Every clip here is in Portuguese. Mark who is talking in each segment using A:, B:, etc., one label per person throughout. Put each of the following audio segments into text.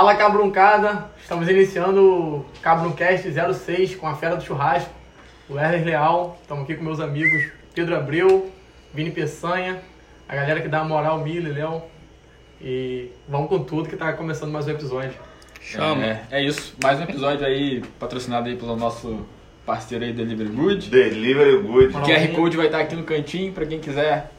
A: Fala Cabruncada, estamos iniciando o Cabruncast 06 com a Fera do Churrasco, o Herler Leal, estamos aqui com meus amigos Pedro Abreu, Vini Peçanha, a galera que dá a moral, Mili, Léo, e vamos com tudo que está começando mais um episódio.
B: Chama. É, é isso, mais um episódio aí patrocinado aí pelo nosso parceiro aí Delivery Good.
C: Delivery Good.
B: O QR Code vai estar aqui no cantinho para quem quiser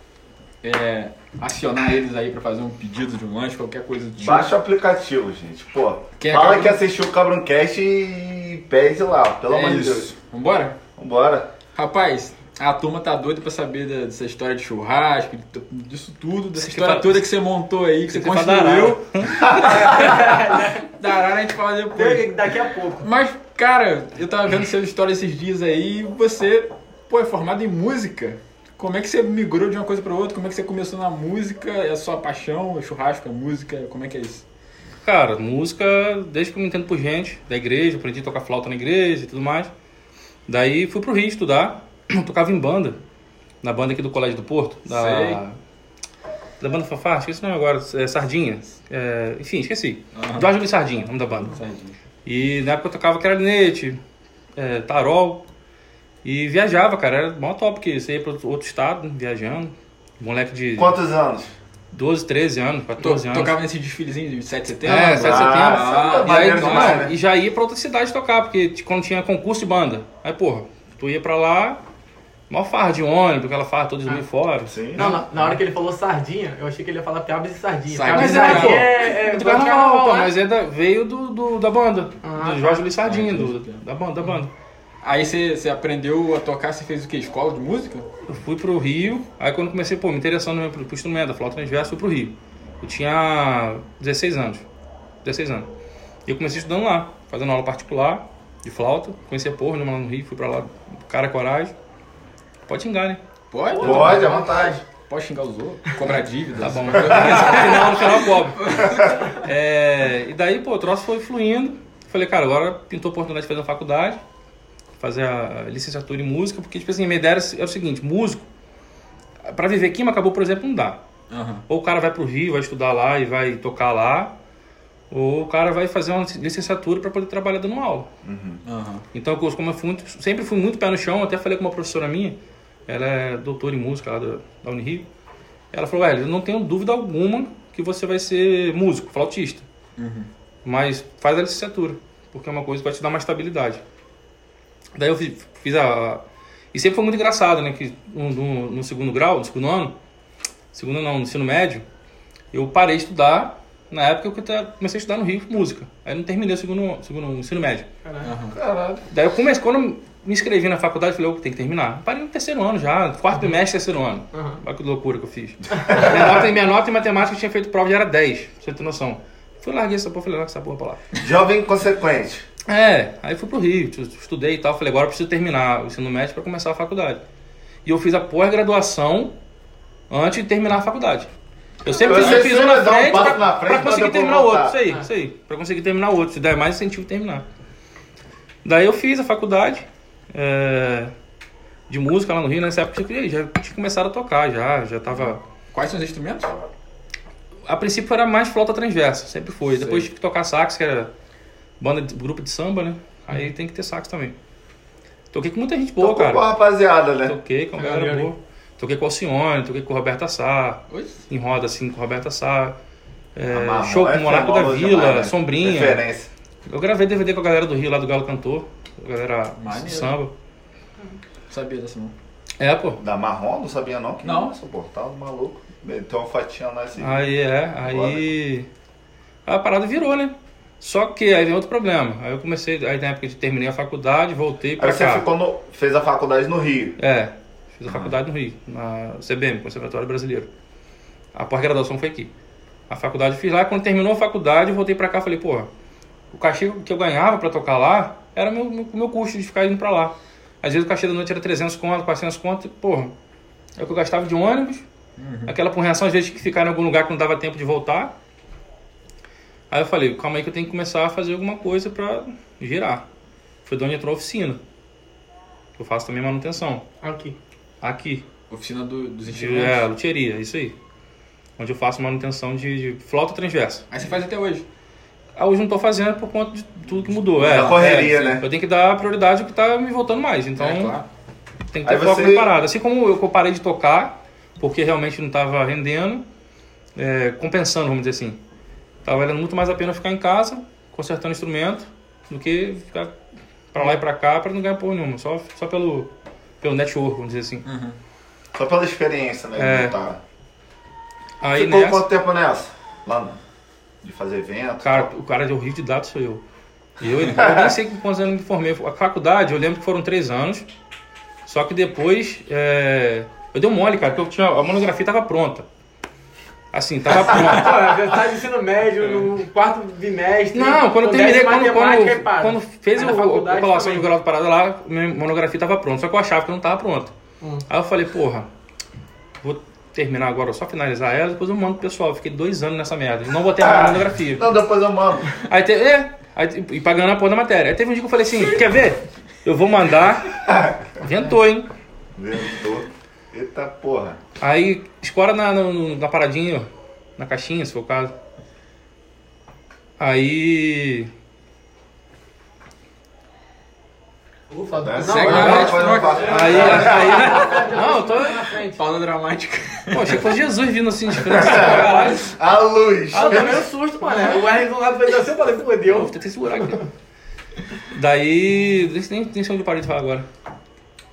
B: é, acionar eles aí para fazer um pedido de um lanche, qualquer coisa do tipo.
C: Baixa o aplicativo, gente. Pô,
B: Quem é
C: fala
B: Cabron-
C: que assistiu o Cabroncast e pede lá, pelo
B: é
C: amor de. Deus.
B: Vambora?
C: Vambora.
B: Rapaz, a turma tá doida pra saber dessa história de churrasco, disso tudo, dessa
D: Você
B: história
D: fala-
B: toda que você montou aí, que você
D: Você fala
B: construiu. Da Arara a gente fala depois.
A: Daqui a pouco.
B: Mas, cara, eu tava vendo sua história esses dias aí e você, pô, é formado em música. Como é que você migrou de uma coisa pra outra? Como é que você começou na música? É a sua paixão? É churrasco? É música? Como é que é isso?
D: Cara, música, desde que eu me entendo por gente, da igreja, aprendi a tocar flauta na igreja e tudo mais. Daí fui pro Rio estudar, tocava em banda, na banda aqui do Colégio do Porto, da,
B: Sei.
D: da banda Fafá, esqueci o nome agora, é, Sardinha, é, enfim, esqueci.
B: Aham.
D: Jorge Luiz Sardinha, nome da banda.
B: Sardinha.
D: E na época eu tocava clarinete, é, tarol, e viajava, cara, era mó top, porque você ia pra outro estado, viajando, moleque de
C: Quantos anos?
D: 12, 13 anos, 14
B: To-
D: anos.
B: Tocava nesse desfilezinho de 7 de setembro?
D: É, 7 de setembro.
C: Ah,
D: e, aí, não,
C: demais, né?
D: e já ia pra outra cidade tocar, porque quando tinha concurso de banda. Aí, porra, tu ia pra lá, mó farra de ônibus, aquela farra toda dormir fora.
C: Sim.
A: Não, na, na hora que ele falou sardinha, eu achei que ele ia falar piabas e sardinha.
B: Sardinha.
A: E
B: Mas é, pô.
A: é, é,
D: do carnaval, pô,
A: né?
D: mas é da, veio do, do- da banda,
A: Ah,
D: do Jorge Luiz Sardinha,
B: Ah,
D: do, da banda, da banda.
B: Aí você, aprendeu a tocar, você fez o quê? Escola de música?
D: Eu fui pro Rio, aí quando comecei, pô, me interessando mesmo pro, pro instrumento, da flauta transversa, fui pro Rio. Eu tinha 16 anos, 16 anos. E eu comecei estudando lá, fazendo aula particular de flauta, conheci a porra, lá no Rio, fui pra lá, cara, coragem. Pode xingar, né?
B: Pode?
C: Pode, à vontade.
B: Pode xingar os outros, cobrar dívidas.
D: Tá bom. no final, no final eu cobro. É, e daí, pô, o troço foi fluindo. Falei, cara, agora pintou a oportunidade de fazer uma faculdade, fazer a licenciatura em música, porque, tipo assim, a minha ideia era o seguinte, músico, pra viver aqui, mas acabou, por exemplo, não dá.
B: Aham.
D: Ou o cara vai pro Rio, vai estudar lá e vai tocar lá, ou o cara vai fazer uma licenciatura para poder trabalhar dando aula.
B: Aham.
D: Então, eu- como eu fui muito, sempre fui muito pé no chão, até falei com uma professora minha, ela é doutora em música lá da, da Unirio. Ela falou, velho, eu não tenho dúvida alguma que você vai ser músico, flautista.
B: Uhum.
D: Mas faz a licenciatura, porque é uma coisa que vai te dar uma estabilidade. Daí eu fi- fiz a... E sempre foi muito engraçado, né? Que no, no- no segundo grau, no segundo ano, segundo não, no ensino médio, eu parei de estudar na época que eu comecei a estudar no Rio música. Aí eu não terminei o segundo, segundo ensino médio.
A: Caralho.
C: Caralho.
D: Daí eu comecei, quando eu me inscrevi na faculdade, eu falei, eu tenho que terminar. Parei no terceiro ano já, quarto bimestre, terceiro ano.
A: Aham.
D: Olha que loucura que eu fiz. minha, nota, minha nota em matemática eu tinha feito prova já era 10, pra você ter noção. Fui larguei essa porra, falei, larga essa porra pra lá.
C: Jovem inconsequente.
D: É, aí fui pro Rio, tu- estudei e tal, falei, agora eu preciso terminar o ensino médio pra começar a faculdade. E eu fiz a pós-graduação antes de terminar a faculdade. Eu sempre
C: Você
D: fiz, um
C: sempre
D: na
C: um
D: frente,
C: passo
D: pra,
C: na frente
D: pra conseguir terminar o outro, isso aí, isso aí, pra conseguir terminar o outro, se der mais incentivo terminar. Daí eu fiz a faculdade é, de música lá no Rio, nessa época eu já tinha começado a tocar, já, já tava...
B: Quais são os instrumentos?
D: A princípio era mais flauta transversa, sempre foi.
B: Sei.
D: Depois tive que tocar sax, que era banda de, grupo de samba, né? Aí tem que ter sax também. Toquei com muita gente boa,
C: Tocou
D: cara.
C: com a rapaziada, né?
D: Toquei com a galera boa. Toquei com o Alcione, toquei com o Roberta Sá,
B: Oi?
D: em roda assim com o Roberta Sá. É,
C: A Marrom
D: show com
C: é
D: o Monarco da Vila,
C: demais, né?
D: Sombrinha.
C: Referência.
D: Eu gravei DVD com a galera do Rio, lá do Galo Cantor. A galera
B: Maneiro.
D: do samba.
B: Sabia dessa não.
D: É, pô.
C: Da marrom, não sabia não? Que
B: Não.
C: Nossa, pô, tá maluco. Então uma fatia nós assim.
D: Aí é, aí. A parada virou, né? Só que aí vem outro problema. Aí eu comecei, aí na época de terminei a faculdade, voltei pra
C: Aí você
D: cá.
C: ficou no, fez a faculdade no Rio.
D: É, fiz a faculdade no Rio, na CBM, Conservatório Brasileiro. A pós-graduação foi aqui. A faculdade eu fiz lá, quando terminou a faculdade, eu voltei pra cá e falei, porra, o cachê que eu ganhava pra tocar lá era o meu, meu, meu custo de ficar indo pra lá. Às vezes o cachê da noite era 300 conto, 400 conto, porra, é o que eu gastava de ônibus. Aquela porreação, às vezes, tinha que ficar em algum lugar que não dava tempo de voltar. Aí eu falei, calma aí que eu tenho que começar a fazer alguma coisa pra girar. Foi de onde entrou a oficina. Eu faço também manutenção.
A: Aqui.
D: Aqui.
B: Oficina do- dos instrumentos.
D: é, luthieria, isso aí. Onde eu faço manutenção de, de flauta transversa.
B: Aí você faz até hoje.
D: Ah, Hoje não tô fazendo por conta de tudo que mudou. É,
C: Da correria,
D: é,
C: né?
D: Eu tenho que dar prioridade ao que tá me voltando mais. Então,
B: É, claro.
D: tem que ter
C: Aí
D: foco
C: você-
D: parada. Assim como eu parei de tocar, porque realmente não estava rendendo, é, compensando, vamos dizer assim. Tava valendo muito mais a pena ficar em casa, consertando instrumento, do que ficar pra lá e pra cá pra não ganhar porra nenhuma. Só, só pelo, pelo network, vamos dizer assim.
C: Só pela experiência, né?
D: É. Aí
C: Ficou
D: nessa,
C: quanto tempo nessa? Lá no- de fazer evento?
D: cara, o cara de horrível de dados sou eu. Eu, eu nem sei quantos anos me formei. A faculdade, eu lembro que foram três anos. Só que depois, é, eu dei um mole, cara, porque eu tinha, a monografia tava pronta. Assim, tava pronta.
A: Pô, tá de ensino médio, no quarto bimestre.
D: Não, quando eu terminei,
A: 10
D: quando, quando, quando fez o, a colação de grau de parada lá, minha monografia tava pronta. Só que eu achava que não tava pronta.
A: Hum.
D: Aí eu falei, porra, vou terminar agora, só finalizar ela, depois eu mando pro pessoal. Eu Fiquei dois anos nessa merda. Não vou terminar a monografia.
C: Não, depois eu mando.
D: Aí teve, é, aí, e pagando a porra da matéria. Aí teve um dia que eu falei assim, quer ver? Eu vou mandar. Ventou, hein?
C: Ventou. Eita porra.
D: Aí escora na, no- na paradinha, ó, na caixinha, se for o caso. Aí.
A: Ufa, não,
B: Segue
A: não,
B: na
A: não,
B: troca.
C: vai.
D: Aí, aí. Não, eu tô.
A: na frente.
B: Pausa dramática.
D: Pô, achei que fosse Jesus vindo assim de frente.
C: A luz.
A: Ah, eu tomei um susto, mano. O R do lado fez assim, eu falei, pô, deu.
D: Vou tentar segurar aqui. Daí. Nem, nem sei onde eu parei de falar agora.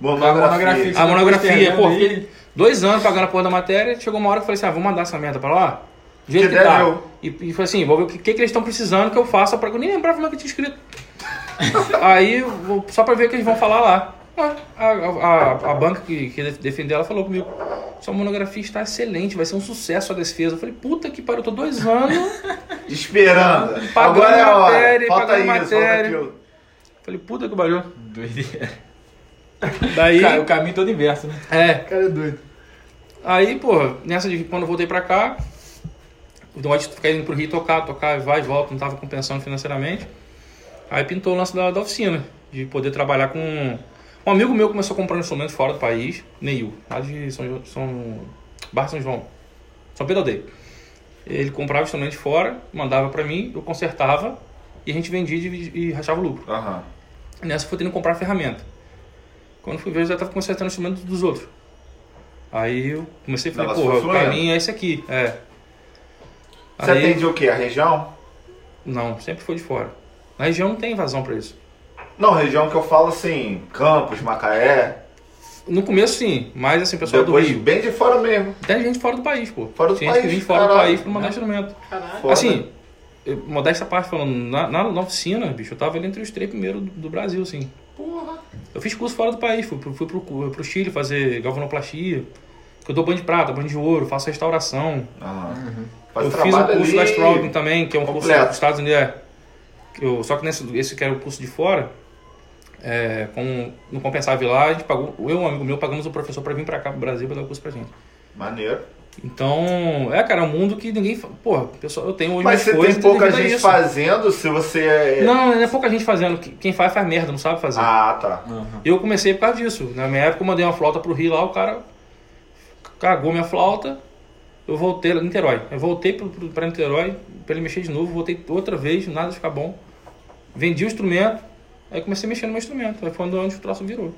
C: Monografia.
D: A monografia, pô,
B: Aí,
D: fiquei dois anos pagando a porra da matéria, chegou uma hora que eu falei assim, ah, vou mandar essa merda pra lá. Do jeito
C: Que
D: que, tá. E, e foi assim, vou ver o que, que, que eles estão precisando que eu faça pra. Eu nem lembrava como é que eu tinha escrito. Aí, vou- só pra ver o que eles vão falar lá. Ué, A, a, a banca que, que defendeu ela falou comigo: sua monografia está excelente, vai ser um sucesso a defesa. Eu falei, puta que pariu, eu tô dois anos.
C: Esperando.
D: Pagando
C: Agora é a hora.
D: matéria,
C: Falta
D: pagando
C: isso,
D: matéria. Falei, puta que pariu.
B: Doideira.
D: Daí.
B: Cara, o caminho todo inverso, né?
D: É,
A: O cara é doido.
D: Aí, pô, nessa de quando eu voltei pra cá, o de ficar indo pro Rio tocar, tocar, vai e volta, não tava compensando financeiramente. Aí pintou o lance da, da oficina, de poder trabalhar com. Um amigo meu começou a comprar instrumentos fora do país, Neil, lá de São, São Barra São João, São Pedro Aldeia. Ele comprava instrumentos fora, mandava pra mim, eu consertava e a gente vendia e, e rachava o lucro.
C: Aham.
D: Nessa eu fui tendo que comprar ferramenta. Quando fui ver, eu já estava consertando o instrumento dos outros. Aí eu comecei a falar, porra, o caminho é esse aqui. É.
C: Você
D: Aí-
C: atende o quê? A região?
D: Não, sempre foi de fora. Na região não tem vazão pra isso.
C: Não, região que eu falo assim, Campos, Macaé.
D: No começo sim, mas assim, pessoal
C: Depois
D: do Rio.
C: bem de fora mesmo.
D: Tem gente fora do país, pô.
C: Fora do
D: Tem gente que
C: país,
D: vem fora do
C: caralho.
D: país pra mandar instrumento.
A: Caralho.
D: Assim, eu- modesta parte falando, na, na, na oficina, bicho, eu tava ali entre os três primeiros do, do Brasil, assim.
C: Porra.
D: Eu fiz curso fora do país, fui, pro- fui pro, pro Chile fazer galvanoplastia. que Eu dou banho de prata, banho de ouro, faço restauração.
C: Aham. Faz
D: eu fiz o
C: trabalho
D: curso
C: ali
D: da Straubing também, que é um curso
C: completo.
D: dos Estados Unidos. É. Eu, só que nesse, esse que era o curso de fora, é, como não compensava ir lá, a gente pagou, eu e um amigo meu pagamos o professor para vir para cá pro Brasil para dar o curso pra gente.
C: Maneiro.
D: Então, é, cara, é um mundo que ninguém. Porra, pessoal, eu tenho hoje
C: Mas você
D: coisas.
C: tem pouca gente
D: isso.
C: fazendo, se você é.
D: Não, não é pouca gente fazendo. Quem- faz, faz merda, não sabe fazer.
C: Ah, tá.
D: Eu comecei por causa disso. Na minha época eu mandei uma flauta pro Rio lá, o cara cagou minha flauta. Eu voltei lá, Niterói. Eu voltei pro, pro, pra Niterói pra ele mexer de novo, voltei outra vez, nada de ficar bom. Vendi o instrumento, aí comecei a mexer no meu instrumento. Aí foi onde o troço virou.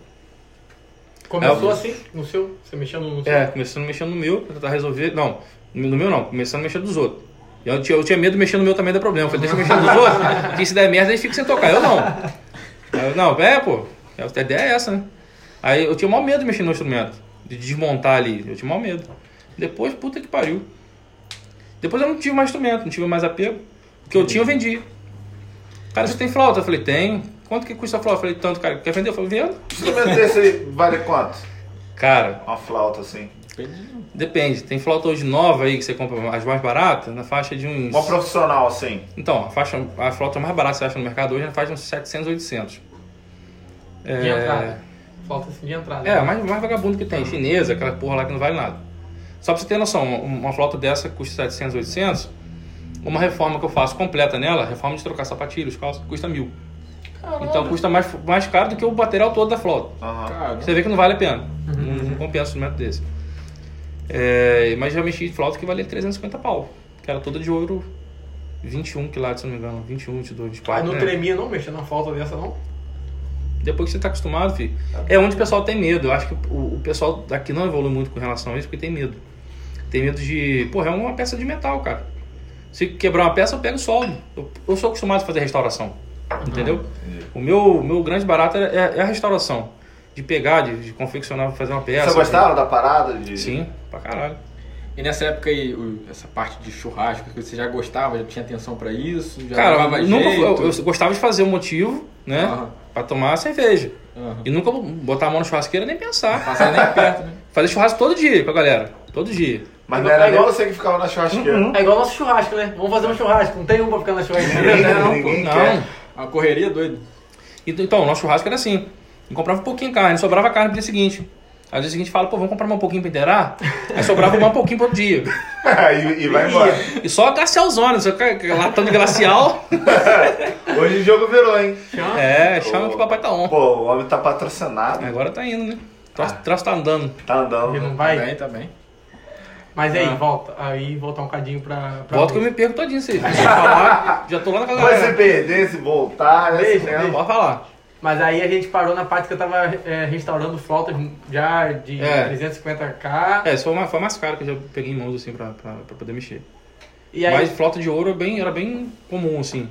A: Começou
D: É,
A: assim, no seu? Você mexendo no seu?
D: É, começando mexer no meu, pra tentar resolver. Não, no meu não, começando a mexer dos outros. Eu tinha, eu tinha medo de mexer no meu também dar problema. Eu falei, deixa eu mexer nos outros, porque se der merda, aí fica sem tocar. Eu não. Eu, não, é, pô, a ideia é essa, né? Aí eu tinha o maior medo de mexer no instrumento, de desmontar ali. Eu tinha o maior medo. Depois, puta que pariu. Depois eu não tive mais instrumento, não tive mais apego. O que eu tinha, eu vendi. Cara, você tem flauta? Eu falei, tenho. Quanto que custa a flauta? Eu falei, tanto, cara. Quer vender? Eu falei, vendo.
C: Instrumento desse aí vale quanto?
D: Cara,
C: Uma flauta assim.
D: Depende. Tem flauta hoje nova aí que você compra as mais baratas, na faixa de uns.
C: Uma profissional assim.
D: Então, a, faixa, a flauta mais barata que você acha no mercado hoje é na faixa de uns 700, 800.
A: De
D: É,
A: entrada. Falta assim de entrada.
D: é, a mais, mais vagabundo que tem, chinesa, aquela porra lá que não vale nada. Só pra você ter noção, uma, flauta dessa custa 700, 800. Uma reforma que eu faço completa nela, reforma de trocar sapatilhos, calça, custa mil. Então custa mais, mais caro do que o material todo da flauta.
B: Cara,
D: Você vê que não vale a pena. Não, não compensa um instrumento desse. É, mas já mexi de flauta que valia 350 pau. Que era toda de ouro 21 quilates, se não me engano. 21, 22,
A: Aí
D: 24.
A: não
D: né?
A: tremia não, mexendo na falta dessa não?
D: Depois que você tá acostumado, filho. É onde o pessoal tem medo. Eu acho que o, o pessoal daqui não evolui muito com relação a isso porque tem medo. Tem medo de. Porra, é uma peça de metal, cara. Se quebrar uma peça, eu pego o soldo. Eu, eu sou acostumado a fazer restauração. Entendeu? O meu, o meu grande barato é, é- é a restauração. De pegar, de, de confeccionar, fazer uma peça.
C: Você gostava da parada? De...
D: Sim, pra caralho.
B: E nessa época aí, o- essa parte de churrasco, que você já gostava, já tinha atenção pra isso? Já
D: Cara, nunca,
B: jeito?
D: eu, eu gostava de fazer um motivo, né?
B: Aham.
D: Pra tomar cerveja.
B: Aham.
D: E nunca botar a mão na churrasqueira nem pensar.
B: Passar nem perto, né?
D: Fazer churrasco todo dia com a galera. Todo dia.
C: Mas não era
A: É igual-
C: você que ficava na churrasqueira.
A: É igual nosso churrasco, né? Vamos fazer um churrasco. Não tem um pra ficar na churrasqueira? Não, pô.
C: ninguém
D: Não.
B: Uma correria doida.
D: Então, Então, o nosso churrasco era assim. Eu comprava um pouquinho de carne, sobrava carne no dia seguinte. Aí no dia seguinte fala, pô, vamos comprar mais um pouquinho pra inteirar? Aí sobrava mais um pouquinho pro outro dia.
C: e, e vai embora.
D: E só glacialzona, só latão de glacial.
C: Hoje o jogo virou, hein?
A: Chama.
D: É, chama que o papai tá on.
C: Pô, o homem tá patrocinado.
D: Agora tá indo, né? O troço, o troço tá andando.
C: Tá andando.
A: Ele não
B: Tá
A: vai.
B: bem, tá bem.
A: Mas aí,
B: Ah.
A: volta. Aí voltar um cadinho pra. pra
D: Volta que eu me perco todinho, se você falar, já tô lá na casa da
C: Mas se
D: galera.
C: perder, se voltar,
A: Deixa,
C: mesmo.
D: Pode falar.
A: Mas aí a gente parou na parte que eu tava é, restaurando flautas já de
D: É.
A: 350k.
D: É, isso foi, uma, foi mais caro que eu já peguei em mãos assim pra, pra, pra poder mexer.
A: E aí,
D: Mas flauta de ouro é bem, era bem comum, assim.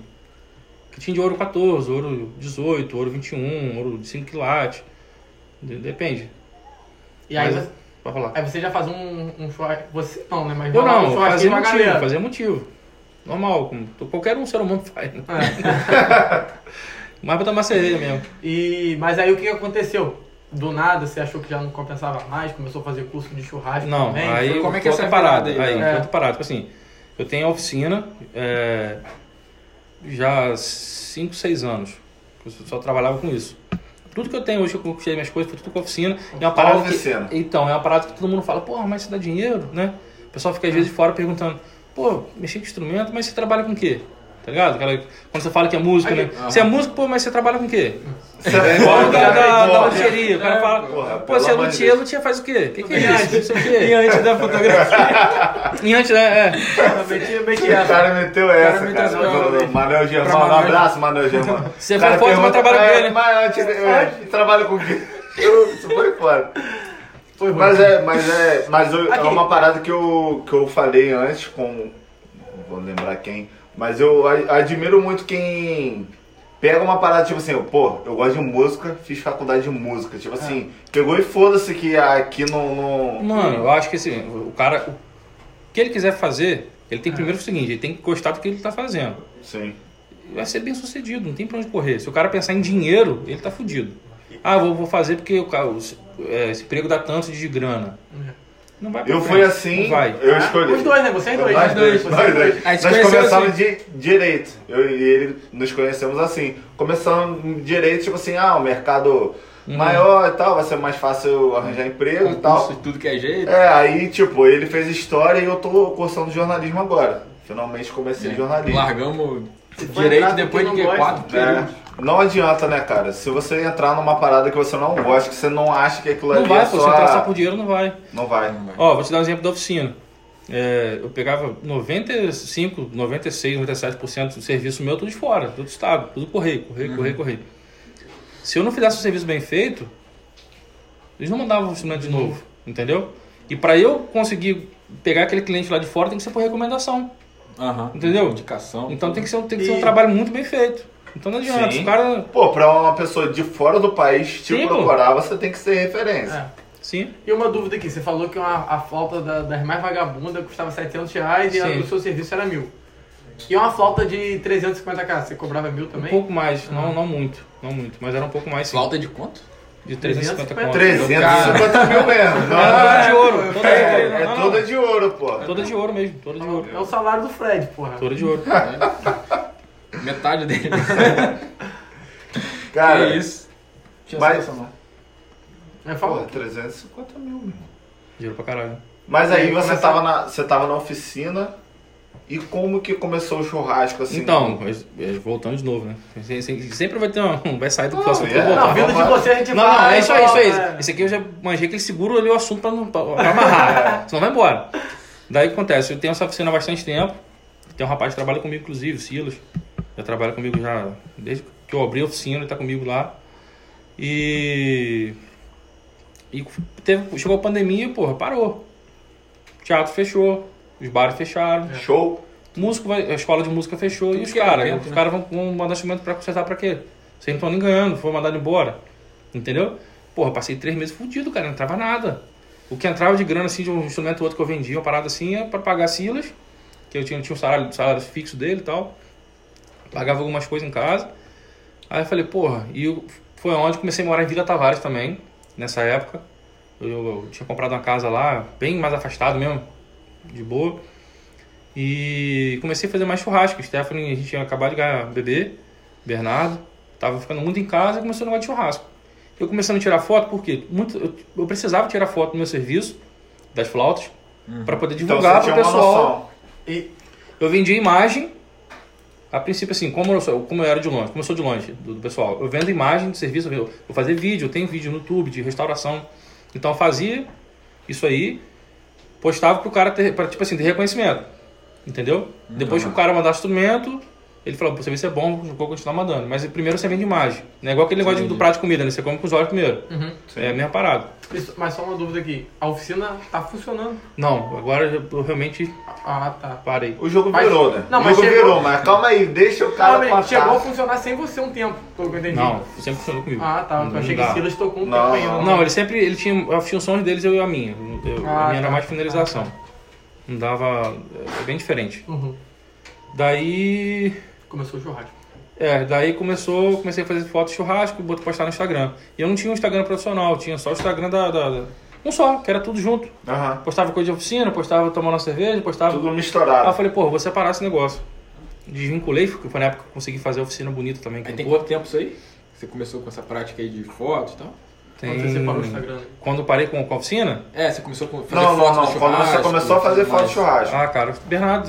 D: Que tinha de ouro 14, ouro 18, ouro 21, ouro de 5 quilates. De- Depende.
A: e aí,
D: Mas-
A: você,
D: Pode falar.
A: aí você já faz um, um churrasco. Você não, né? Mas
D: Eu
A: rolar um
D: não,
A: churrasquinho
D: fazia motivo,
A: galera.
D: fazia motivo. Normal, como qualquer um ser humano faz. né?
A: É.
D: Mas pra tomar cerveja mesmo.
A: E, mas aí o que aconteceu? Do nada, você achou que já não compensava mais, começou a fazer curso de churrasco
D: Não,
A: também?
D: aí
B: Foi- como é que é essa
D: parada.
B: aí,
D: Aí, outra parada. Tipo assim, eu tenho a oficina é, já há 5, 6 anos. Eu só trabalhava com isso. Tudo que eu tenho hoje, que eu conquistei minhas coisas, foi tudo com a oficina. É uma parada que. Então, é uma parada que todo mundo fala, porra, mas isso dá dinheiro, né? O pessoal fica às vezes de fora perguntando, pô, mexer com instrumento, mas você trabalha com o quê? Tá ligado? Aquela- quando você fala que é música, né? Você é músico, pô, mas você trabalha com o quê?
C: Você
D: É
C: é
D: o cara da, da
C: porra.
D: luthieria. O cara fala,
C: Porra,
D: pô, você é luthier, luthier faz o quê? O que, que é isso? Não sei o quê.
B: E antes da fotografia.
D: E antes, né? É.
C: O cara meteu essa, do Manuel Germão.
B: pra
C: Um abraço, Manuel Germão.
D: Você foi foto, mas trabalha com
C: "É,
D: ele."
C: Mas antes, é, trabalha com o quê? Isso foi foda.
A: Foi.
C: Mas é, mas é, mas eu- é uma parada que eu, que eu falei antes com, vou lembrar quem, mas eu admiro muito quem pega uma parada tipo assim, pô, eu gosto de música, fiz faculdade de música, tipo assim, pegou e foda-se que aqui não, não
D: Mano, eu acho que assim, o cara, o que ele quiser fazer, ele tem primeiro o seguinte, ele tem que gostar do que ele tá fazendo.
C: sim.
D: vai ser bem sucedido, não tem pra onde correr. Se o cara pensar em dinheiro, ele tá fudido. Ah, vou, vou fazer porque o cara, os- é, esse emprego dá tanto de grana. Não vai pra
C: Eu
D: frente,
C: fui assim,
D: Não vai.
C: eu escolhi.
A: Os dois, né? Vocês dois.
C: Nós dois, nós dois.
B: Gente
C: Nós começamos
B: assim.
C: de direito. Eu e ele nos conhecemos assim. Começando de direito, tipo assim, ah, o mercado maior e tal, vai ser mais fácil arranjar emprego e tal.
B: Concurso de tudo que é jeito.
C: É, aí, tipo, ele fez história e eu tô cursando jornalismo agora. Finalmente comecei jornalismo.
B: Largamos direito depois de quatro.
C: É,
B: períodos.
C: Não adianta, né, cara? Se você entrar numa parada que você não gosta, que você não acha que aquilo
D: Não
C: ali
D: vai,
C: é
D: pô,
C: só...
D: se entrar só por dinheiro, não vai.
C: Não vai.
D: Ó, vou te dar um exemplo da oficina. É, eu pegava 95, 96, 97% do serviço meu tudo de fora, tudo do estado, tudo correio, correio, correio, correio. Se eu não fizesse um serviço bem feito, eles não mandavam o instrumento de novo, entendeu? E para eu conseguir pegar aquele cliente lá de fora, tem que ser por recomendação,
B: Aham.
D: entendeu?
B: Indicação.
D: Então tem que ser, tem que ser
A: E-
D: um trabalho muito bem feito. Então não adianta,
C: Sim.
D: se o cara...
C: Pô, pra uma pessoa de fora do país te
D: Sim, pô.
C: procurar, você tem que ser referência.
A: É.
D: Sim,
A: E uma dúvida aqui, você falou que uma, a flauta da- das mais vagabundas custava 700 reais e a
D: Sim.
A: do seu serviço era mil. E uma flauta de 350k, você cobrava mil
D: um
A: também?
D: pouco mais, não, não muito, não muito, mas era um pouco mais sim.
B: Flauta de quanto?
D: De 350
A: 350.
D: conto.
C: 350 mil mesmo. Não,
D: Ah,
C: não
D: toda de
C: é,
D: ouro, toda de
C: é,
D: ouro.
C: é
D: Não, não.
C: toda de ouro, pô.
D: Toda de ouro mesmo, toda de ouro.
A: É o salário do Fred, porra.
D: Toda de ouro.
B: Metade dele.
C: Cara,
B: que isso. Tinha
C: mas-
B: essa
A: É,
C: pô,
A: fala.
C: 350 mil, meu.
D: Dinheiro pra caralho.
C: Mas aí você
A: começa-
C: tava, na, você tava na oficina e como que começou o churrasco assim?
D: Então, é, voltando de novo, né? Se- se- Sempre vai ter um. Vai sair do
C: Não,
D: próximo
C: é.
D: que
A: Não, vindo de você a gente
D: Não, não,
A: vai.
D: é isso aí, isso aí.
A: é.
D: Esse aqui eu já manjei que ele segura ali o assunto pra, não, pra, pra amarrar. Senão vai embora. Daí o que acontece? Eu tenho essa oficina há bastante tempo. Tem um rapaz que trabalha comigo, inclusive, Silas. Já trabalha comigo já desde que eu abri a oficina, ele tá comigo lá. E. E teve, chegou a pandemia, porra, parou. O teatro fechou, os bares fecharam.
C: Show.
D: Músico vai, a escola de música fechou
B: Tudo
D: e os
B: é
D: caras, os
B: né?
D: caras vão, vão mandar instrumento pra consertar pra quê? Vocês não estão nem ganhando, foi mandado embora. Entendeu? Porra, passei três meses fudido, cara, não entrava nada. O que entrava de grana assim de um instrumento ou outro que eu vendia, uma parada assim, é pra pagar Silas, que eu tinha, tinha um salário, salário fixo dele e tal. Pagava algumas coisas em casa. Aí eu falei, porra, e eu- foi onde comecei a morar em Vila Tavares também, nessa época. Eu, eu tinha comprado uma casa lá, bem mais afastado mesmo, de boa. E comecei a fazer mais churrasco. Stephanie, a gente tinha acabado de ganhar bebê, Bernardo. Tava ficando muito em casa e começou a negócio de churrasco. Eu começando a tirar foto, porque muito, eu, eu precisava tirar foto do meu serviço, das flautas, para poder
C: Então
D: divulgar
C: você
D: para o pessoal.
A: E
D: Eu vendia imagem. A princípio, assim, como eu, sou, como eu era de longe, como eu sou de longe do, do pessoal, eu vendo imagem de serviço, eu vou fazer vídeo, eu tenho vídeo no YouTube de restauração. Então eu fazia isso aí, postava pro cara ter, pra, tipo assim, ter reconhecimento. Entendeu? Depois que o cara mandar instrumento, ele falou, "Pô, você vê se é bom, eu vou continuar mandando. Mas primeiro você vende imagem. Não é igual aquele negócio do prato de comida, né? Você come com os olhos primeiro.
A: Uhum.
D: É a mesma parada.
A: Mas só uma dúvida aqui. A oficina tá funcionando?
D: Não, agora eu realmente
A: Ah, tá.
D: parei.
C: O jogo
A: Mas-
C: virou, né?
A: Não,
C: o
A: mas
C: jogo
A: chegou-
C: virou, mas calma aí, deixa o cara
A: Calma aí, chegou a
C: passar.
A: funcionar sem você um tempo, pelo que eu entendi.
D: Não, sempre funcionou comigo.
A: Ah, tá.
D: Não
A: Eu achei que o Silas tocou um
C: Não,
A: tempo ainda.
D: Não, ele sempre ele tinha as funções deles eu e a minha. Eu-
A: Ah,
D: a minha era
A: tá.
D: mais finalização. Não dava. É bem diferente.
A: Uhum.
D: Daí.
A: Começou o churrasco.
D: É, daí começou, comecei a fazer foto de churrasco e botar postar no Instagram. E eu não tinha um Instagram profissional, eu tinha só o Instagram da, da- da- Um só, que era tudo junto.
C: Aham.
D: Postava coisa de oficina, postava tomando uma cerveja, postava.
C: Tudo
D: Aí eu
C: misturado.
D: falei, pô, vou separar esse negócio. Desvinculei, porque foi na época que eu consegui fazer a oficina bonita também.
B: Aí tem quanto tempo isso aí? Você começou com essa prática aí de fotos e tal?
D: Tem...
A: Quando você separou o Instagram. né?
D: Quando eu parei com, com a oficina,
B: É, você começou com fazer
C: Não, não,
B: fotos
C: não.
B: do
C: Quando você começou a fazer foto de churrasco.
D: Ah, cara, Bernardo,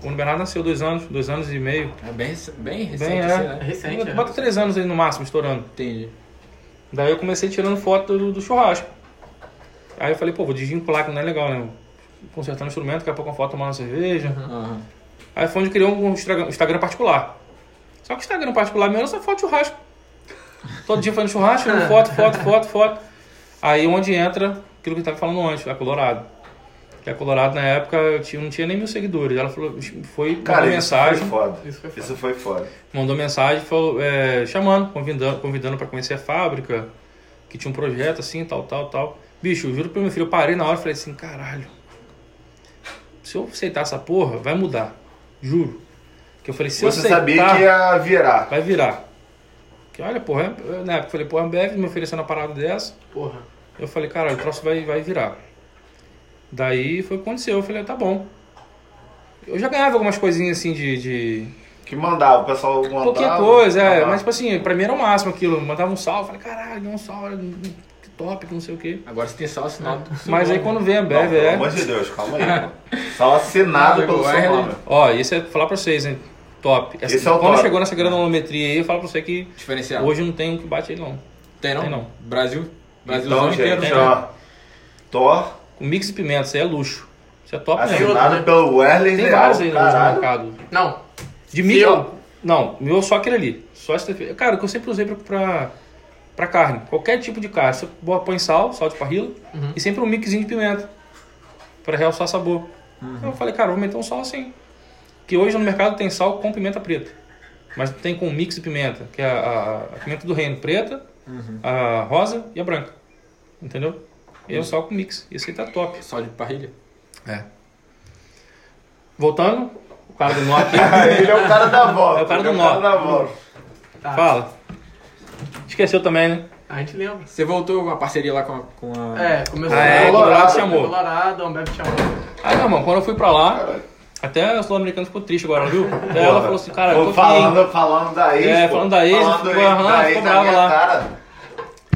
D: quando o Bernardo nasceu, dois anos, dois anos e meio.
B: É bem, bem recente,
D: Bem, é.
B: assim,
A: É
B: né?
A: recente, é.
D: Bota três anos aí no máximo, estourando.
B: Entendi.
D: Daí eu comecei tirando foto do, do churrasco. Aí eu falei, pô, vou desvincular que não é legal, né? Consertando o instrumento, daqui a pouco uma foto tomando uma cerveja.
B: Aham.
D: Aí foi onde eu criei um Instagram, Instagram particular. Só que o Instagram particular meu era só foto de churrasco. Todo dia fazendo churrasco, foto, foto, foto, foto. Aí onde entra aquilo que eu tava falando antes, a Colorado. Que a Colorado na época eu tinha- não tinha nem mil seguidores. Ela falou, foi,
C: Cara,
D: mandou
C: isso
D: mensagem.
C: foi foda.
A: Isso foi foda.
C: Isso foi foda.
D: mandou mensagem falou, é, chamando, convidando, convidando para conhecer a fábrica, que tinha um projeto assim, tal, tal, tal. Bicho, eu juro pro meu filho, eu parei na hora e falei assim, caralho, se eu aceitar essa porra, vai mudar. Juro. Que eu falei, se eu
C: Você
D: aceitar,
C: sabia que ia virar.
D: vai virar. Que olha, porra, eu, na época eu falei, porra, a Ambev me oferecendo uma parada dessa.
A: Porra.
D: Eu falei, caralho, o troço vai, vai virar. Daí foi o que aconteceu. Eu falei, tá bom. Eu já ganhava algumas coisinhas assim de- de,
C: Que mandava, o pessoal mandava.
D: Pouquinha coisa, é.
C: mandava.
D: Mas, tipo assim, pra mim era o máximo aquilo. Mandava um salve, falei, caralho, deu um salve, que top, que não sei o quê.
B: Agora você tem só assinado. seu
D: Mas aí quando vem a
C: Não,
D: Ambev,
C: pelo
D: é.
C: amor de Deus, calma aí. pô. Só assinado
B: Ah,
C: pelo seu nome.
D: Ó, isso é falar pra vocês, hein? Top. Essa-
C: Esse é o
D: quando
C: top.
D: chegou nessa granulometria aí, eu falo pra você que
B: Diferencial.
D: hoje não tem um que bate ele, não.
B: tem não?
D: tem não.
B: Brasil? Brasilzão
C: Então,
B: inteiro.
C: gente,
B: né?
C: ó. Thor,
D: Com mix de pimenta, isso aí é luxo. Isso é top mesmo.
C: assinado
A: né?
C: pelo Wesley
D: Tem
C: Leal,
D: vários aí no
C: caralho.
D: mercado.
A: Não.
D: De mix.
A: Seu.
D: Não, meu só aquele ali. Só esse daqui. Cara, o que eu sempre usei pra, pra, pra carne. Qualquer tipo de carne. Você põe sal, sal de parrilla,
A: Uhum.
D: e sempre um mixinho de pimenta. Pra realçar sabor. Então eu falei, cara, vou meter um sal assim. Que hoje no mercado tem sal com pimenta preta. Mas tem com mix de pimenta, que é a, a- a pimenta do reino preta, a rosa e a branca. Entendeu? E é o sal com mix. Esse aí tá top.
B: Só de parrilha.
D: É. Voltando, o cara do nó aqui.
C: Ele é o cara da volta.
D: É o cara
C: ele
D: do
C: cara
D: nó.
A: Tá.
D: Fala. Esqueceu também, né?
A: A gente lembra.
B: Você voltou com a parceria lá com a. Com a...
A: É, começou
D: Ah, é,
A: com
D: Colorado chamou.
A: Colorado, a Ambev chamou.
D: Aí, meu irmão, quando eu fui pra lá, até a sul-americana ficou triste agora, viu? Até ela falou assim, cara, eu tô
C: Pô,
D: aqui,
C: falando, falando da ex.
D: É,
C: pô.
D: falando da ex,
C: Falando
D: ficou, aham,
C: da
D: ficou
C: ex
D: brava lá.
C: cara.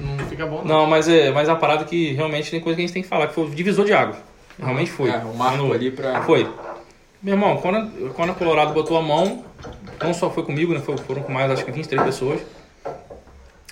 A: Não fica bom, não.
D: Não, mas é, mas é uma parada que realmente tem coisa que a gente tem que falar, que foi o divisor de água. Realmente foi.
B: É, o marco ali pra.
D: Foi. Meu irmão, quando, quando a Colorado botou a mão, não só foi comigo, né? Foram com mais, acho que 23 pessoas.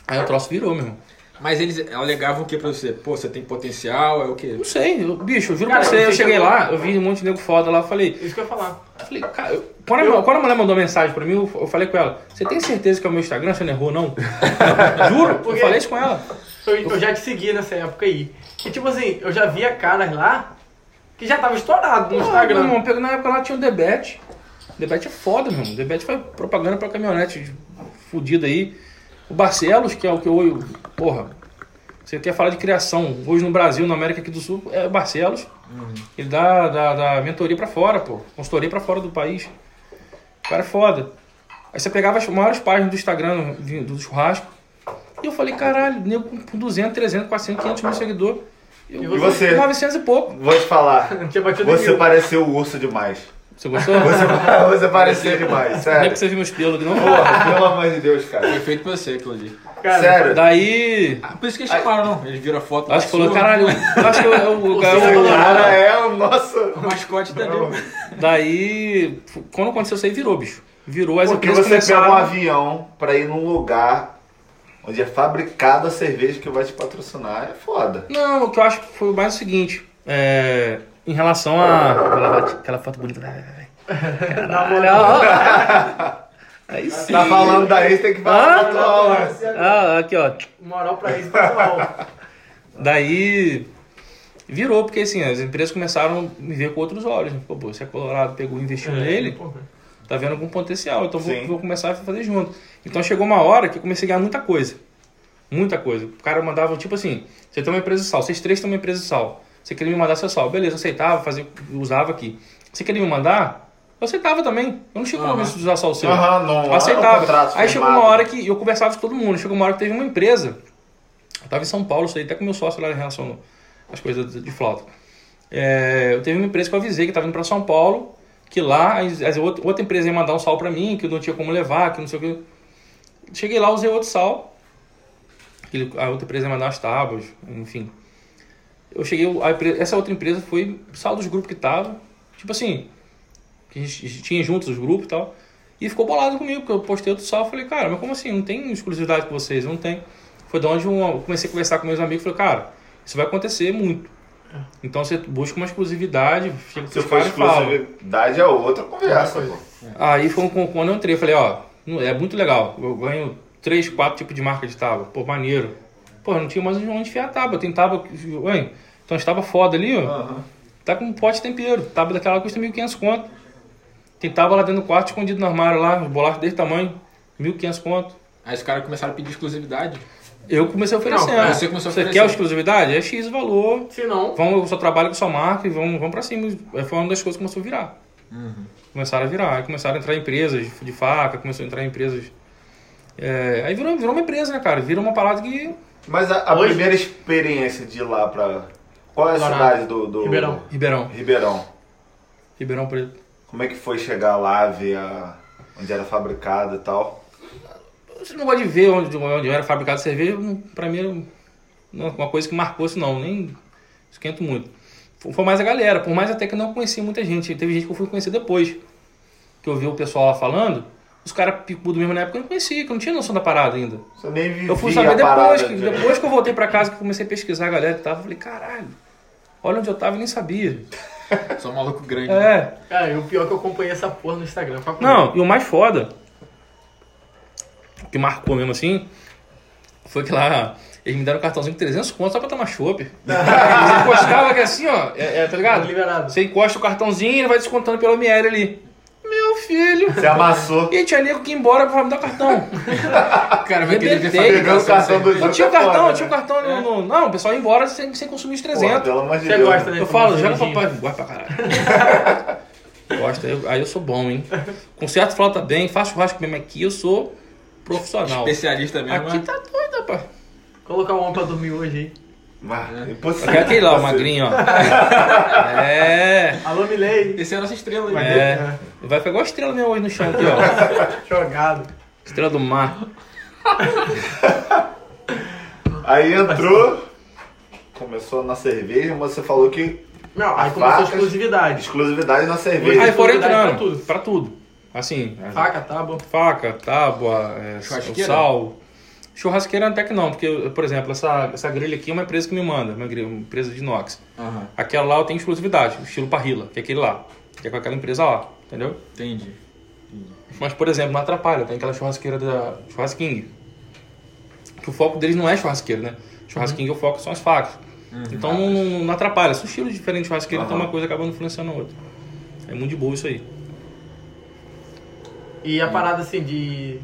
D: Aí o troço virou, meu irmão.
B: Mas eles alegavam o que pra você? Pô, você tem potencial, é o quê?
D: Não sei, eu- bicho, eu juro
A: Cara,
D: pra você, eu cheguei
A: chegou-
D: lá, eu vi um monte de nego foda lá, eu falei,
A: Isso que eu ia falar.
D: Eu falei, cara, eu- quando, a, mulher- quando a mulher mandou mensagem pra mim, eu, eu falei com ela, você tem certeza que é o meu Instagram? Você não errou, não? Juro, eu
A: Porque-
D: falei isso com ela.
A: Eu, eu já te segui nessa época aí. E tipo assim, eu já via caras lá que já tava estourado no
D: Pô,
A: Instagram.
D: meu irmão, pegou- na época lá tinha o Debete. Debete é foda, meu irmão. Debete foi propaganda pra caminhonete fudida aí. O Barcelos, que é o que eu. Porra, você quer falar de criação. Hoje no Brasil, na América aqui do Sul, é o Barcelos. Ele dá, dá, dá mentoria pra fora, pô. Consultoria pra fora do país. O cara é foda. Aí você pegava as maiores páginas do Instagram do churrasco. E eu falei, caralho, nego com 200, 300, 400, 500 mil seguidores.
A: E
C: você?
D: 900 e pouco.
C: Vou te falar.
A: Não tinha batido
C: Você pareceu o urso demais.
D: Você gostou?
C: Você, você pareceu demais,
D: Nem
C: sério.
D: que você viu meus pelos aqui, não?
C: Porra, pelo amor de Deus, cara.
B: Foi feito pra você ali.
A: Cara,
C: Sério.
D: Daí.
B: Ah, por isso que eles chamaram, não. Eles viram a foto.
D: Acho que
B: da
D: falou, caralho, acho que eu, eu, eu,
C: O
A: tá
C: cara é o nosso.
B: O mascote tá ali.
D: Daí, quando aconteceu isso aí, virou, bicho. Virou, as
C: Porque você pega um
D: começaram...
C: avião pra ir num lugar onde é fabricada a cerveja que vai te patrocinar. É foda.
D: Não, o que eu acho que foi mais o seguinte, é, em relação a... Aquela, aquela foto bonita, vai, vai, vai.
A: na moral.
D: Aí sim.
C: Tá falando daí, tem que falar
D: Ah,
C: atual, né?
D: Ah, aqui, ó.
A: Moral pra isso, pessoal.
D: Daí, virou, porque assim, as empresas começaram a me ver com outros olhos. né? Pô, pô, você é colorado, pegou e investiu nele,
A: Porra.
D: tá vendo algum potencial, então vou, vou começar a fazer junto. Então chegou uma hora que eu comecei a ganhar muita coisa. Muita coisa. O cara mandava, tipo assim, você tem uma empresa de sal, vocês três têm uma empresa de sal. Você queria me mandar seu sal. Beleza, aceitava, fazia, usava aqui. Você queria me mandar? Eu aceitava também. Eu não tinha compromisso de usar só o seu.
C: Aham, não.
D: Eu aceitava. Aí chegou uma hora que eu conversava com todo mundo. Chegou uma hora que teve uma empresa. Eu tava em São Paulo, isso aí até com meu sócio lá em relação às coisas de, flauta. É, eu teve uma empresa que eu avisei que tava indo para São Paulo, que lá as, as outra, empresa ia mandar um sal para mim, que eu não tinha como levar, que não sei o que. Cheguei lá, usei outro sal. A outra empresa ia mandar as tábuas, enfim. Eu cheguei, a empre- essa outra empresa foi sal dos grupos que tava. Tipo assim, que a gente tinha juntos os grupos e tal. E ficou bolado comigo, porque eu postei outro sal. Falei, cara, mas como assim? Não tem exclusividade com vocês? Não tem. Foi de onde eu comecei a conversar com meus amigos. Falei, cara, isso vai acontecer muito. Então você busca uma exclusividade, chega com
C: Se for
D: fala.
C: exclusividade, é outra conversa, pô.
D: Aí foi um- quando eu entrei, eu falei, ó, é muito legal. Eu ganho três, quatro tipos de marca de tábua. Pô, maneiro. Pô, não tinha mais onde enfiar a tábua. Tem tábua. Ué, então as tábuas foda ali, ó.
C: Aham.
D: Tá com um pote de tempero. Tábua daquela custa 1.500 conto. Tem tábua lá dentro do quarto, escondido no armário lá, bolacha desse tamanho. 1.500 conto.
B: Aí os caras começaram a pedir exclusividade.
D: Eu comecei a oferecer.
A: Não,
B: aí você começou a
D: Você
B: oferecer.
D: quer a exclusividade? É X valor.
A: Se não,
D: Vamos, eu só trabalho com sua marca e vamos, vamos pra cima. Aí Foi uma das coisas que começou a virar. Começaram a virar. Aí começaram a entrar empresas de- de faca, começou a entrar empresas. É, aí virou, virou uma empresa, né, cara? Virou uma parada que.
C: Mas a, a
A: Hoje-
C: primeira experiência de ir lá pra. Qual é a cidade do, do.
A: Ribeirão.
D: Ribeirão.
C: Ribeirão.
D: Ribeirão Preto.
C: Como é que foi chegar lá, ver a... onde era fabricado e tal?
D: Você não gosta de ver onde, onde era fabricado cerveja, não- pra mim não é uma coisa que marcou isso não, nem esquento muito. Foi foi mais a galera, por mais até que eu não conhecia muita gente. Teve gente que eu fui conhecer depois. Que eu vi o pessoal lá falando, os caras picudo mesmo na época eu não conhecia, que eu não tinha noção da parada ainda.
C: Você nem vivia
D: Eu fui saber depois, que,
C: de-
D: depois que eu voltei pra casa, que eu comecei a pesquisar a galera que tava, eu falei, caralho, olha onde eu tava e nem sabia.
B: Só um maluco grande. né?
D: É.
A: cara, e o pior é que eu acompanhei essa porra no Instagram.
D: Não, e o mais foda, que marcou mesmo assim, foi que lá eles me deram um cartãozinho de 300 contos só pra tomar chopp. Você encostava que assim, ó, é, é, tá ligado?
A: Liberado.
D: Você encosta o cartãozinho e ele vai descontando pelo ML ali. Filho!
C: Você amassou.
D: E tinha nego que ia embora pra me dar cartão.
B: O cara vai querer ver.
C: Pegando o cartão do
D: Eu tinha o
C: é
D: cartão, eu tinha o
C: né?
D: cartão no, no- Não, o pessoal ia embora sem, sem consumir os
C: Porra,
D: 300.
C: pelo amor de
A: Você
C: Deus.
A: gosta, né?
D: Eu falo, joga
A: cervejinha.
D: papai, gosta pra caralho. Gosta, eu- aí eu sou bom, hein? Conserto flauta bem, faço churrasco mesmo aqui, eu sou profissional.
B: Especialista mesmo.
D: Aqui
B: né?
D: tá doido, rapaz.
A: Colocar um homem pra dormir hoje aí.
C: Mas, impossível.
D: Aquele, aquele lá, o magrinho, ó. É.
A: Alô, Milei.
B: Esse é a nossa estrela aí.
D: É. Vai pegar a estrela mesmo hoje no chão aqui, ó.
A: Jogado.
D: Estrela do mar.
C: Aí entrou, começou na cerveja, mas você falou que
A: Não, aí
C: A
A: começou a exclusividade.
C: exclusividade na cerveja.
D: Aí foram
A: exclusividade
D: entrando.
A: pra tudo.
D: Pra tudo. Assim,
A: Faca, tábua.
D: faca, tábua, é,
B: Churrasqueira?
D: sal. Churrasqueira até que não, porque, eu, por exemplo, essa, essa grelha aqui é uma empresa que me manda, uma, grelha- uma empresa de inox. Aquela lá eu tenho exclusividade, o estilo Parrilla, que é aquele lá, que é com aquela empresa lá. Entendeu?
B: Entendi.
D: Mas, por exemplo, não atrapalha. Tem aquela churrasqueira da Churrasking. Que o foco deles não é churrasqueira, né? Churrasking, o foco são as facas. Então não, não atrapalha. São estilos diferentes de churrasqueira, então
C: Aham.
D: uma coisa acaba influenciando a outra. É muito de boa isso aí.
A: E a parada assim de,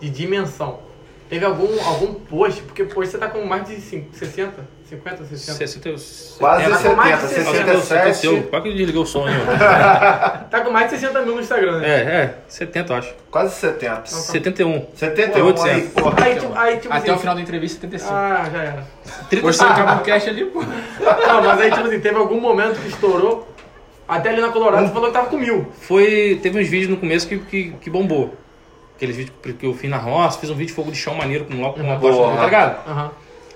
A: de dimensão. Teve algum, algum post, porque hoje você tá com mais de cin- 60, 50, 60.
D: 60,
C: Quase
D: é,
C: 70,
A: mais de 60,
C: 67.
D: Quase que desligou o som aí, ó.
A: Tá com mais de 60 mil no Instagram, né?
D: É, é, 70 eu acho.
C: Quase 70.
D: 71.
C: 71 aí,
D: 800.
C: porra.
A: Aí, tipo, aí, tipo
B: Até
A: assim,
B: o final da entrevista, 75.
A: Ah, já era.
D: 30
B: Postei o Cabo Cash ali, pô.
A: Não, mas aí, tipo assim, teve algum momento que estourou. Até ali na Colorado você falou que tava com mil.
D: Foi. Teve uns vídeos no começo que, que, que bombou. Aqueles vídeos que eu fiz na roça, fiz um vídeo de fogo de chão maneiro com logo com uma
C: Boa.
D: tocha, tá ligado?
A: Aham.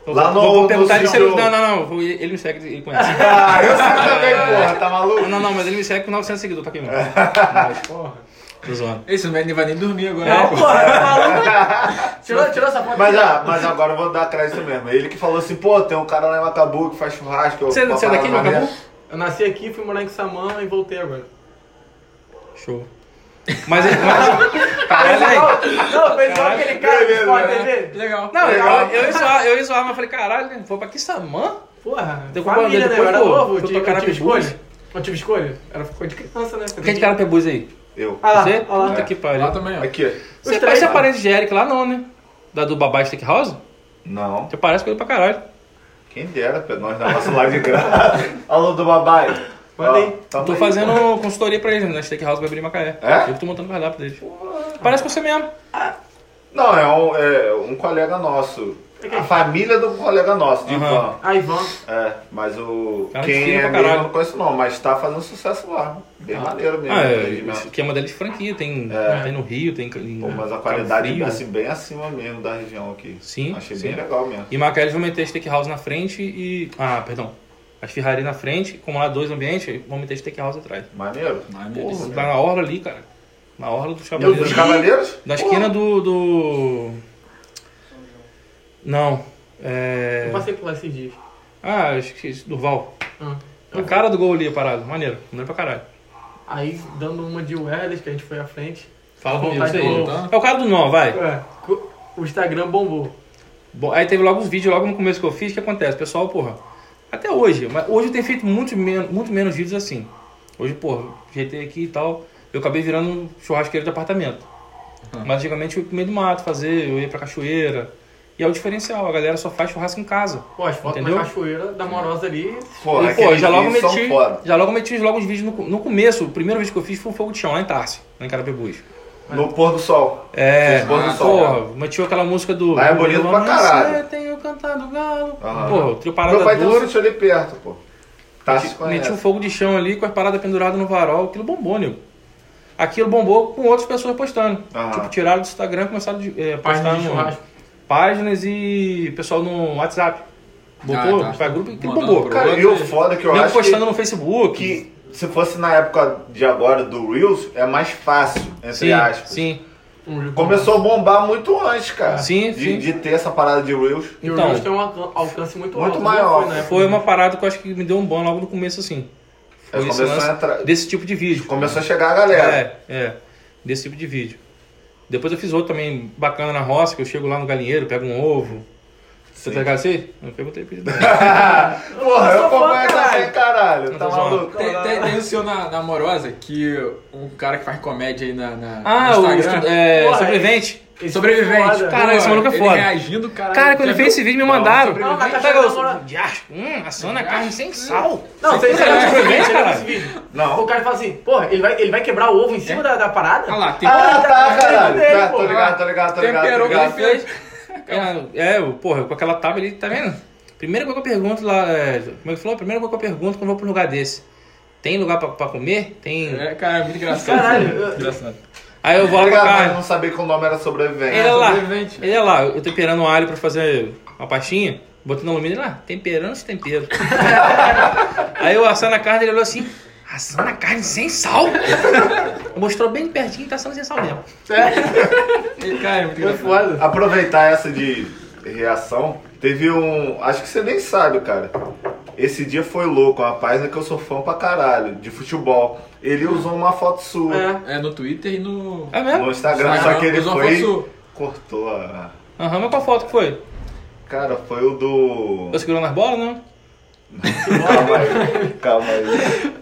D: Eu
C: Lá
D: vou,
C: no-
D: vou
C: no
D: perguntar ele se ele. Não, não, não. Ele me segue, ele conhece.
C: Ah, eu sei também, porra, tá maluco?
D: Não, não, mas ele me segue com 900 seguidores, tá aqui mesmo. Mas,
A: Porra.
D: tô zoando.
B: Esse não vai nem dormir agora.
A: Não,
B: né, pô?
A: porra, tá maluco? Tirou, tirou essa foto.
C: Mas, ah, mas agora eu vou dar crédito mesmo. Ele que falou assim, pô, tem um cara lá em Macabu que faz churrasco.
D: Você, você é daqui de Macabu?
A: Eu nasci aqui, fui morar em Samã e voltei agora.
D: Show. Mas ele. Mas, caralho, aí.
A: Não, fez igual aquele cara Sport
C: né?
A: TV.
B: Legal.
D: Não, eu,
C: Legal.
D: eu, ia zoar, eu ia zoar, mas falei, caralho, foi pra Quissamã?
A: Porra,
D: Deu
A: família, né?
D: depois,
A: Eu era
D: pô,
A: novo, eu
D: foi
A: tive, eu tive escolha. Não tive escolha? Era ficou de criança, né?
D: Quem é de Carapebus aí?
C: Eu.
A: Ah lá,
D: Você?
A: ah lá.
D: Puta que pariu.
B: Lá também, ó.
C: Aqui.
D: Você
A: Os três,
D: parece a
A: ó.
D: parente de Eric lá não, né? Da do Babá Steakhouse?
C: Não.
D: Você parece com ele pra caralho.
C: Quem dera, pra nós dar nosso lá de graça. Alô do babai.
A: Manda aí.
D: Tô
C: aí,
D: fazendo consultoria pra eles, na Steakhouse vai abrir em Macaé.
C: É?
D: Eu que tô montando o cardápio deles. Parece com você mesmo.
C: Não, é um, é um colega nosso. A família do colega nosso, de
D: Aham.
C: Ivan.
A: Ah, Ivan.
C: É, mas o.
D: Cara,
C: quem é mesmo não conheço não, mas tá fazendo sucesso lá. Bem maneiro mesmo.
D: Ah, é, que é modelo de franquia, tem,
C: É.
D: tem no Rio, tem em
C: Pô, mas a qualidade é assim, bem acima mesmo da região aqui.
D: Sim,
C: Achei
D: sim.
C: bem legal mesmo.
D: E Macaé eles vão meter steakhouse na frente e... Ah, perdão. As Ferrari na frente, como lá dois ambientes, vão meter steakhouse atrás.
C: Maneiro.
B: Maneiro.
D: Porra, lá na orla ali, cara. Na orla do
C: E
D: Chavaleiro.
C: os Cavaleiros?
D: Na esquina do, do... Não. É...
A: Eu passei por lá esses dias.
D: Ah, eu esqueci. Durval.
A: Ah.
D: A cara do gol ali, a parada. Maneiro. Maneiro pra caralho.
A: Aí, dando uma de Wireless, que a gente foi à frente.
D: Fala comigo, isso
A: de
D: aí.
A: novo.
D: É o cara do nó, vai.
A: É, o Instagram bombou.
D: Bom, aí teve logo os vídeos, logo no começo que eu fiz, o que acontece? Pessoal, porra, até hoje, mas hoje eu tenho feito muito, men muito menos vídeos assim. Hoje, porra, jeitei aqui e tal, eu acabei virando um churrasqueiro de apartamento. Mas antigamente eu ia pro meio do mato fazer, eu ia pra cachoeira. E é o diferencial, a galera só faz churrasco em casa.
A: Pô, as fotos
D: Entendeu?
A: na cachoeira da Morosa ali.
C: Pô,
D: e, pô, já logo meti, já logo meti logo os vídeos no, no começo, o primeiro vídeo que eu fiz foi o fogo de chão, lá em Tarsi, lá em Carapebus.
C: No pôr do sol.
D: É,
C: pôr do sol.
D: porra, meti aquela música do...
C: Lá é bonito pra caralho.
D: tenho cantado galo. Porra, o trio parada
C: Meu pai tem um
D: dura.
C: ali perto, pô. Tá se
D: Meti,
C: conhece.
D: meti um fogo de chão ali com as paradas penduradas no varal, aquilo bombou, nego. Aquilo bombou com outras pessoas postando. Tipo, tiraram do Instagram e começaram a é, postar
A: Página de
D: no- páginas e pessoal no WhatsApp. Botou,
B: Ah, tá.
D: faz grupo e bombou.
C: Cara, e o foda é que eu
D: Nego
C: acho
D: postando
C: que,
D: no Facebook.
C: que se fosse na época de agora do Reels, é mais fácil, entre
D: sim,
C: aspas.
D: sim.
C: Começou a bombar muito antes, cara.
D: Sim,
C: de,
D: sim.
C: de ter essa parada de Reels.
A: E o
D: Então.
A: Reels tem um alcan- alcance muito,
C: Muito
A: alto.
C: maior.
A: Foi, época.
D: Foi uma parada que eu acho que me deu um bom logo no começo, assim.
C: É, começou, a entrar,
D: desse tipo de vídeo.
C: começou a chegar a galera.
D: É, é. Desse tipo de vídeo. Depois eu fiz outro também bacana na roça, que eu chego lá no galinheiro, pego um ovo. Você tá ligado assim? Eu perguntei pro Gilberto.
C: Porra,
A: Eu
C: acompanho
A: caralho.
C: também, caralho. Tá maluco?
B: Tem, tem, tem o seu na, na Amorosa, que um cara que faz comédia aí na, na
D: Ah,
B: no
D: o
B: Instagram.
D: estu- é,
A: Porra,
D: sobrevivente.
A: Esse
B: Sobrevivente.
A: foda.
D: Cara, esse maluco é
B: ele
D: foda.
B: reagindo, cara.
D: Cara, quando ele fez esse vídeo, me mandaram.
A: Não,
D: o- de acho, Hum, assando a carne sem sal.
A: Não, você
D: tá
A: não
D: sobrevivente,
A: sobrevivente,
D: cara?
A: cara? esse vídeo.
C: Não.
A: O cara fala assim, porra, ele vai, ele vai quebrar o ovo em cima da, da parada?
B: Ah lá, tem
C: Ah, tá, caralho. Tá, tô ligado, tô ligado, tô ligado.
B: Temperou
C: Tô
B: que ele
C: ligado.
D: É, é, eu, porra, com aquela tábua ali, tá vendo? Primeira coisa que eu pergunto lá, é, como é que falou? Primeira coisa que eu pergunto quando eu vou pra um lugar desse. Tem lugar pra, pra comer? Tem.
B: É, cara, é muito engraçado.
A: Caralho, eu-
B: Engraçado.
D: Aí eu vou lá pra
C: eu não sabia que o nome era sobrevivente.
D: Ele é lá,
B: sobrevivente.
D: ele é lá, eu temperando um alho pra fazer uma pastinha, botando alumínio lá, temperando esse tempero. Aí eu assando a carne, ele olhou assim, assando a carne sem sal? Mostrou bem pertinho, tá assando sem sal mesmo.
B: E, cara, é muito
A: Foi
B: engraçado.
A: foda.
C: Aproveitar essa de reação, teve um. Acho que você nem sabe, cara. esse dia foi louco, uma página que eu sou fã pra caralho, de futebol. Ele usou uma foto sua
A: É.
B: É no Twitter e no.
D: É mesmo?
C: no Instagram,
B: Instagram,
C: só que ele
B: usou uma
C: foi
B: foto sua.
C: cortou a...
D: Aham, mas qual foto que foi?
C: Cara, foi o do...
D: Eu segurando as bolas, né?
C: Calma aí, calma aí.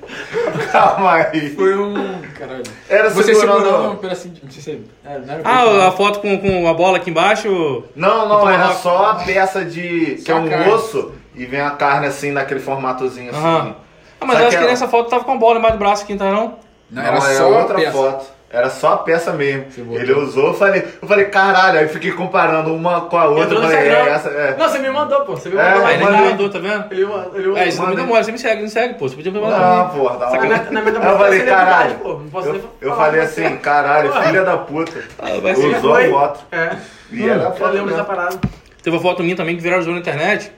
C: Calma aí.
B: Foi um. Caralho.
C: Era
B: Você
C: segurando-
B: segurou um pedacinho de. Não sei se é. Não era
D: Ah, a foto com, com a bola aqui embaixo.
C: Não, não, era
D: rock.
C: só a peça de. que
B: Só
C: é
B: a
C: um
B: carne.
C: osso e vem a carne assim, naquele formatozinho assim.
D: Aham. Ah, mas eu acho que
C: ela-
D: nessa foto tava com a bola embaixo do braço aqui, então não?
B: Não,
C: Não,
B: era
C: é
B: só
C: outra
B: peça.
C: foto. Era só a peça mesmo. Ele usou, eu falei, eu falei, caralho, aí fiquei comparando uma com a outra.
A: Entrou
C: falei, é, essa, é.
A: Não, você me mandou, pô. Você me
C: É,
A: mandou.
D: Ah,
A: lá.
D: ele
C: mandei.
D: me mandou, tá vendo?
A: Ele, ele,
D: É, isso não me demora, você me segue, não segue, pô. Você podia me mandar
C: Não,
D: também.
C: porra, tá
A: Na
C: uma-
A: minha- na minha
C: eu falei, caralho.
A: pô, não posso
C: Eu,
A: nem
C: eu
A: falar
C: falei assim, caralho, filha da puta.
D: Ah.
C: Usou a
A: foi?
C: foto.
A: É.
C: E era
A: Eu lembro dessa parada.
D: Teve uma foto minha também que viralizou na internet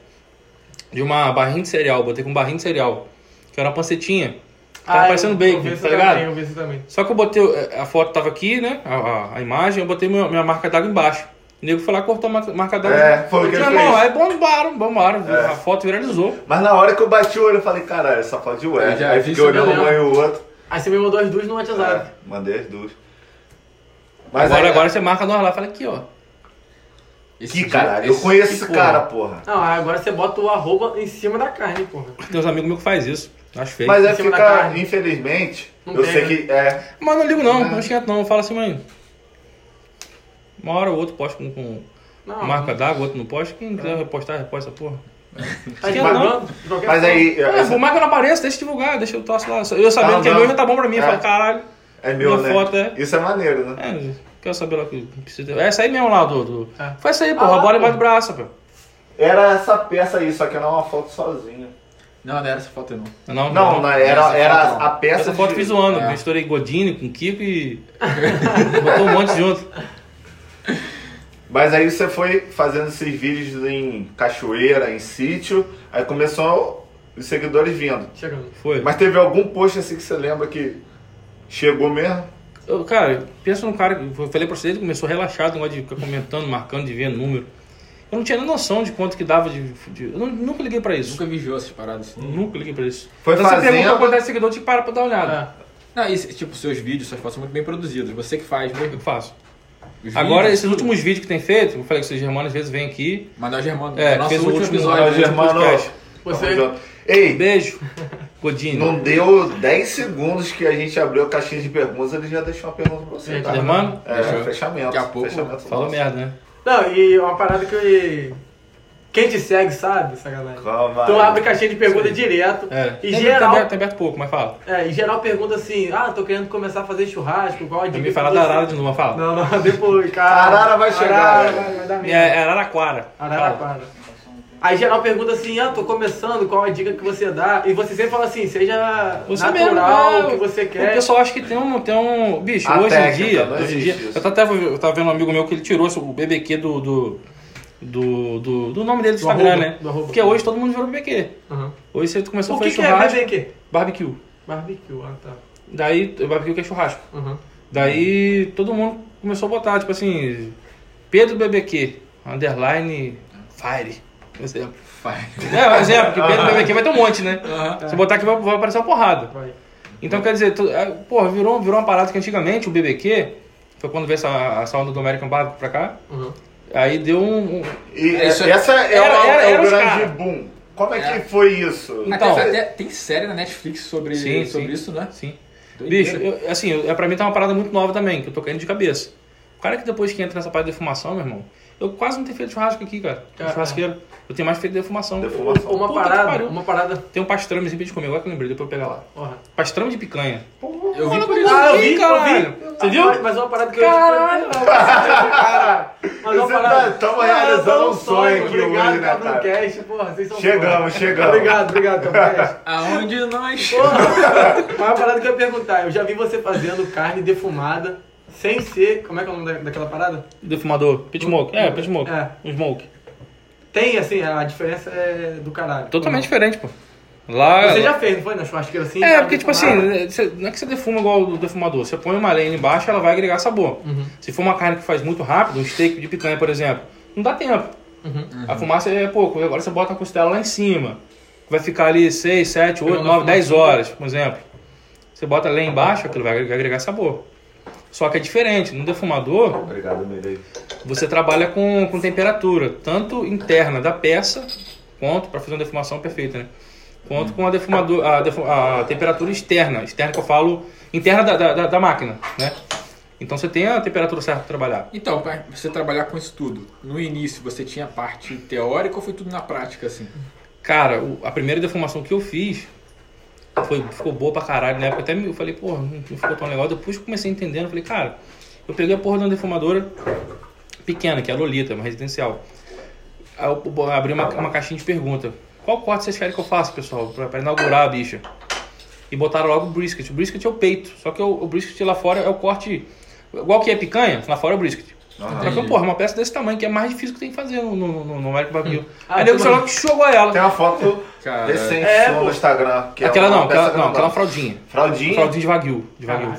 D: de uma barrinha de cereal. Botei com barrinha de cereal. Que era uma pancetinha. Tava
A: Ah,
D: parecendo bacon,
A: isso
D: tá
A: também,
D: ligado?
A: Eu vi também.
D: Só que eu botei. eh, A foto tava aqui, né? A, a- a imagem, eu botei minha, minha marca d'água embaixo. O nego foi lá e cortou a mar- marca d'água.
C: É, foi o que ele fez.
D: aí bombaram, bombaram.
C: É.
D: A foto viralizou.
C: Mas na hora que eu bati o olho, eu falei, caralho, essa foto de
B: já
C: Aí fiquei olhando um e o outro.
A: Aí você me mandou as duas no WhatsApp.
C: É, mandei as duas.
D: agora,
C: aí-
D: agora você marca nós lá, fala aqui, ó.
B: Esse
C: Que
B: dia-
C: caralho, eu conheço esse cara, porra.
A: Não, agora você bota o arroba em cima da carne, porra.
D: Tem uns amigos meus que faz isso. Acho feio.
C: Mas é ficar, infelizmente,
A: Não
C: eu
A: tem,
C: sei
A: né?
C: que é.
D: Mas não ligo não,
C: É.
D: não esquenta não. Fala assim, mãe. Uma hora ou outra posta com, com
A: Não,
D: marca d'água, outro não posta. Quem quiser repostar, reposta essa porra.
A: Tá
D: Mas-
A: divulgando de qualquer
C: Mas
A: forma.
C: aí,
D: É,
C: essa-
D: por mais que eu não apareça, deixa eu divulgar, deixa eu troço lá. Eu sabendo
C: Ah,
D: que é
C: não.
D: meu já tá bom pra mim. Eu
C: É.
D: falo, caralho.
C: é meu,
D: minha
C: né?
D: foto é-
C: Isso é maneiro, né?
D: É, quero saber lá o que precisa. É essa aí mesmo lá, do. do...
A: É.
D: Foi essa aí,
A: Ah,
D: porra.
A: lá,
D: a bola embaixo do braço, pô.
C: Era essa peça aí, só que era uma foto sozinha.
B: Não, não era essa foto, não.
D: Não,
C: Não, não, era,
B: essa
C: era
B: foto não.
C: a peça.
D: Essa foto
C: de-
D: fiz zoando.
B: É.
D: Misturei Godini com Kiko e. botou um monte junto.
C: Mas aí você foi fazendo esses vídeos em cachoeira, em sítio, aí começou os seguidores vindo.
A: Chegando.
D: Foi.
C: Mas teve algum post assim que você lembra que chegou mesmo?
D: Eu, cara, pensa num cara, eu falei pra você, ele começou relaxado, negócio de ficar comentando, marcando, de ver número. Eu não tinha nem noção de quanto que dava de. de- eu não- nunca liguei pra isso.
B: Nunca vigiou essas paradas assim.
D: Nunca liguei pra isso.
C: Foi
D: Então, você
C: fazendo-
D: pergunta a quantidade de seguidor, te para pra dar uma olhada.
A: É.
B: Não, e, tipo, seus vídeos, suas fotos são muito bem produzidas. Você que faz
D: O
B: mesmo.
D: que eu faço?
B: Os
D: Agora,
B: vídeos,
D: esses
B: tudo.
D: últimos vídeos que tem feito, eu falei que o Germano às vezes vem aqui.
B: Manuel Germano.
D: É,
B: nosso
D: fez o
B: último
D: último
B: episódio.
D: Último
C: Germano.
A: Você-.
C: Ei,
D: Beijo, Godinho.
C: não deu 10 segundos que a gente abriu a caixinha de perguntas, ele já deixou uma pergunta pra você. Tá?
D: Germano?
C: É,
B: Deixou.
C: fechamento.
B: Daqui a pouco
C: fechamento
D: Falou
C: nosso.
D: merda, né?
A: Não, e uma parada que. Quem te segue sabe, sacanagem.
C: Calma.
A: Tu abre caixinha de pergunta direto.
D: É.
A: E
D: tem,
A: geral.
D: Tem aberto, tem aberto pouco, mas fala.
A: É, em geral pergunta assim, ah, tô querendo começar a fazer churrasco, qual a dica
D: falar
A: você-
D: da Arara de novo, mas fala.
A: Não, não, depois, cara.
C: Arara vai chegar.
A: Arara vai, vai dar
D: É,
A: merda.
D: é Araraquara. Fala.
A: Aí geral pergunta assim, ah, tô começando, qual a dica que você dá? E você sempre fala assim, seja
D: Você
A: natural,
D: mesmo,
A: o que
D: é,
A: você
D: O
A: quer.
D: pessoal acha que tem um. Tem um bicho,
C: A
D: hoje
C: técnica,
D: em dia.
C: não
D: Hoje em dia.
C: isso.
D: Eu tava, eu tava vendo um amigo meu que ele tirou o BBQ do. do, do, do, do nome dele do
A: Do
D: Instagram,
A: arroba,
D: né?
A: do arroba.
D: Porque hoje todo mundo virou BBQ.
A: Uhum.
D: Hoje você começou
A: O
D: a
A: que,
D: fazer
A: que é
D: churrasco.
A: BBQ?
D: Barbecue.
A: Barbecue, ah tá.
D: Daí, o barbecue que é churrasco.
A: Uhum.
D: Daí todo mundo começou a botar, tipo assim, Pedro BBQ, underline Fire, exemplo.
B: Faz.
D: É, um exemplo, que Pedro BBQ vai ter um monte, né?
B: Aham.
D: Se botar aqui vai, vai aparecer uma porrada.
A: Vai.
D: Então quer dizer, tu, é, porra, virou, virou uma parada que antigamente o BBQ, foi quando veio essa, essa onda do American Barbecue pra cá,
A: Uhum.
D: aí deu um. um-
C: E
B: É, isso é-
C: essa é,
D: Era-
C: o,
D: era-
C: é o
D: era os
C: grande
D: cara.
C: boom. Como é que
B: É.
C: foi isso?
D: Então-
B: Até, tem série na Netflix sobre,
D: Sim,
B: sobre
D: sim.
B: isso, né?
D: Sim.
B: Doideira.
D: Bicho, eu, assim, eu- é, pra mim tá uma parada muito nova também, que eu tô caindo de cabeça. O cara que depois que entra nessa parte de defumação, meu irmão, eu quase não tenho feito churrasco aqui, cara.
A: Cara,
D: Churrasqueiro. Eu tenho mais feito defumação.
C: Defumação.
A: Uma
D: Puta
A: parada, uma parada.
D: Tem um pastrame pra gente comer, agora que eu lembrei, depois eu pegar lá.
A: Porra.
D: Pastrame de picanha.
B: Eu vi por isso.
A: Ah, eu vi, vi.
D: Você viu?
A: Mas, mas uma parada que eu
D: Caralho.
A: Caralho. Mas uma
C: Você
A: parada.
C: tá- tamo
A: Ah,
C: realizando
A: tô
C: um sonho aqui
A: Obrigado,
C: hoje, né, cara?
A: Cabroncast. Porra, vocês são
C: Chegamos, chegamos.
A: Obrigado, obrigado, Cabroncast.
B: Aonde nós.
A: Porra. Mas uma parada que eu ia perguntar. Eu já vi você fazendo carne defumada sem ser. Como é que é o nome da- daquela parada?
D: Defumador. Pit smoke. É, pit smoke.
A: É.
D: Um smoke.
A: Tem, assim, a diferença é do caralho.
D: Totalmente diferente, pô. Lá.
A: Você já fez, não foi? Na churrasqueira assim?
D: É, porque, tipo assim, você- não é que você defuma igual o defumador. Você põe uma lenha embaixo, ela vai agregar sabor.
A: Uhum.
D: Se for uma carne que faz muito rápido, um steak de picanha, por exemplo, não dá tempo.
A: Uhum.
D: A fumaça é pouco. Agora você bota a costela lá em cima. vai ficar ali 6, 7, 8,
A: Pegando
D: 9,
A: a
D: 10
A: fumaça.
D: horas, por exemplo. Você bota lá embaixo, aquilo vai agregar sabor. Só que é diferente. No defumador,
C: Obrigado,
D: você trabalha com, com temperatura, tanto interna da peça, quanto, para fazer uma defumação perfeita, né? Quanto com a, defumador, a, defu- a temperatura externa. Externa que eu falo, interna da, da, da- máquina, né? Então você tem a temperatura certa para trabalhar.
B: Então, pra você trabalhar com isso tudo, no início você tinha parte teórica ou foi tudo na prática, assim?
D: Cara, o- a primeira defumação que eu fiz foi, ficou boa pra caralho. Na época até eu falei, pô, não, ficou tão legal. Depois comecei entendendo, falei, cara, eu peguei a porra de uma defumadora pequena, que é a Lolita, uma residencial. Aí eu abri uma, uma caixinha de pergunta. Qual corte vocês querem que eu faça, pessoal, pra, pra inaugurar a bicha? E botaram logo o brisket. O brisket é o peito. Só que o, o brisket lá fora é o corte... Igual que é picanha, lá fora é o brisket. Só que, porra, uma peça desse tamanho, que é mais difícil que tem que fazer no, no, no, no American Barbecue.
A: Ah,
D: Aí nego já
A: uma-
D: logo jogou ela.
C: Tem uma foto
B: Cara,
C: recente
A: É,
C: no Instagram. Que
D: aquela
C: é uma
D: não, aquela, não, aquela fraldinha.
C: Fraldinha?
D: Fraldinha de Wagyu. De Wagyu.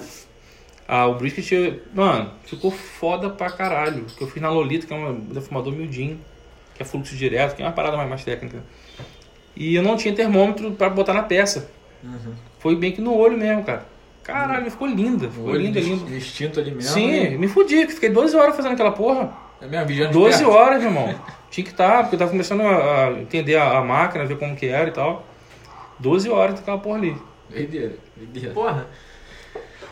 D: Ah, o brisket, mano, ficou foda pra caralho. Que eu fiz na Lolita, que é um defumador miudinho, que é fluxo direto, que é uma parada mais, mais técnica. E eu não tinha termômetro pra botar na peça. Foi bem que no olho mesmo, cara. Caralho, ficou linda. Ficou
B: olho
D: linda, linda.
B: distinto ali mesmo.
D: Sim,
B: né?
D: me fudi, que fiquei 12 horas fazendo aquela porra.
B: É mesmo, vigiando de
D: 12
B: perto.
D: horas, meu irmão. Tinha que estar, porque eu tava começando a, entender a, a máquina, ver como que era e tal. 12 horas daquela porra ali.
B: Doideira, doideira.
A: Porra.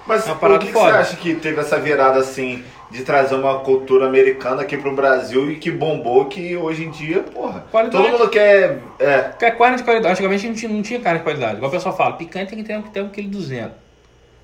C: Mas
D: É
C: por que, que você acha que teve essa virada assim de trazer uma cultura americana aqui pro Brasil e que bombou que hoje em dia, porra,
D: Qualidade.
C: todo mundo quer. É,
D: é carne de qualidade. Antigamente a gente não tinha carne de qualidade. Igual o pessoal fala, picanha tem que ter, ter 1,2 kg.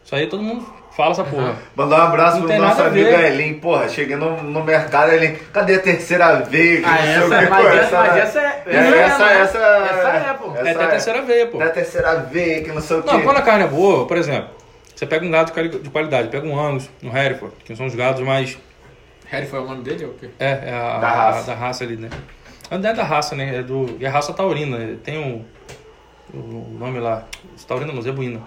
D: Isso aí todo mundo fala essa porra.
C: mandar um abraço
D: Não
C: pro
D: tem
C: nosso
D: nada a
C: amigo
D: ver.
C: Elin, porra, cheguei no, no mercado, Elin, cadê a terceira vez?
A: Ah, essa, mas, essa, mas essa é.
C: É, essa, essa, essa,
A: Essa é, pô.
D: é até a terceira veia, pô.
C: É a terceira vez, que não sei o quê.
D: Não, quando a carne é boa, por exemplo, você pega um gado de quali- de qualidade, pega um Angus, um Hereford, que são os gados mais.
B: Harry foi o nome dele ou o quê?
D: É, é a,
C: Da
D: a-
C: raça.
D: da raça ali, né? Não é da raça, né? É, do, é a raça taurina. Tem um, o nome lá. Taurina não, zebuína.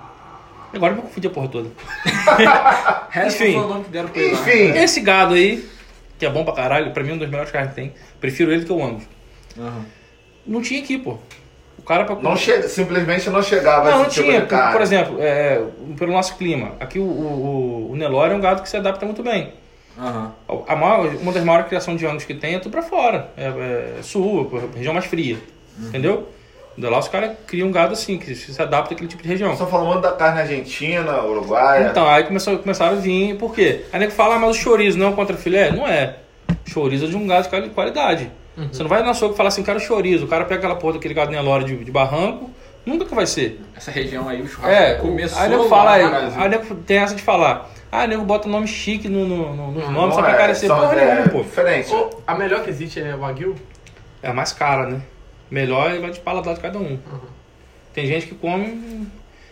D: Agora eu me confundi a porra toda. Enfim.
B: foi o nome que deram pra ele lá.
C: Enfim,
D: Esse gado aí, que é bom pra caralho, pra mim é um dos melhores carnes que tem. Prefiro ele que o Angus.
B: Aham.
D: Não tinha aqui, pô. O cara pra
C: não che... simplesmente não chegava
D: Não, não
C: tipo
D: tinha. Por, por exemplo, é, pelo nosso clima. Aqui o, o, o Nelore é um gado que se adapta muito bem.
B: Aham.
D: A maior, uma das maiores criações de Angus que tem é tudo pra fora. É, é sul, região mais fria. Entendeu? De lá os caras criam um gado assim, que se adapta àquele tipo de região.
C: Só falando muito da carne argentina, uruguaia.
D: Então, aí começou, começaram a vir, por quê? Aí nego fala, ah, mas o chorizo não é um contra filé? Não é. Chorizo é de um gado de quali- qualidade. Você não vai no açougue e falar assim, quero chorizo. O cara pega aquela porra daquele gado Nelore de, de barranco, nunca que vai ser.
B: Essa região aí, o churrasco
D: É,
B: começou
D: aí nego fala, aí, aí nego tem essa de falar, ah, nego bota nome chique no, no, no- nos
C: Não
D: nomes só pra
C: é,
D: encarecer porra
C: é
D: nenhuma, pô.
C: Diferente.
A: Ô, a melhor que existe é o Wagyu.
D: É a mais cara, né? Melhor é vai de paladar de cada um. Tem gente que come.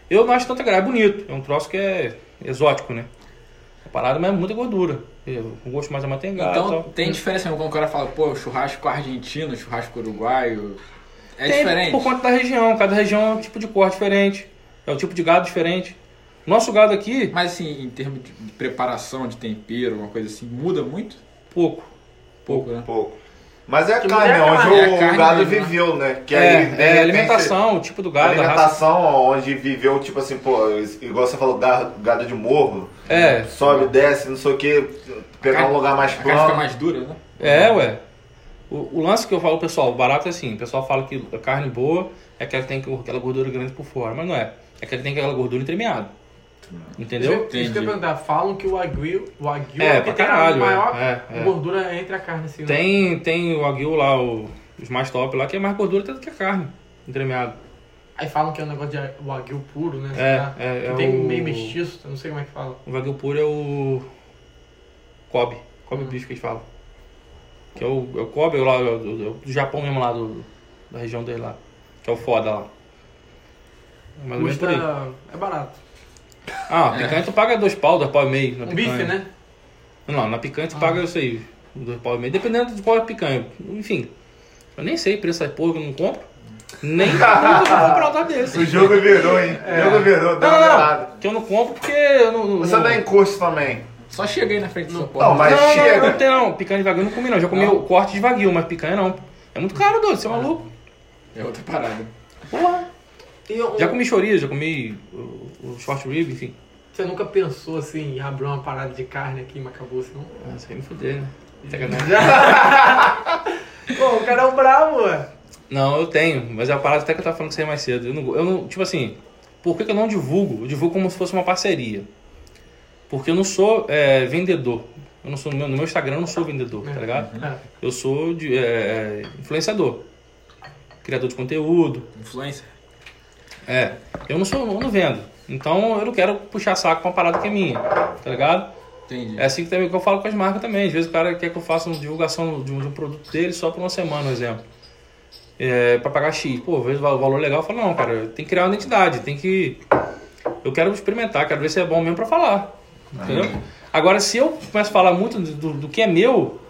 D: Eu não acho tanta graça, é bonito. É um troço que é exótico, né? A parada, mas é muita gordura. O gosto mais amanteigado e
B: Então
D: tal.
B: tem diferença mesmo quando o cara fala, pô, churrasco argentino, churrasco uruguaio. É
D: Tem
B: diferente.
D: Por conta da região. Cada região é um tipo de corte diferente. É um tipo de gado diferente. Nosso gado aqui,
B: Mas assim, em termos de de preparação, de tempero, alguma coisa assim, muda muito?
D: pouco.
B: Pouco, né?
C: Pouco. Mas é a carne,
A: é
C: onde
A: carne,
C: o,
B: é carne
C: gado
B: mesmo,
C: viveu, né? Que
D: é,
C: aí,
D: é alimentação, o tipo do gado,
C: alimentação onde viveu, tipo assim, pô, igual você falou, gado, gado de morro.
D: É.
C: Sobe, desce, não sei o que, pegar
B: carne-
C: um lugar mais
B: A carne fica
C: plano.
B: mais dura, né?
D: É, ué. O, o lance que eu falo, pessoal, o barato é assim, o pessoal fala que a carne boa é que tem aquela gordura grande por fora, mas não é. É que tem aquela gordura entremeada. Entendeu?
A: Isso que eu perguntar. Falam que o Wagyu, o Wagyu
D: É,
A: o que
D: pra
A: tem
D: caralho,
A: a maior
D: é, é.
A: gordura entre a carne. Assim, né?
D: Tem, tem o aguil lá, o- os mais top lá, que é mais gordura até do que a carne entremeada.
A: Aí falam que é um negócio de Wagyu puro, né?
D: É, é,
A: Que
D: é
A: tem
D: o-
A: meio mestiço, eu não sei como é que fala.
D: O wagyu puro é o Kobe. Kobe bicho que eles falam. Que é o, é o Kobe, é lá, do, do- do Japão mesmo lá, do, da região dele lá. Que é o foda lá. É aí.
A: Custa... É barato.
D: Ah, picanha tu paga dois pau, dois pau e meio na
A: Um
D: picanha.
A: bife, né?
D: Não, na picanha tu
A: Ah.
D: paga, eu sei, dois pau e meio. Dependendo de qual é a picanha. Enfim, eu nem sei preço da porra que eu não compro. Nem nunca vou comprar um desse.
C: O jogo virou, hein? O jogo virou, deu
D: Não,
C: uma
D: não, não. Que eu não compro porque eu não... não
C: Você
D: não...
C: dá em curso também.
B: Só cheguei na frente dessa
C: Não,
B: porra.
C: mas
D: não, não,
C: chega.
D: não, tem não. Picanha de wagyu eu não comi não. Já comi
B: Não?
D: o corte de wagyu, mas picanha não. É muito caro, doido. Você é maluco?
B: É outra parada.
D: Porra!
A: Um-
D: Já comi chorizo, já comi o, o short rib, enfim.
A: Você nunca pensou assim em abrir uma parada de carne aqui em Macabu, não?
D: Ah, isso aí me fuder, né?
A: Pô, o cara é um bravo, ué.
D: Não, eu tenho, mas é a parada até que eu tava falando com você mais cedo. Eu não, eu não tipo assim, por que, que eu não divulgo? Eu divulgo como se fosse uma parceria. Porque eu não sou é, vendedor. Eu não sou, no meu, no meu Instagram eu não sou vendedor, tá ligado?
A: É.
D: Eu sou de, é, é, influenciador. Criador de conteúdo.
B: Influencer.
D: É, eu não sou, eu não vendo. Então eu não quero puxar saco pra uma parada que é minha, tá ligado?
B: Entendi.
D: É assim que, também, que eu falo com as marcas também. Às vezes o cara quer que eu faça uma divulgação de um, de um produto dele só por uma semana, um exemplo. É, pra pagar X. Pô, vejo o valor legal, eu falo, não, cara, tem que criar uma identidade, tem que. Eu quero experimentar, quero ver se é bom mesmo pra falar. Entendeu? Agora, se eu começo a falar muito do- do que é meu,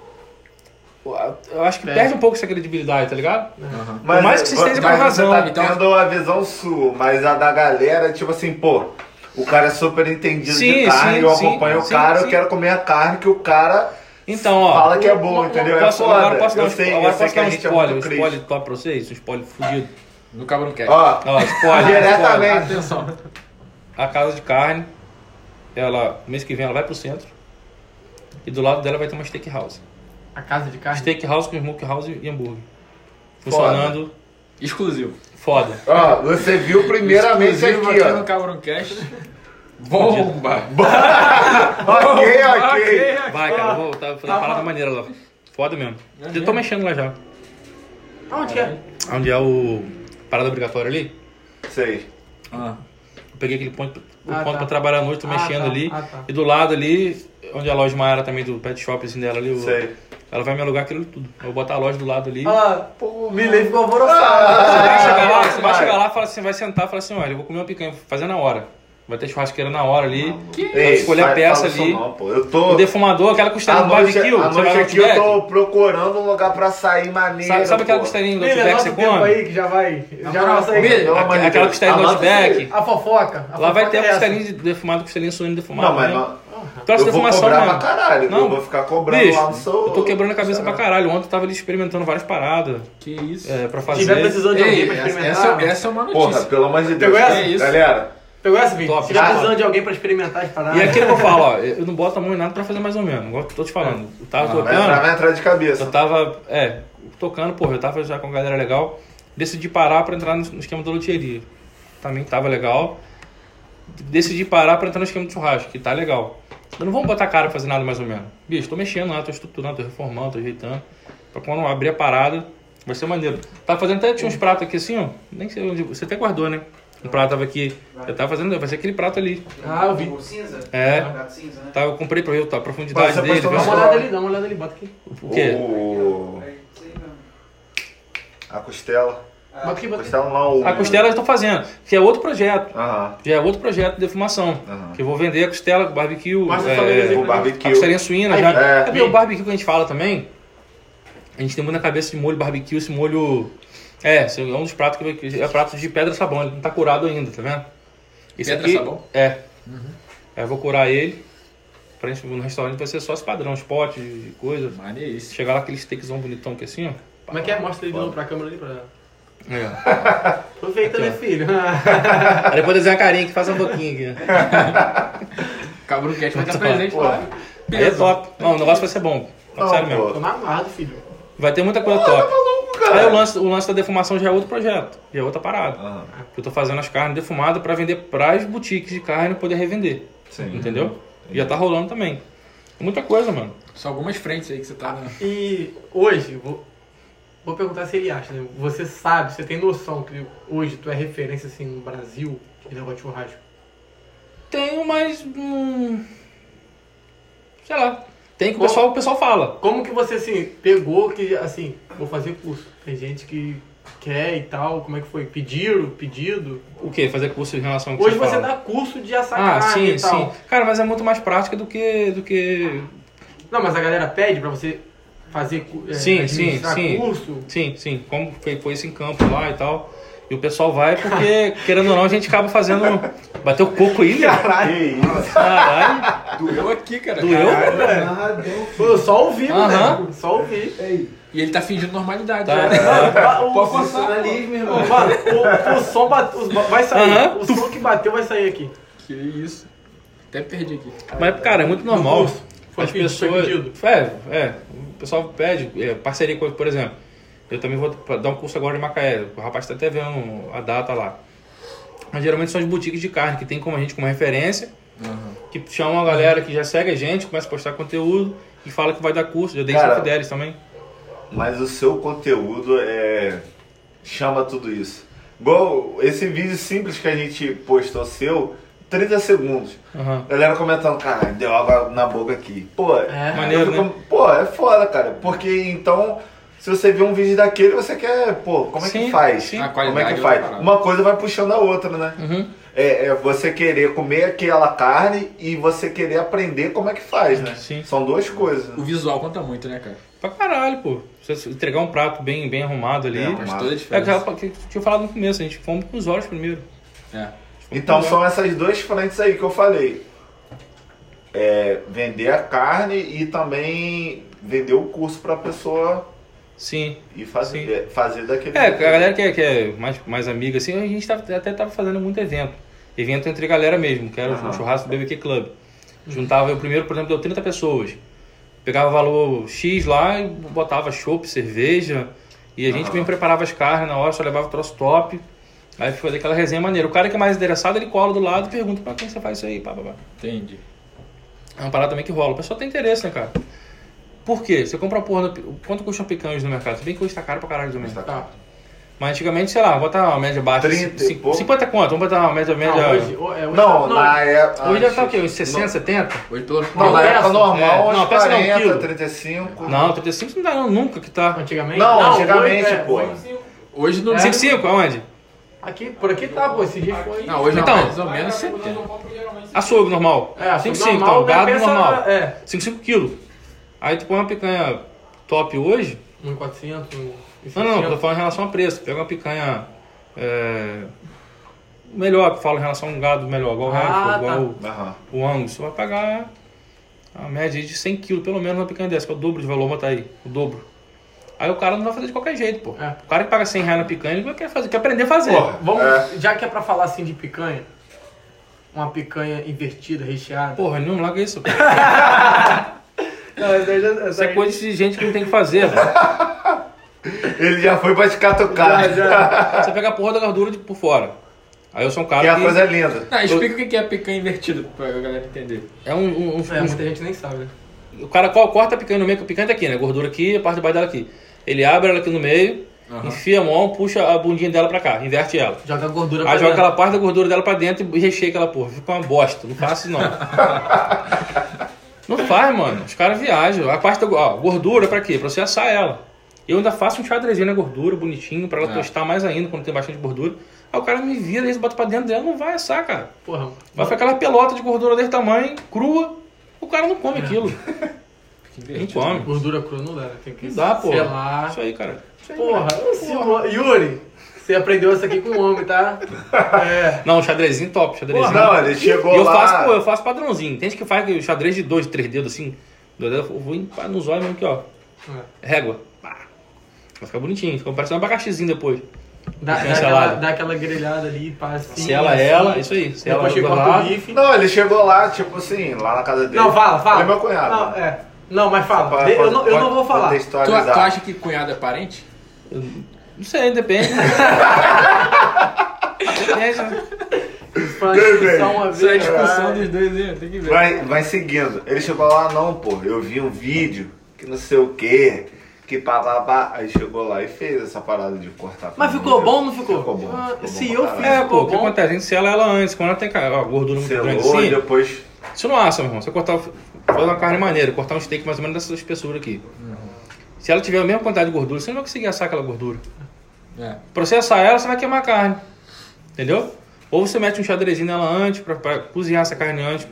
D: eu acho que
A: Perde.
D: perde um pouco essa credibilidade, tá ligado?
B: Aham.
D: Por mais que você esteja com
C: mas
D: razão,
C: Você tá
D: então-
C: tendo a visão sua, mas a da galera, tipo assim, pô, o cara é super entendido
D: Sim,
C: de carne,
D: sim,
C: eu acompanho
D: sim,
C: o cara,
D: sim.
C: eu quero comer a carne que o cara
D: Então, ó.
C: fala que é
D: um-
C: bom,
D: um-
C: entendeu?
D: Posso,
C: é foda.
D: agora posso dar
C: eu
D: um,
C: sei,
D: agora
C: eu sei
D: posso
C: que
D: dar
C: a
D: um
C: gente é
D: spoiler, um
C: muito
D: spoiler top pra vocês, um spoiler fudido.
B: No Cabroncast.
C: Ó,
D: Ó, spoiler.
C: Diretamente.
D: spoiler.
B: Atenção.
D: A casa de carne, ela, mês que vem ela vai pro centro. E do lado dela vai ter uma steakhouse.
A: A casa de carne.
D: Steakhouse com smokehouse e hambúrguer. Funcionando
B: Exclusivo.
D: foda.
C: ó, você viu primeiramente
B: Exclusivo
C: aqui,
B: no
C: ó.
B: Cabroncast. Bomba!
C: Ok, ok.
D: Vai, cara, vou tá, fazer uma parada maneira lá. Foda mesmo. Eu tô mexendo lá já.
A: Aonde é?
D: Onde é o parada obrigatória ali?
C: Sei.
B: Ah,
D: Eu peguei aquele ponto, o
A: Ah,
D: ponto
A: tá.
D: pra trabalhar à noite, tô
A: Ah,
D: mexendo
A: tá.
D: ali.
A: Ah, tá.
D: E do lado ali, onde é a loja Maiara também do pet shop assim dela ali, o-
C: Sei.
D: Ela vai me alugar aquilo tudo. Eu vou botar a loja do lado ali.
A: Olha lá, o Milei ficou
D: Você
A: alvoroçado.
D: vai chegar lá,
C: Ah,
D: você vai chegar lá, fala assim, vai sentar e fala assim, olha, eu vou comer uma picanha, vou fazer na hora. Vai ter churrasqueira na hora ali.
C: Ei,
D: escolher a peça ali.
C: não, pô. Eu tô.
D: O defumador, aquela costelinha do barbecue,
C: a noite
D: no
C: aqui eu tô procurando um lugar pra sair maneiro.
D: Sabe, sabe aquela costelinha do Outback que você come?
A: aí que já vai. Já
B: moral,
A: vai sair.
D: Aquela costelinha do. Outback.
A: A fofoca. A
D: Lá vai ter
A: é
D: a costelinha de defumado, costelinha suína defumada.
C: Não, mas
D: né?
C: não.
D: Troço de
C: Eu vou
D: defumação
C: cobrar
D: mesmo.
C: pra caralho.
D: Não.
C: Eu vou ficar cobrando
D: Bicho,
C: lá no seu.
D: eu tô quebrando a cabeça pra caralho. Ontem eu tava ali experimentando várias paradas
B: que isso.
D: é, pra
A: Se
D: fazer.
A: tiver precisando de alguém
B: Ei,
A: pra
B: essa,
A: experimentar.
B: essa, essa é uma
C: Porra,
B: notícia.
C: pelo amor de Deus.
A: Pegou essa?
B: É isso.
C: Galera,
A: Pegou essa?
D: Top,
A: Se tiver
D: top.
A: precisando de alguém pra experimentar as paradas.
D: E aquilo que eu falo, ó, eu não boto a mão em nada pra fazer mais ou menos. Igual eu tô te falando. Eu tava
B: Ah,
C: vai entrar,
D: tocando,
C: vai entrar de cabeça.
D: eu tava, é, tocando, porra, eu tava já com a galera legal. Decidi parar pra entrar no esquema da loteria. Também tava legal. Decidi parar pra entrar no esquema de churrasco, que tá legal. Eu não vou botar cara pra fazer nada mais ou menos. Bicho, tô mexendo lá, tô estruturando, tô reformando, tô ajeitando. Pra quando abrir a parada, vai ser maneiro. Tava fazendo até, tinha uns pratos aqui assim, ó. Nem sei onde, você até guardou, né? Um prato tava aqui. Eu tava fazendo, vai ser aquele prato ali.
A: Ah, eu vi.
E: O cinza?
D: É.
E: O gato cinza, né?
D: Tá, eu comprei pra ver a profundidade
C: Você
D: dele.
A: Dá uma olhada ali, dá uma olhada ali, bota aqui.
D: O quê?
C: O...
E: É.
C: A costela.
A: Bota aqui, bota aqui.
C: Costela não. o-
D: A costela eu tô fazendo, que é outro projeto.
C: Aham.
D: Já é outro projeto de defumação.
C: Aham.
D: Que eu vou vender a costela, barbecue,
A: Mostra
D: é,
C: O
A: gente.
D: a
C: barbecue.
D: costelinha suína.
A: Aí,
D: já.
C: é.
D: É, porque o barbecue que a gente fala também, a gente tem muito na cabeça de molho barbecue, esse molho... É, é um dos pratos que vai- é prato de pedra sabão, ele não tá curado ainda, tá vendo? Esse
B: Pedra
D: aqui,
B: sabão?
D: É. Aí eu vou curar ele, pra gente no restaurante vai ser só esse padrão, os potes de coisa.
B: Maneiríssimo.
D: Chegar lá aquele steakzão bonitão que é assim, ó.
A: Como é que é? Mostra ele de novo pra câmera ali. Pra...
D: É.
A: Aproveita,
D: Aqui,
A: né, filho?
D: Aí depois desenha a carinha que faz uma boquinha aqui.
B: Cabroncast vai estar
D: Muito
B: presente lá.
D: Aí é top. Não, o negócio vai ser bom.
C: Não,
D: Sério
C: pô.
D: mesmo.
A: Tô na guarda, filho.
D: Vai ter muita coisa top. Aí o lance, o lance da defumação já é outro projeto, já é outra parada.
C: Aham.
D: Eu tô fazendo as carnes defumadas pra vender pras boutiques de carne poder revender.
C: Sim.
D: Entendeu? E já tá rolando também. Muita coisa, mano.
B: São algumas frentes aí que você tá.
A: E hoje, vou, vou perguntar se ele acha, né? Você sabe, você tem noção que hoje tu é referência assim no Brasil de negócio de churrasco?
D: Tenho, mas. Hum, sei lá. Tem que o pessoal, o pessoal fala.
A: Como que você assim, pegou que assim, vou fazer curso? Tem gente que quer e tal, como é que foi? Pediram, pedido?
D: O quê? Fazer curso em relação ao que
A: Hoje
D: você
A: você dá curso de assar
D: Ah,
A: carne
D: sim,
A: e tal.
D: sim. Cara, mas é muito mais prática do que. do que.
A: Não, mas a galera pede pra você fazer é,
D: Sim, sim, sim.
A: curso.
D: Sim, sim. Como foi, foi isso em campo lá e tal. E o pessoal vai porque, querendo ou não, a gente acaba fazendo. Bateu coco aí, né?
C: Que isso?
D: Caralho.
B: Doeu aqui, cara.
D: Doeu?
E: Amarradão.
A: Pô, eu só ouvi,
D: Aham.
A: mano. Só ouvi.
E: Ei,
B: E ele tá fingindo normalidade.
D: Tá.
A: Mano, o,
B: Pode
A: o,
B: passar.
A: o, o som bateu, vai sair.
D: Aham.
A: O som que bateu vai sair aqui.
B: Que isso. Até perdi aqui.
D: Mas, cara, é muito normal.
A: curso. Foi
D: As
A: pedido, foi
D: pessoas.
A: pedido.
D: É, é. O pessoal pede é, parceria com, por exemplo. Eu também vou dar um curso agora em Macaé. O rapaz tá até vendo a data lá. Mas geralmente são as boutiques de carne que tem como a gente como referência, que chamam a galera que já segue a gente, começa a postar conteúdo e fala que vai dar curso. Já dei
C: Cara,
D: São Fidélis também.
C: Mas o seu conteúdo é. chama tudo isso. Igual esse vídeo simples que a gente postou seu, 30 segundos.
D: Aham.
C: Galera comentando, cara, deu água na boca aqui. Pô,
A: É.
D: Maneiro,
C: fico-
D: né?
C: Pô, é foda, cara. Porque então, se você vê um vídeo daquele, você quer, pô, como é
D: Sim,
C: que faz?
D: sim.
C: Como é que
B: é
C: faz?
B: parada.
C: Uma coisa vai puxando a outra, né?
D: Uhum.
C: É, é você querer comer aquela carne e você querer aprender como é que faz, né?
D: Sim.
C: São duas coisas.
B: O
C: Né?
B: visual conta muito, né, cara?
D: Pra caralho, pô. Você entregar um prato bem, bem arrumado ali.
B: Faz
C: arrumado.
B: toda a
D: É aquela que eu tinha falado no começo, a gente come com os olhos primeiro.
B: É.
C: Então são essas duas frentes aí que eu falei. É, vender a carne e também vender o curso pra pessoa
D: Sim.
C: e fazer,
D: Sim.
C: é, fazer daquele
D: É, a galera que é, que é mais, mais amiga, assim, a gente tava- até tava fazendo muito evento. Evento entre galera mesmo, que era
C: Aham.
D: o churrasco do BBQ Club. Juntava, o primeiro, por exemplo, deu 30 pessoas. Pegava valor X lá e botava chopp, cerveja. E a gente
C: Aham.
D: mesmo preparava as carnes na hora, só levava o troço top. Aí foi aquela resenha maneira. O cara que é mais interessado, ele cola do lado e pergunta pra quem você faz isso aí, pá, pá, pá.
B: Entendi.
D: É uma parada também que rola. O pessoal tem interesse, né, cara? Por quê? Você compra a porra... da- Quanto custa uma picanha no mercado? Se bem que hoje tá caro pra caralho também.
A: Tá.
D: Mas antigamente, sei lá, vou botar uma média baixa.
C: 30 e pouco.
D: 50 quanto? Vamos botar uma média. média...
A: Ah, hoje, ho- é, hoje
C: Não,
A: tá-
C: na época.
D: Hoje já tá o quê? Uns 60, 70?
B: Hoje pelo
C: Não,
A: Não,
C: na
A: peça.
C: época normal,
D: É, não, peça não,
C: 40,
D: quilo.
C: 35.
D: Não, 35 não dá não, nunca que tá.
A: Antigamente?
C: Não, antigamente,
A: hoje, é,
C: pô.
A: hoje-
B: Hoje não
A: É.
D: 55, aonde?
A: Aqui, por aqui tá, pô. Esse dia foi.
B: Não, hoje
D: Então.
B: não, mais ou menos 70.
D: Açougue normal.
A: É, assim,
D: 55,
A: normal,
D: então, gado
A: peça-
D: normal.
A: É.
D: 55 quilos. Aí tu põe uma picanha top hoje.
A: 1,400.
D: Não, não, eu tô falando em relação a preço. Pega uma picanha. É, melhor, que eu falo em relação a um gado melhor, igual o
A: Ah,
D: Hereford,
A: tá.
D: igual o-
C: Aham.
D: o Angus. Você vai pagar a média de 100 quilos, pelo menos, uma picanha dessa, que é o dobro de valor, botar aí. O dobro. Aí o cara não vai fazer de qualquer jeito, pô.
A: É.
D: O cara que paga 100 reais na picanha, ele vai querer, fazer, quer aprender a fazer.
C: Porra.
A: Vamos,
C: É.
A: já que é pra falar assim de picanha, uma picanha invertida, recheada.
D: Porra, não larga isso. pô.
A: Não, essa aí já-
D: Isso é coisa de gente que não tem que fazer, pô.
C: Ele já foi pra te catucar.
A: Já, já.
D: Você pega a porra da gordura de, por fora. Aí eu sou um cara
C: Que é
D: que...
C: a coisa linda.
B: Não, explica o que é a picanha invertida pra galera entender.
D: É um... um, um-
A: É,
D: um-
A: muita gente nem sabe, né?
D: O cara co- corta a picanha no meio, que a picanha tá aqui, né? Gordura aqui, a parte de baixo dela aqui. Ele abre ela aqui no meio, enfia a mão, puxa a bundinha dela pra cá, inverte ela.
A: Joga a gordura
D: Aí joga
A: dentro.
D: aquela parte da gordura dela pra dentro e recheia aquela porra. Fica uma bosta. Não faça isso, não. não faz, mano. Os caras viajam. A parte da ó, gordura pra quê? Pra você assar ela. Eu ainda faço um xadrezinho na gordura, bonitinho, pra ela
B: É.
D: tostar mais ainda quando tem bastante gordura. Aí o cara me vira e bota pra dentro dela, não vai assar, cara.
A: Porra.
D: Vai ficar aquela pelota de gordura desse tamanho, crua. O cara não come aquilo. Não come.
A: Gordura crua não dá, né? Tem que
D: Não dá, pô.
A: selar.
D: Isso aí, cara. Isso aí,
A: Porra,
D: cara.
A: ho- Yuri, você aprendeu isso aqui com o homem, tá? É.
D: Não, xadrezinho top, xadrezinho.
C: Não, ele chegou
D: E eu
C: lá.
D: faço, pô, eu faço padrãozinho. Tem gente que faz xadrez de dois, três dedos assim. Dois dedos, eu vou nos olhos mesmo aqui, ó. Régua. Vai ficar bonitinho, fica parecendo um abacaxizinho depois.
A: Dá, dá, aquela, dá aquela grelhada ali, passa assim.
D: Sela
A: assim.
D: ela, isso aí. Sela
A: o
D: lado.
A: bife.
C: Não, ele chegou lá, tipo assim, lá na casa dele.
A: Não, fala, fala.
C: Ele é meu cunhado.
A: Não, é. Não, mas fala.
C: Pra-
A: De- eu, não, eu não vou falar.
B: Tu, tu acha que cunhado é parente?
D: Não sei, depende. depende. né?
B: Isso é a discussão dos dois, hein? Tem que ver.
C: Vai, vai seguindo. Ele chegou lá, não, pô, eu vi um vídeo que não sei o que, que pá, pá, pá. Aí chegou lá e fez essa parada de cortar.
A: Mas ficou bom ou não ficou?
C: Ficou bom.
A: Ah,
C: ficou
A: se
C: bom
A: eu fiz.
D: É, pô, o que acontece? A gente sela ela antes. Quando ela tem ó, gordura muito grande
C: Selou e
D: assim,
C: depois.
D: Você não assa, meu irmão. Você cortar, fazer uma carne maneira, cortar um steak mais ou menos dessa espessura aqui. Se ela tiver a mesma quantidade de gordura, você não vai conseguir assar aquela gordura.
B: É.
D: Pra você assar ela, você vai queimar a carne. Entendeu? Ou você mete um xadrezinho nela antes, pra, pra cozinhar essa carne antes,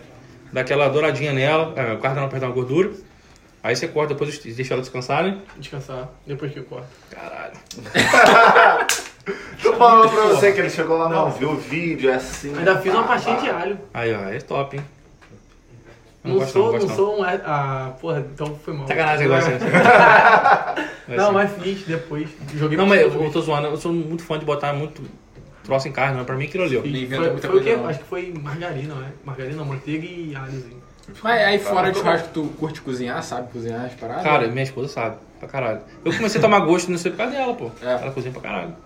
D: dá aquela douradinha nela, é, o carne não perder uma gordura. Aí você corta, depois deixa ela descansar, né?
A: Descansar, depois que eu corto.
D: Caralho.
C: Tô falando pra você que ele chegou lá, não, viu o vídeo, é assim.
A: Ainda fiz uma pastinha
C: pá.
A: de alho.
D: Aí, ó, é top, hein? Não,
A: Não,
D: gosto
A: sou,
D: não,
A: não,
D: gosto não.
A: sou um. Ah, porra, então foi mal.
D: Sacanagem, gosta.
A: Não, mas fiz depois. Joguei
D: Não, mas eu, eu tô zoando, eu sou muito fã de botar muito troço em carne, mas pra mim aquilo ali, ó.
B: Não
A: Foi,
B: muita
A: foi o
B: coisa,
A: quê?
B: não.
A: Acho que foi margarina, né? Margarina, manteiga e alhozinho.
B: Mas aí fora de churrasco, tu curte cozinhar, sabe cozinhar as paradas?
D: Cara, minha esposa sabe, pra caralho. Eu comecei a tomar gosto nisso por causa dela, pô.
B: É.
D: Ela cozinha pra caralho.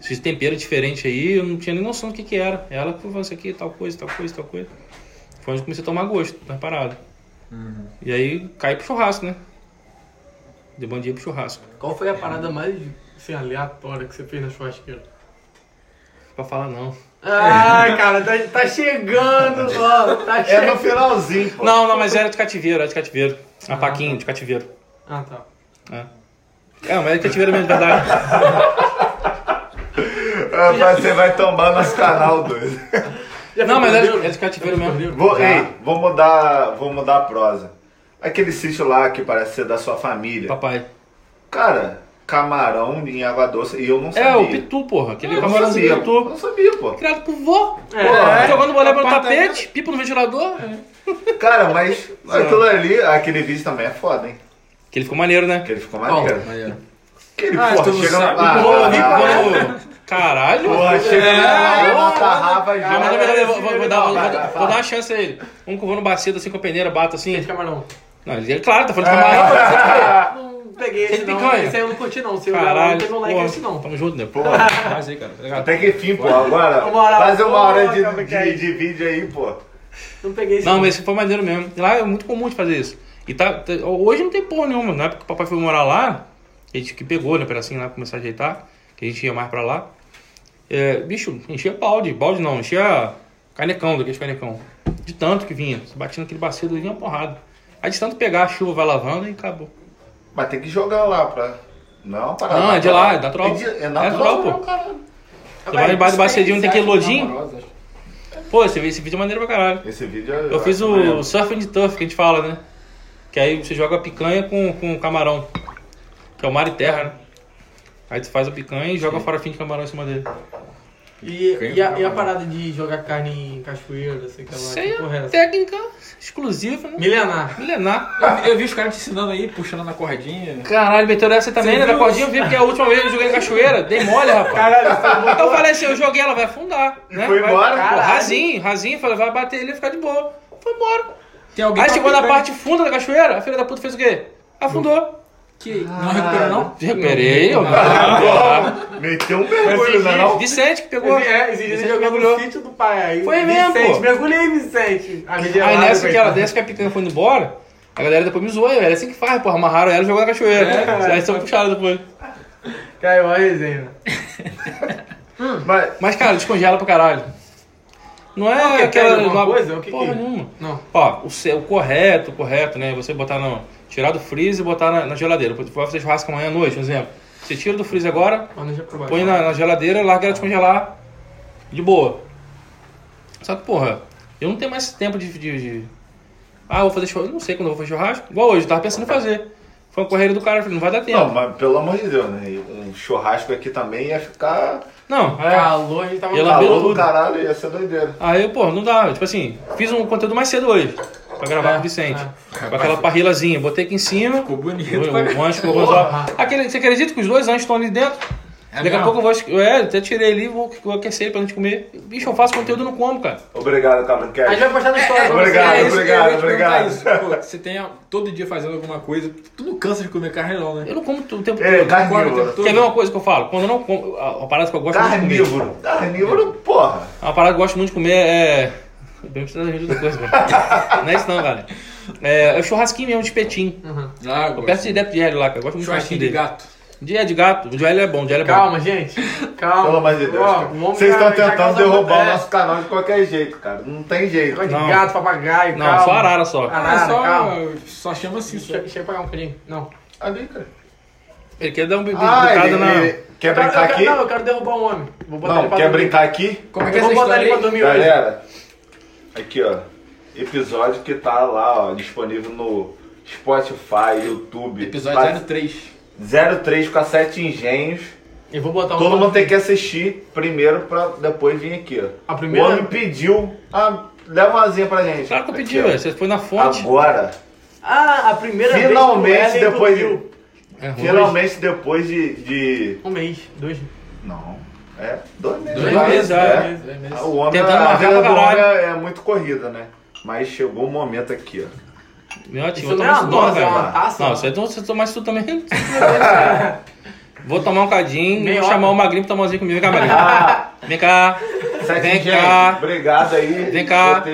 D: Esses temperos diferentes aí, eu não tinha nem noção do que que era. Ela falou isso aqui, tal coisa, tal coisa, tal coisa. Foi onde eu comecei a tomar gosto nas paradas.
B: Uhum.
D: E aí caí pro churrasco, né? De bom dia pro churrasco.
A: Qual foi a parada mais assim, aleatória que você fez na churrasqueira?
D: Pra falar não.
A: Ai, cara, tá, tá chegando, ó. Tá
C: É no
A: chegando.
C: finalzinho, pô.
D: Não, não, mas era de cativeiro, era de cativeiro. A paquinha de cativeiro.
A: Ah, tá.
D: É. É, mas é de cativeiro mesmo, de verdade.
C: Ah, mas Você vai tombar nosso canal, doido.
D: Não, mas é de- é de cativeiro mesmo.
C: Vou, ei, vou mudar, vou mudar a prosa. Aquele sítio lá que parece ser da sua família.
D: Papai.
C: Cara, camarão em água doce e eu não sabia.
D: É, o Pitu, porra. Aquele
C: Eu sabia,
D: Pitu.
C: não sabia, pô.
D: Criado por vô.
A: É.
D: Jogando bola no tapete, pipa no ventilador.
C: Cara, mas aquilo ali, aquele vídeo também é foda, hein?
D: Que ele ficou maneiro, né?
C: Que ele ficou maneiro.
B: Aí, ó.
C: Aquele,
B: Ah,
C: porra, chega.
D: Pô,
C: Ah, ah.
D: Caralho.
C: Porra, chega na, tarrafa já.
D: Mas na verdade, eu vou, vou- vou dar, vou, dar uma chance a ele. Um que eu vou no bacido assim com a peneira, bato assim.
A: Esse camarão.
D: Não, ele, ele- claro, tá falando de camarão.
A: Não peguei esse não.
D: picanha?
A: Esse aí eu não curti não. Se eu não
D: Caralho.
A: teve um like esse não.
D: Tamo junto, né?
C: Porra,
B: Faz aí, cara. Legal.
C: até que enfim, pô. Agora,
A: Moral,
C: faz uma hora de, de,
A: isso?
C: de vídeo aí, pô.
A: Não peguei esse
D: Não, mas esse foi maneiro mesmo. E Lá é muito comum de fazer isso. E tá, tá- hoje não tem porra nenhuma. Na época que o papai foi morar lá, a gente que pegou, né, pedacinho lá, começar a ajeitar, que a gente ia mais pra lá. É, bicho, enchia balde. Balde não, enchia canecão, daqueles canecão. De tanto que vinha. Você batia naquele bacio, vinha uma porrada. Aí de tanto pegar, a chuva vai lavando e acabou.
C: Mas tem que jogar lá pra... Não, para
D: Não, é de lá, é da tropa.
C: É, de, é
D: É
C: natural,
D: tropa, pô. Você vai debaixo do bacedinho, tem aquele lodinho. Pô, esse, esse vídeo é maneiro pra caralho.
C: Esse vídeo
D: Eu fiz o surfing de turf que a gente fala, né? Que aí você joga a picanha com, com camarão. Que é o mar e terra, né? Aí tu faz a picanha e joga fora fim de camarão em cima dele.
A: E, e, a,
B: vai
A: e a parada de jogar carne em cachoeira, sei que lá, que porra é
D: é
A: essa?
D: técnica exclusiva, né?
A: Milenar.
D: Milenar.
B: Eu, vi- eu vi os caras te ensinando aí, puxando na cordinha.
D: Caralho, meteu essa também,
B: Você
D: né?
B: Viu
D: cordinha eu vi, porque a última vez eu joguei em cachoeira, dei mole, rapaz.
A: Caralho,
D: Eu falei assim, eu joguei, ela vai afundar. né?
C: foi
D: Vai-
C: embora,
D: Pô,
A: caralho.
D: rasinho, rasinho, falei, vai bater ele e ficar de boa. Foi embora.
B: Tem alguém
D: Aí chegou na parte funda da cachoeira, a filha da puta fez o quê? Afundou.
B: Que não recuperou, não?
D: Recuperei, ó.
C: Meteu um mergulho, né, não?
D: Vicente que pegou.
A: É,
D: Vicente
A: jogando
D: mergulhou.
A: no sítio do pai aí.
D: Foi mesmo,
A: Vicente,
D: pô.
A: mergulhei, Vicente.
D: Aí nessa que, ela, nessa que a picanha foi indo embora, a galera depois me zoou. Era assim que faz, porra. Amarraram ela e jogou na cachoeira.
B: É,
D: Aí são puxados depois.
A: Caiu a resenha.
C: Mas,
D: Mas, cara, descongela pra caralho. Não é
A: Não,
D: aquela.
A: coisa? O que
D: porra
A: que-
D: nenhuma.
A: Não.
D: Ó, o, o correto, o correto, né? Você botar no. Tirar do freezer e botar na, na geladeira. Você vai fazer churrasco amanhã à noite, por exemplo. Você tira do freezer agora, põe na, na geladeira, larga ela descongelar de boa. Só que, porra, eu não tenho mais tempo de. de- de- Ah, vou fazer churrasco. Eu não sei quando eu vou fazer churrasco. Igual hoje, eu tava pensando em fazer. Foi uma correria do cara, eu falei, não vai dar tempo.
C: não, mas pelo amor de Deus, né? Um churrasco aqui também ia ficar
D: Não, é.
A: Calor, a gente tava
C: calor do
D: tudo.
C: caralho, ia ser doideira.
D: Aí, pô, não dá. Tipo assim, fiz um conteúdo mais cedo hoje. Pra gravar
A: É,
D: com o Vicente.
A: é.
D: Com aquela parrilazinha. Botei aqui em cima.
B: Ficou bonito.
D: O, o ancho colocou só. Aquele, você acredita que os dois anjos estão ali dentro?
B: É
D: Daqui a pouco eu vou. É, até tirei ali vou, vou aquecer ele pra gente comer. Bicho, eu faço conteúdo e não como, cara.
C: Obrigado, Cabra
A: A gente vai postar no story pra
C: Obrigado.
B: É isso,
C: obrigado,
B: perguntar
C: obrigado.
B: isso. Pô, você tem a- todo dia fazendo alguma coisa, tu não cansa de comer carne não, né?
D: Eu não como o tempo
C: É,
D: todo.
C: carnívoro.
B: todo.
D: Quer ver uma coisa que eu falo? Quando eu não como. A, a parada que eu gosto muito de comer.
C: Carnívoro. Carnívoro, porra.
D: Uma parada que eu gosto muito de comer é. Bem precisa da gente outra coisa, velho. Não é isso não, galera. É, é o churrasquinho mesmo de espetinho.
A: Uhum.
B: Ah,
D: Eu peço direto de hélio lá, cara. Eu gosto muito
B: churrasquinho
D: churrasquinho
B: de gato.
D: De, é de gato. O de hélio é bom, o de hélio é bom.
A: Calma, gente. Calma.
C: Pelo amor de Deus.
A: Ó,
C: Vocês estão tentando derrubar o
A: é,
C: nosso canal de qualquer jeito, cara. Não tem jeito.
A: Negócio de
D: Não.
A: gato, papagaio,
D: Não,
A: calma.
D: só arara só.
A: Ah,
B: Ah, só,
A: calma.
B: só chama assim.
A: Deixa, deixa eu pagar um bocadinho. Não.
C: Ali, cara.
D: Ele quer dar um bebê
C: Ah,
D: bocado
C: ele,
D: na.
C: ele- quer
A: Eu
C: brincar
A: eu quero-
C: aqui?
A: Não, eu quero derrubar um homem. Vou botar ele
C: Não,
A: pra
C: quer
A: dormir.
C: brincar aqui?
B: Como é que é
A: Eu
B: essa
A: vou botar ele pra dormir hoje.
C: Aqui ó, episódio que tá lá, ó, disponível no Spotify, YouTube.
B: Episódio
C: Mas-
B: 03.
C: 03 com a 7 engenhos.
A: Eu vou botar um.
C: Todo mundo tem que assistir primeiro pra depois vir aqui, ó.
A: A primeira-
C: O homem pediu. Ah, leva uma asinha pra gente.
D: Claro que eu
C: Aqui,
D: pedi,
C: ó.
D: Você foi na fonte.
C: Agora,
A: Ah, a primeira
C: Finalmente,
A: vez
C: depois de-.
D: É
C: finalmente depois de, de...
A: Um mês, dois.
C: Não, é dois meses.
D: Dois meses,
C: é.
D: é.
C: Ah, O homem,
D: Tentando
C: a
D: marcar
C: vida do homem é, é muito corrida, né? Mas chegou um momento aqui, ó.
D: Meu tio, vou
A: é
D: tomar isso
A: é uma
D: velho. Não, você tomar isso tudo também. Vou tomar um cadinho e vou chamar o Magrinho pra tomar um comigo. Vem cá, Magrinho.
C: Ah,
D: Vem cá.
C: Sete
D: Vem
C: gente,
D: cá.
C: Obrigado aí.
D: Vem cá.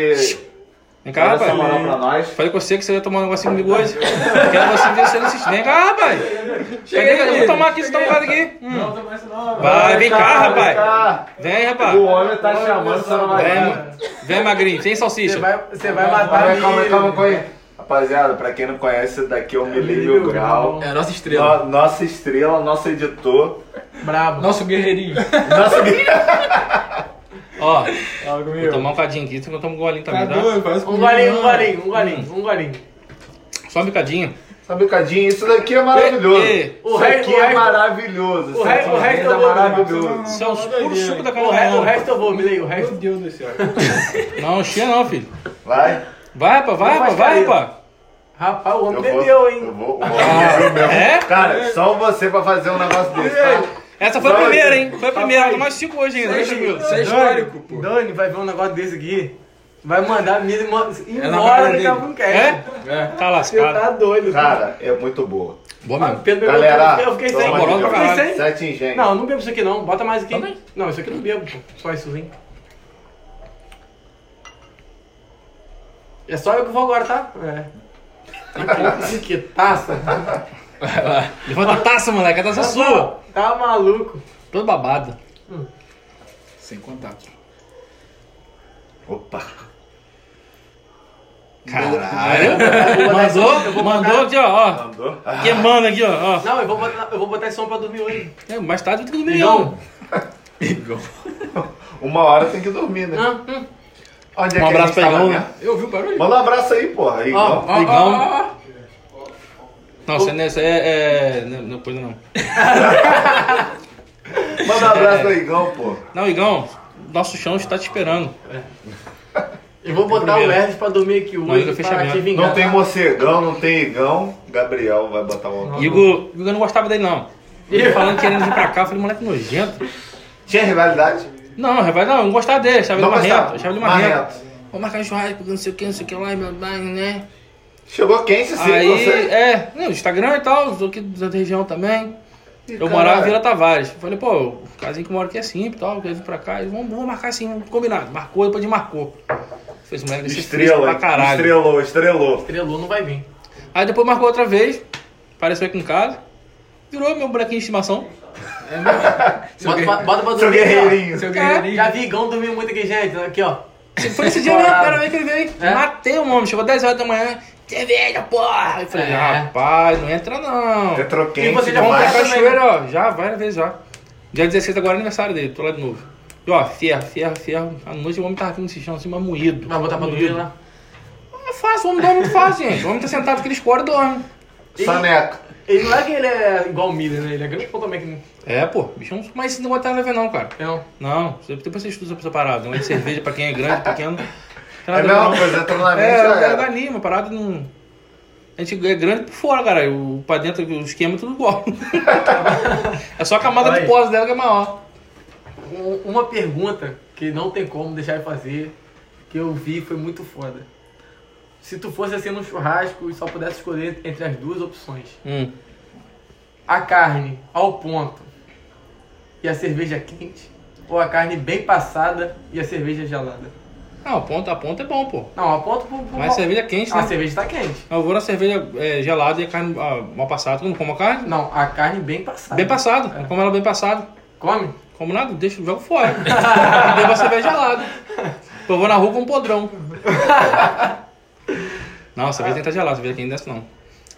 D: Vem cá,
C: moral
D: rapaz.
C: pra nós.
D: Falei com você que você ia tomar um negocinho comigo hoje. Quero você ver se ele assiste. Vem cá, rapaz. Cadê, cadê? Vou tomar aqui, você toma um cara aqui. Hum.
B: Não, toma isso não.
D: Vai, vem cá, rapaz.
C: cá.
D: Vem, rapaz.
C: O homem tá chamando, você não vai
D: Vem, Magrinho. Sem
A: Você
D: salsicha.
A: vai, você vai matar
C: Calma,
A: ele.
C: calma, calma, calma. Rapaziada, pra quem não conhece, esse daqui é o Milímetro
A: Milímetro
C: Grau.
B: É a nossa estrela.
C: No- nossa estrela, nosso editor.
A: Brabo.
B: Nosso guerreirinho.
C: Nossa
D: Ó, vou tomar um cadinho aqui. Você toma um golinho também,
B: Tá
D: tá?
B: doido, faz
A: Um golinho, um golinho, um golinho, um golinho.
D: Só um bicadinho.
C: Só um bocadinho, isso daqui é maravilhoso.
D: E- e-
A: o
C: isso
A: resto-
C: aqui
A: o
C: é maravilhoso.
A: o o resto
C: é
A: eu vou-
C: maravilhoso.
D: Isso é os puro suco da
A: O, re, o resto eu vou, me leio, o resto.
B: Meu Deus do céu.
D: Não, chia não, filho.
C: Vai.
D: Vai, rapaz, vai, rapaz, vai, rapaz.
A: Rapaz, o homem
C: Eu vou,
A: bebeu,
C: Eu
A: hein?
C: vou, o homem bebeu mesmo.
D: É?
C: Cara, só você pra fazer um negócio desse, tá?
D: Essa foi a primeira, hein? Foi a primeira.
A: Papai.
D: Mais cinco hoje ainda, deixa comigo.
B: Isso é histórico, pô.
A: Dani vai ver um negócio desse aqui. Vai mandar a mina embora
B: É
A: do. Cabum
D: É?
B: É.
D: Tá
A: Você tá
D: lascado.
A: doido.
C: Cara, é muito boa.
D: Boa
A: Ah,
D: mesmo.
A: Pedro bebeu
C: Galera,
A: eu fiquei sem. Eu fiquei sem.
C: Sete engenhos.
A: Não, eu não bebo isso aqui não. Bota mais aqui.
D: Também?
A: Não, isso aqui eu não bebo, pô. Só isso, hein? É só eu que vou agora, tá? É. Que- que taça.
D: Levanta a taça, moleque. A taça é sua.
A: Tá maluco.
D: Todo babado.
B: Sem contato.
C: Opa.
D: Caralho. Mandou, mandou aqui, ó. ó.
C: Mandou?
D: Queimando aqui, ó. ó.
A: Não, eu vou botar, eu vou botar esse som pra dormir hoje.
D: É, mais tarde do que do
A: Milhão.
D: milhão.
C: Uma hora tem que dormir, né?
A: Ah, hum.
C: Onde é
D: Um abraço pra Igão, né?
B: Eu vi o barulho.
C: Manda um abraço aí, porra. Igão.
A: ó,
D: Igão.
A: ó, ó.
D: Não, isso não- aí é. é não, não, coisa não.
C: Manda um abraço pra Igão, pô.
D: Não, Igão, nosso chão está te esperando.
A: Eu vou botar o Hermes pra dormir aqui
D: Não,
A: hoje
D: Igor,
A: pra
D: fechamento.
A: te vingar.
C: Não tem morcegão, não tem Igão. Gabriel vai botar um.
D: Igor, Igor não gostava dele, não. Ele falando querendo vir pra cá, eu falei, moleque nojento.
C: Tinha rivalidade?
D: Não, rapaz, não, eu não gostava dele, achava ele
C: Não
D: marrento. Achava ele marrento. Vou marcar um churrasco, porque não sei o que, não sei o que lá, né?
C: Chegou quente sim,
D: Aí,
C: você.
D: é, não, Instagram e tal, sou aqui da região também.
C: Ih,
D: Eu
C: caralho.
D: morava em Vila Tavares. Falei, pô, o casinho que mora aqui é simples e tal, quer vir pra cá. Eles, vamos, vamos marcar assim, vamos combinado. Marcou, depois de marcou. Fez moleque desse
C: Estrela,
D: pra caralho.
C: estrelou, estrelou.
A: Estrelou, não vai vir.
D: Aí depois marcou outra vez, apareceu aqui em casa, virou meu bonequinho de estimação.
B: Seu
A: Bota,
B: guerre-
A: bota, bota pra
C: Seu
A: dormir. aqui, ó.
C: guerreirinho.
B: Seu
A: É,
B: guerreirinho.
A: já vi Igão dormir muito aqui, gente. Aqui, ó.
D: Foi esse dia mesmo,
A: Parado.
D: primeira vez que ele veio.
A: É?
D: Matei o homem, chegou 10 horas da manhã, cerveja, porra! Eu falei,
A: É.
D: rapaz, não entra não.
C: Entrou quente
A: E você já
D: Vamos pra
A: também,
D: cachoeira, ó, já, várias vezes já. Dia 16 agora é aniversário dele, tô lá de novo. E ó, ferro, ferro, ferro. À noite o homem tava aqui nesse chão assim, mas moído.
A: Vai botar pra dormir lá.
D: É fácil, o homem dorme muito fácil, gente. O homem tá sentado aqui, ele escora e dorme.
C: Saneco.
A: Ele não é que ele é igual o Miller, né? Ele é grande pô também. Que...
D: É, pô, bichão. Mas esse negócio tá leve não, cara.
A: Não.
D: Não, você- depois você estuda essa parada. Não é de cerveja pra quem é grande, pequeno.
C: É
D: nada
C: a
D: a ver,
C: mesma
D: não.
C: coisa, entrou na mente
D: É, é
C: era.
D: anima, a parada não. A gente é grande por fora, cara. O, pra dentro, o esquema é tudo igual. é só a camada
A: Olha
D: de pós dela que é maior.
A: Um- Uma pergunta que não tem como deixar de fazer, que eu vi foi muito foda. Se tu fosse assim num churrasco e só pudesse escolher entre as duas opções,
D: Hum.
A: a carne ao ponto e a cerveja quente, ou a carne bem passada e a cerveja gelada?
D: Não, a ponta, a ponta é bom, pô.
A: Não, a ponto por, por
D: Mas cerveja quente,
A: a
D: né?
A: cerveja tá quente.
D: Eu vou na cerveja é, gelada e a carne ah, mal passada. Tu não como a carne?
A: Não, a carne bem passada.
D: Bem passada.
A: É.
D: Eu como ela bem passada.
A: Come?
D: Como nada, deixa, jogo fora. e bebo a cerveja gelada. Eu vou na rua com um podrão. Não, a cerveja tem que estar gelada, a cerveja quente desce não.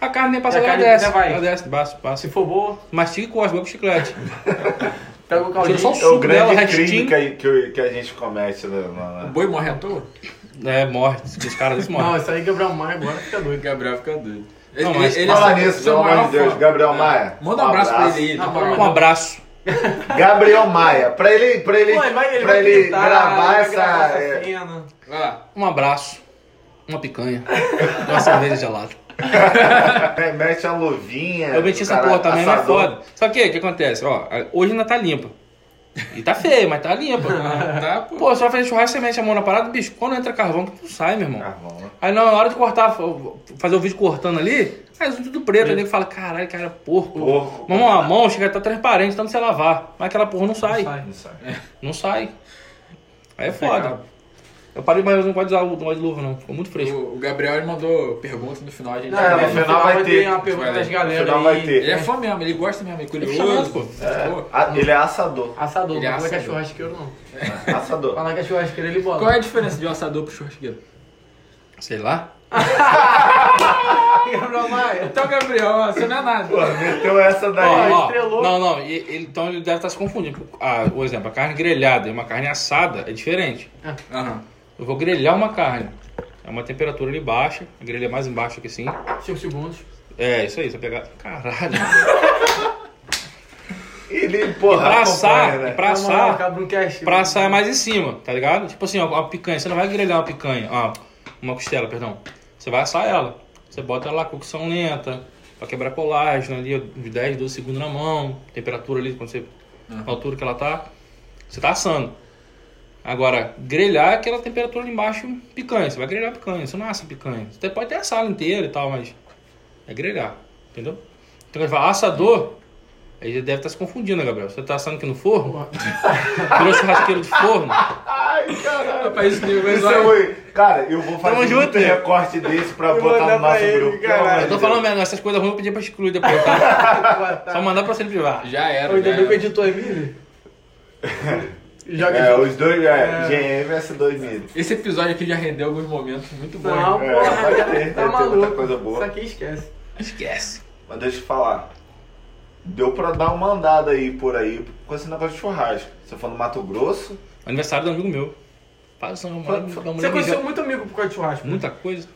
D: A carne nem passa,
A: a
D: ela desce. Ela desce, passa, passa.
A: Se for boa,
D: Mastiga e costa, igual com chiclete.
A: pega o caldinho.
D: Só o
C: É o
D: suco dela,
C: grande
D: restinho.
C: crime que, a- que, o- que a gente comete né, na-
B: O boi morre à toa?
D: É, morre. Os caras desse
A: Não,
D: morrem.
A: isso aí Gabriel Maia agora fica doido.
B: Gabriel fica doido.
D: Não, mas
B: é
C: Fala
B: seu-
C: nisso, pelo amor de Deus.
B: fã.
C: Gabriel
B: É.
C: Maia.
B: Manda um abraço pra ele aí.
A: Não,
B: na moral.
D: Um abraço.
C: Gabriel Maia. Pra ele, pra ele,
A: Pô, ele vai, ele
C: pra ele
A: gritar,
C: gravar
A: ele
C: essa.
A: gravar essa
C: é,
A: cena.
B: Ah,
D: Um abraço, uma picanha, uma cerveja gelada.
C: É, mete a luvinha.
D: Eu meti essa porra também, mas é foda. Só que o que acontece? Ó, hoje ainda tá limpa. E tá feio, mas tá limpa.
B: tá, pô.
D: Pô, só fazer churrasco, você mete a mão na parada, bicho, quando entra carvão, que tu sai, meu irmão.
C: Carvão, né?
D: Aí na hora de cortar, fazer o vídeo cortando ali, aí tudo preto, aí nego fala, caralho, cara, porco.
C: Porco.
D: Mamão, a mão chega a estar transparente, tanto você lavar. Mas aquela porra não sai.
A: Sai.
C: Não sai.
D: Não sai. Aí é foda. Eu parei, mas não pode usar o de luva, não. Ficou muito fresco.
B: O o Gabriel ele mandou pergunta no final, a gente
A: Não,
C: É,
A: no
C: no final vai ter.
A: uma pergunta das galera
C: No final vai ter.
B: Ele é fã mesmo, ele gosta mesmo, ele é curioso.
D: chamado, pô.
C: É,
B: Pô,
C: a- ele é assador.
A: Assador,
B: Ele é
A: não que é churrasqueiro, não.
C: É, assador.
A: Falar que é churrasqueiro, ele bota.
B: Qual é a diferença de um assador pro churrasqueiro?
D: Sei lá.
A: Gabriel Maia.
B: Então, Gabriel, você não é nada.
C: Pô, meteu essa daí.
D: Ó, ó,
A: estrelou.
D: não, não. ele- então ele deve estar se confundindo. Ah, o exemplo, a carne grelhada e uma carne assada é diferente.
B: Aham.
D: Eu vou grelhar uma carne. É uma temperatura ali baixa. A grelha é mais embaixo aqui assim.
A: 5 segundos.
D: É, isso aí. Você pegar. Caralho.
C: Ele, porra,
D: pra assar,
C: né?
D: e pra assar, pra assar é mais em cima, tá ligado? Tipo assim, ó, uma picanha. Você não vai grelhar uma picanha, ó, uma costela, perdão. Você vai assar ela. Você bota ela lá, cocção lenta, pra quebrar colágeno ali, de 10, 12 segundos na mão. Temperatura ali, quando você. Na altura que ela tá. Você tá assando. Agora, grelhar é aquela temperatura ali embaixo, picanha. Você vai grelhar a picanha, você não assa a picanha. Você pode ter assar ela inteira e tal, mas é grelhar, entendeu? Então, quando ele fala assador, aí já deve estar se confundindo, né, Gabriel? Você tá assando aqui no forno? Virou churrasqueiro de forno?
C: Ai, caralho.
B: Rapaz, isso
C: é ruim. Cara, eu vou fazer
D: Tamo
C: um
D: junto, né?
C: recorte desse pra
A: Vou
C: botar no nosso
A: ele,
C: grupo.
A: caralho.
D: Eu tô falando mesmo, essas coisas ruins eu pedi pra excluir depois, tá? Só mandar pra você privado.
B: Já era,
A: Ainda
B: já
A: bem que o editor é. Joga
C: É, os dois, é,
A: É.
C: GM vs 2000.
B: Esse episódio aqui já rendeu alguns momentos muito bons.
A: Não,
C: É,
A: porra,
C: vai
A: já
C: ter,
A: tá maluco.
C: muita coisa boa.
A: Isso aqui esquece.
D: Esquece.
C: Mas deixa eu te falar. Deu pra dar uma andada aí por aí com esse negócio de churrasco. Você foi no Mato Grosso?
D: Aniversário do amigo meu. Faz isso, a mulher, me- a
A: Você conheceu
D: joga
A: muito amigo por causa de churrasco? né?
D: muita coisa.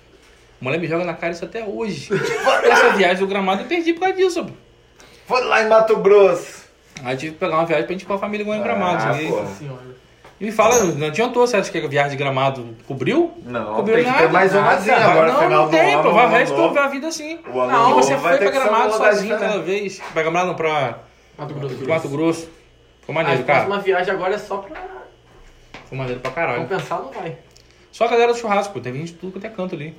D: A mulher me joga na cara isso até hoje. Essa viagem do gramado eu perdi por causa disso, pô.
C: Foi lá em Mato Grosso.
D: Aí tive que pegar uma viagem pra gente ir com a família igual em gramado.
C: Ah,
D: e,
C: pô.
A: Nossa senhora.
D: e me fala, não adiantou, você acha que a viagem de gramado cobriu?
C: Não,
D: cobriu
C: tem que
D: nada.
C: ter mais umazinha
D: Nada.
C: agora,
D: não,
C: final
D: não tem, pô. Vai resto da vida assim. Não,
C: novo
D: você foi pra gramado sozinho aquela vez. Pra gramado não, pra
A: Mato Grosso.
D: Mato Grosso. Foi
A: A
D: maneiro, cara.
A: próxima viagem agora é só pra
D: Foi maneiro pra caralho.
A: compensar, não vai.
D: Só a galera do churrasco, pô. Tem gente de tudo quanto é canto ali.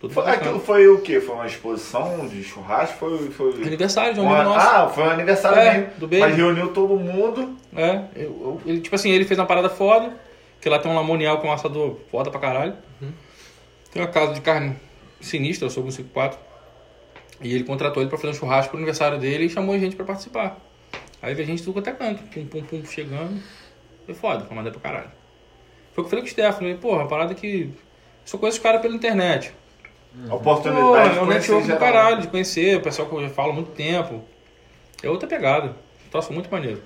D: Tudo
C: Foi- Aquilo foi o quê? Foi uma exposição de churrasco? Foi. foi...
D: Aniversário de um
C: uma-
D: amigo nosso.
C: Ah, foi um aniversário
D: É,
C: mesmo.
D: do Baby.
C: Mas reuniu todo mundo.
D: É, eu- eu- ele, tipo assim, ele fez uma parada foda, que lá tem um lamonial que é um assador foda pra caralho. Tem uma casa de carne sinistra, eu sou 154. E ele contratou ele pra fazer um churrasco pro aniversário dele e chamou a gente pra participar. Aí veio gente do tudo quanto é canto, pum, pum, pum, chegando. Foi foda, foi maneiro pra caralho. Foi o que eu falei com o Stefano, falei, porra, uma parada que... Eu só conheço os caras pela internet.
C: A
D: Pô,
C: oportunidade de
D: é um
C: conhecer
D: network do caralho, de conhecer, o pessoal que eu já falo há muito tempo. É outra pegada. Troço muito maneiro.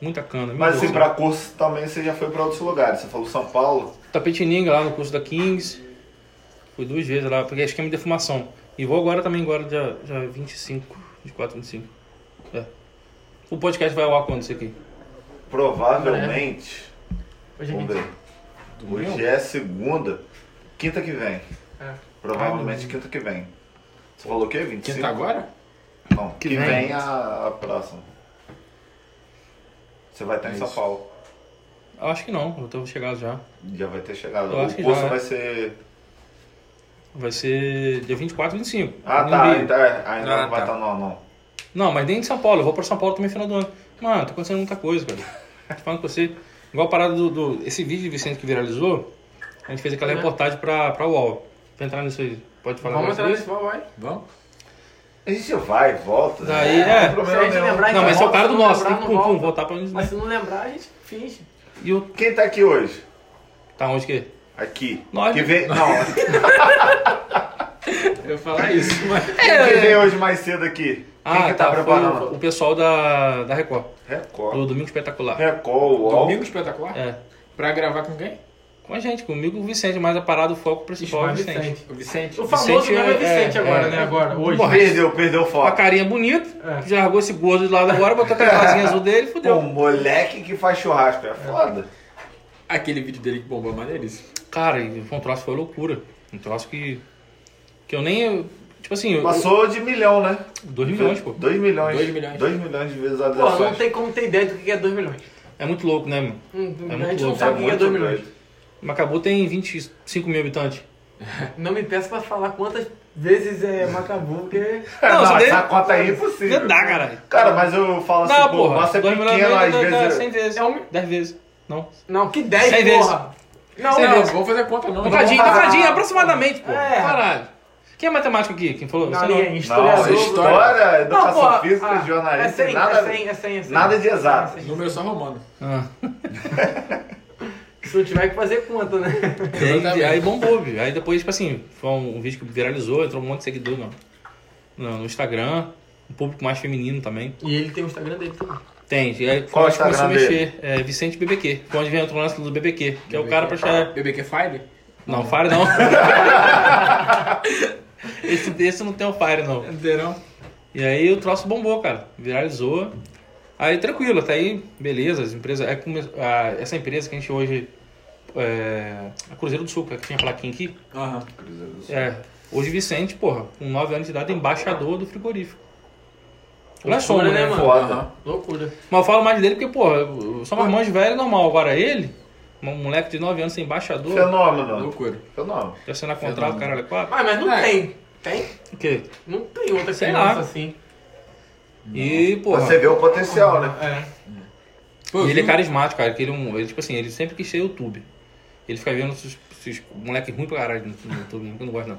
D: Muita cana.
C: Mas assim, pra curso também você já foi pra outros lugares. Você falou São Paulo.
D: Tapetininga lá no curso da Kings. Fui duas vezes lá, porque é esquema de defumação. E vou agora também, agora dia, dia 25, 24, 25. É. O podcast vai ao ar quando isso aqui?
C: Provavelmente.
A: Hoje é
C: Vamos
A: 20.
C: ver. Hoje é segunda. Quinta que vem.
A: É.
C: Provavelmente quinta que vem. Você falou o quê? 25?
B: Quinta agora?
C: Não, que,
D: Que
C: vem,
D: vem.
C: a, a próxima. Você vai estar em
B: É
C: São. Paulo.
D: Eu acho que não, eu tô chegado já.
C: Já vai ter chegado.
D: Eu
C: o
D: acho que
C: curso
D: já, é.
C: vai ser.
D: Vai ser dia 24 e 25.
C: Ah,
D: no
C: tá. Ainda, ainda
B: Ah,
C: não vai
B: tá.
C: estar, não, não.
D: Não, mas nem em São Paulo. Eu vou pra São Paulo também no final do ano. Mano, tá acontecendo muita coisa, cara. Tô falando com você. Igual a parada do, do- Esse vídeo de Vicente que viralizou, a gente fez aquela
A: É.
D: reportagem pra, pra UOL. Pra entrar nisso aí. Pode falar
A: Vamos entrar
D: sobre
A: nesse
D: isso?
A: vai, vai.
B: Vamos?
C: A gente vai volta.
D: Daí,
C: né?
D: é.
C: Não
A: Se a gente lembrar,
D: Não, mas é o cara do nosso. Tem que pum, pum,
A: volta.
D: voltar pra onde.
A: Mas se não lembrar, a gente finge.
D: E o.
C: Quem tá aqui hoje?
D: Tá onde que?
C: Aqui.
D: Nós.
C: Que vem. Não.
B: Eu ia falar isso, mas.
C: Quem que vem hoje mais cedo aqui? Quem
D: Ah,
C: que tá,
D: tá.
C: Preparando?
D: o, o pessoal da, da Record. Do
C: Record.
D: Domingo Espetacular.
C: Record, UOL.
B: Domingo espetacular?
D: É.
B: Pra gravar com quem?
D: Com a gente, comigo o Vicente, mas a parada, o foco principal é o
A: Vicente.
D: Vicente.
B: O Vicente.
A: O famoso
D: Vicente
A: mesmo é
D: é-
A: Vicente
D: é-
A: agora,
D: é-
A: né? Agora, hoje.
D: Porra,
C: Perdeu, perdeu o
D: Com
C: foco.
D: a carinha bonita,
A: É.
D: já largou esse gordo de lado agora, botou aquela casinha azul dele e
C: Pô,
D: fudeu.
C: um moleque que faz churrasco, é foda.
B: Aquele vídeo dele que bombou é maneiríssimo.
D: Cara, e foi um troço que foi loucura. Um troço que. Que eu nem. Tipo assim, eu-
C: Passou de milhão, né?
D: 2 milhões, pô.
C: 2 milhões.
B: Dois milhões.
C: 2 milhões de
A: Pô,
C: visualizações.
A: não tem como ter ideia do que é 2 milhões.
D: É muito louco, né, mano?
A: Hum,
D: É
A: a
D: muito
A: gente não
D: louco,
A: sabe o
C: É
A: que é
C: muito
A: 2 milhões.
D: Macabu tem 25 mil habitantes.
A: Não me peça pra falar quantas vezes é Macabu, porque.
D: Não,
C: Não, essa conta aí é impossível.
D: Não dá, caralho.
C: Cara, mas eu falo assim,
D: Não,
C: pô,
D: porra.
C: nossa é
D: 2 milhões
C: pequeno, às
D: dá
C: vezes...
D: 100 vezes.
A: É um-
D: 10 vezes. Não.
A: Não, que 10,
D: Cem vezes.
A: porra! Não,
D: Cem
A: não.
D: vezes.
B: Vamos fazer conta não.
D: Um cadinho, um
C: fazer-
D: cadinho, aproximadamente, pô.
A: É.
D: Caralho. Quem é matemático aqui? Quem falou?
A: Não,
D: Você
A: ninguém,
D: não.
C: Não,
A: historiador.
C: história, educação
A: porra,
C: física,
A: ah,
C: jornalismo,
A: é 100,
C: nada,
A: é 100, é 100, é 100.
C: nada de exato.
A: É 100.
B: Número só romano.
D: Ah.
A: Se não tiver que fazer conta, né?
D: Aí,
B: Exatamente.
D: aí bombou, viu? Aí depois, tipo assim, foi um, um vídeo que viralizou, entrou um monte de seguidor no, no, no Instagram, um público mais feminino também.
A: E ele tem o Instagram dele também.
D: Tem, e aí
C: Qual o
D: começou a
C: Instagram
D: mexer. É Vicente BBQ. Foi onde vem o lance do BBQ, que é o cara pra achar.
B: BBQ Fire?
D: Não, Fire não. esse, esse não tem o Fire, não.
B: Entenderam?
D: E aí o troço bombou, cara. Viralizou. Aí tranquilo, até aí, beleza, as empresas. É, a- essa empresa que a gente hoje. É, a Cruzeiro do Sul, que tinha plaquinha aqui.
B: Aham.
D: É. Hoje Vicente, porra, com 9 anos de idade, é embaixador do frigorífico. Somos,
A: Loucura,
D: né,
A: né,
D: mano?
C: Foda.
A: Loucura.
D: Mas eu falo mais dele porque, porra, eu sou mais velho, normal. Agora ele, um moleque de 9 anos ser embaixador,
C: Fenômeno.
B: Loucura.
C: Fenômeno.
D: já assinar contrato, caralho, é quatro.
A: Ah, mas não
B: É.
A: tem. Tem?
D: O quê?
A: Não tem outra
D: Sei
A: criança
D: lá.
A: assim.
D: E, porra.
C: Você vê o potencial, né?
A: É.
B: Pô,
D: E ele é carismático, cara. Que ele, é ele, tipo assim, ele sempre quis ser YouTube. Ele fica vendo esses, esses moleque ruim pra caralho no, YouTube, que eu não gosto não.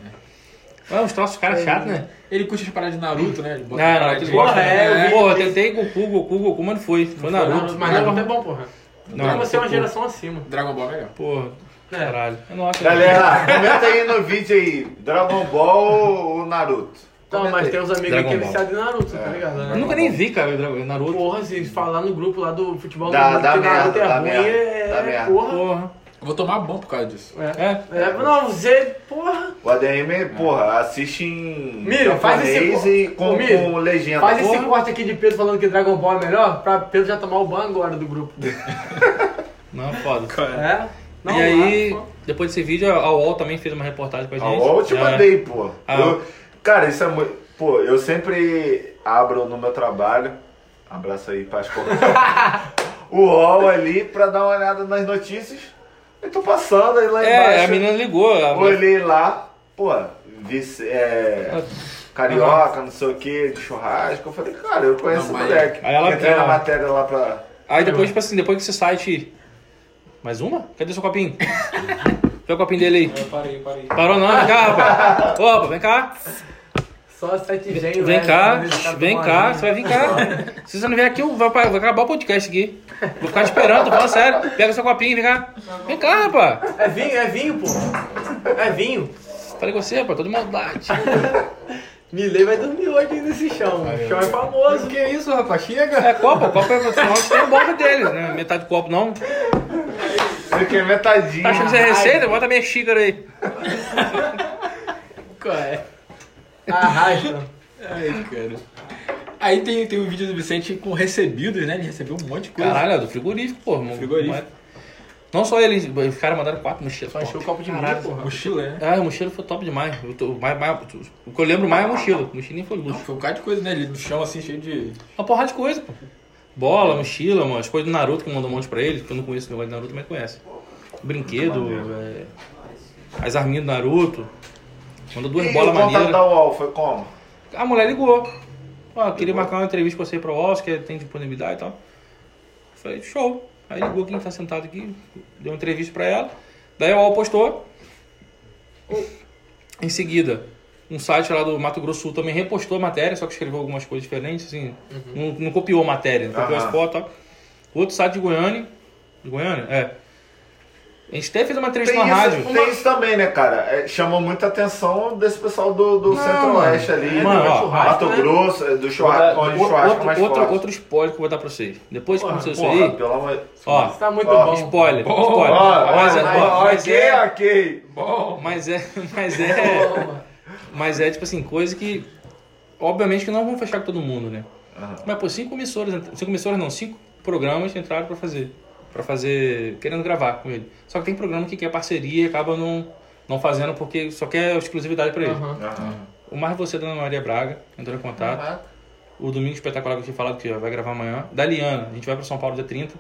D: É uns troços cara chato, né?
B: Ele curte as paradas de Naruto, né? Ele
D: não,
B: paradas
D: ele
B: de-
A: gosta, é, vi.
D: Porra, eu tentei Goku, Goku, Goku, mas não foi. Foi Naruto.
A: Mas Naruto é bom, porra.
D: Não,
A: Não, você é uma geração acima.
B: Dragon Ball é melhor.
D: Porra,
A: É.
D: caralho. É nossa.
C: Galera, comenta aí no vídeo aí, Dragon Ball ou Naruto?
A: Não,
C: Comenta
A: mas tem uns amigos
D: Dragon
A: que é
D: Ball.
A: viciado em Naruto, tá ligado?
D: Eu nunca nem vi, cara, o Naruto.
A: Porra, se falar no grupo lá do futebol
C: Dá-
A: do
C: dá
A: que Naruto
C: merda,
A: é
C: dá
A: ruim,
C: merda,
A: é,
C: merda.
A: porra.
D: Porra.
B: Eu vou tomar bom por causa disso.
A: É.
D: É.
A: É, não, você, porra.
C: O ADM, porra, assiste em
A: Mira, faz esse
C: japonês
A: co-
C: com,
A: Ô,
C: com legenda.
A: Faz esse
C: Porra.
A: corte aqui de Pedro falando que Dragon Ball é melhor, pra Pedro já tomar o ban agora do grupo.
D: Não, foda.
A: É? Não,
D: e aí,
A: pô.
D: depois desse vídeo, a UOL também fez uma reportagem pra
C: A
D: gente.
C: UOL eu te
D: É.
C: mandei, pô.
D: Ah.
C: Eu- cara, isso é muito. Pô, eu sempre abro no meu trabalho. Abraço aí, Pascoal. o UOL ali pra dar uma olhada nas notícias. Eu tô passando aí lá
D: É,
C: embaixo.
D: a menina ligou. a-
C: Olhei lá, pô, vice, é, carioca, não sei o que, de churrasco. Eu falei, cara, eu conheço
B: Não,
C: o moleque.
D: Aí ela-
C: Entrei na
D: ela-
C: matéria lá pra.
D: Aí depois, tipo assim, depois que esse site. Mais uma? Cadê seu copinho? Vê o copinho dele aí.
B: Eu parei, parei.
D: Parou não, vem cá, rapaz. Opa, vem cá.
A: Só sete gênios.
D: Vem cá, vem cá, você vai vir cá. Se você não vier aqui, vai, vai acabar o podcast aqui. Vou ficar te esperando, tô falando sério. Pega seu copinho, vem cá. Vem cá, rapaz.
A: É vinho, é vinho, pô. É vinho.
D: Falei com você, rapaz, tô de maldade.
A: Milei vai dormir hoje nesse chão. O chão é famoso.
B: Que isso, rapaz? Chega!
D: É copa, copa é final, você tem a boca deles, né? Metade do copo não.
C: Você quer metadinha.
D: Tá achando que você é receita? Bota meia xícara aí.
B: Qual é?
A: Arrasta.
B: Ai, cara. Aí tem, tem um vídeo do Vicente com recebidos, né? Ele recebeu um monte de coisa.
D: Caralho, é do frigorífico, pô.
B: Frigorífico.
D: Não só ele, os caras mandaram quatro mochilas.
A: Só encheu o copo de milho,
D: Caralho.
A: porra.
B: Mochila, né?
D: Ah, a mochila foi top demais. Eu tô- mais- mais- o que eu lembro mais é a mochila. A mochila nem foi luxo.
B: Foi um bocado de coisa, né? Ele no chão assim, cheio de.
D: Uma porrada de coisa, pô. Bola, mochila, mano, as coisas do Naruto que mandou um monte pra ele, que eu não conheço o negócio de Naruto, mas conhece. Brinquedo, é, as arminhas do Naruto. Mandou duas
C: E
D: bolas
C: o contato
D: maneiras.
C: da UOL foi como?
D: A mulher ligou. Ó, queria marcar uma entrevista com você pra Oscar, tem disponibilidade e tal. Falei, show. Aí ligou quem tá sentado aqui, deu uma entrevista pra ela. Daí a UOL postou. Em seguida, um site lá do Mato Grosso Sul também repostou a matéria, só que escreveu algumas coisas diferentes, assim. Não, não copiou a matéria, não copiou as fotos e. Outro site de Goiânia. De Goiânia? É. A gente até fez uma entrevista
C: Tem
D: na rádio.
C: isso, tem isso também, né, cara? É, chamou muita atenção desse pessoal do, do Centro-Oeste ali,
A: É,
D: Mano,
C: do
D: ó,
A: churrasco,
C: Mato
A: né?
C: Grosso, é, do churrasco, o
D: outro,
C: churrasco é
D: outro,
C: mais
D: outro,
C: forte.
D: outro spoiler que eu vou dar pra vocês. Depois que aconteceu isso
C: Porra,
D: aí,
C: pelo amor
D: ó,
A: Isso tá muito
C: Ó,
A: bom.
D: spoiler,
B: Bom,
D: spoiler.
C: Ó,
D: mas, é,
C: ó,
D: mas
C: ok,
D: é,
C: ok.
B: Bom,
D: mas é, mas é, mas é tipo assim, coisa que, obviamente que não vão fechar com todo mundo, né?
C: Aham.
D: Mas, pô, cinco emissoras, cinco emissoras não, cinco programas entraram pra fazer, pra fazer, querendo gravar com ele. Só que tem programa que quer parceria e acaba não, não fazendo porque só quer exclusividade pra ele.
A: Aham.
C: Aham.
D: O Mais Você da Ana Maria Braga entrou em contato.
A: Aham.
D: O Domingo Espetacular que eu tinha falado que vai gravar amanhã. Da Liana, a gente vai para São Paulo dia 30.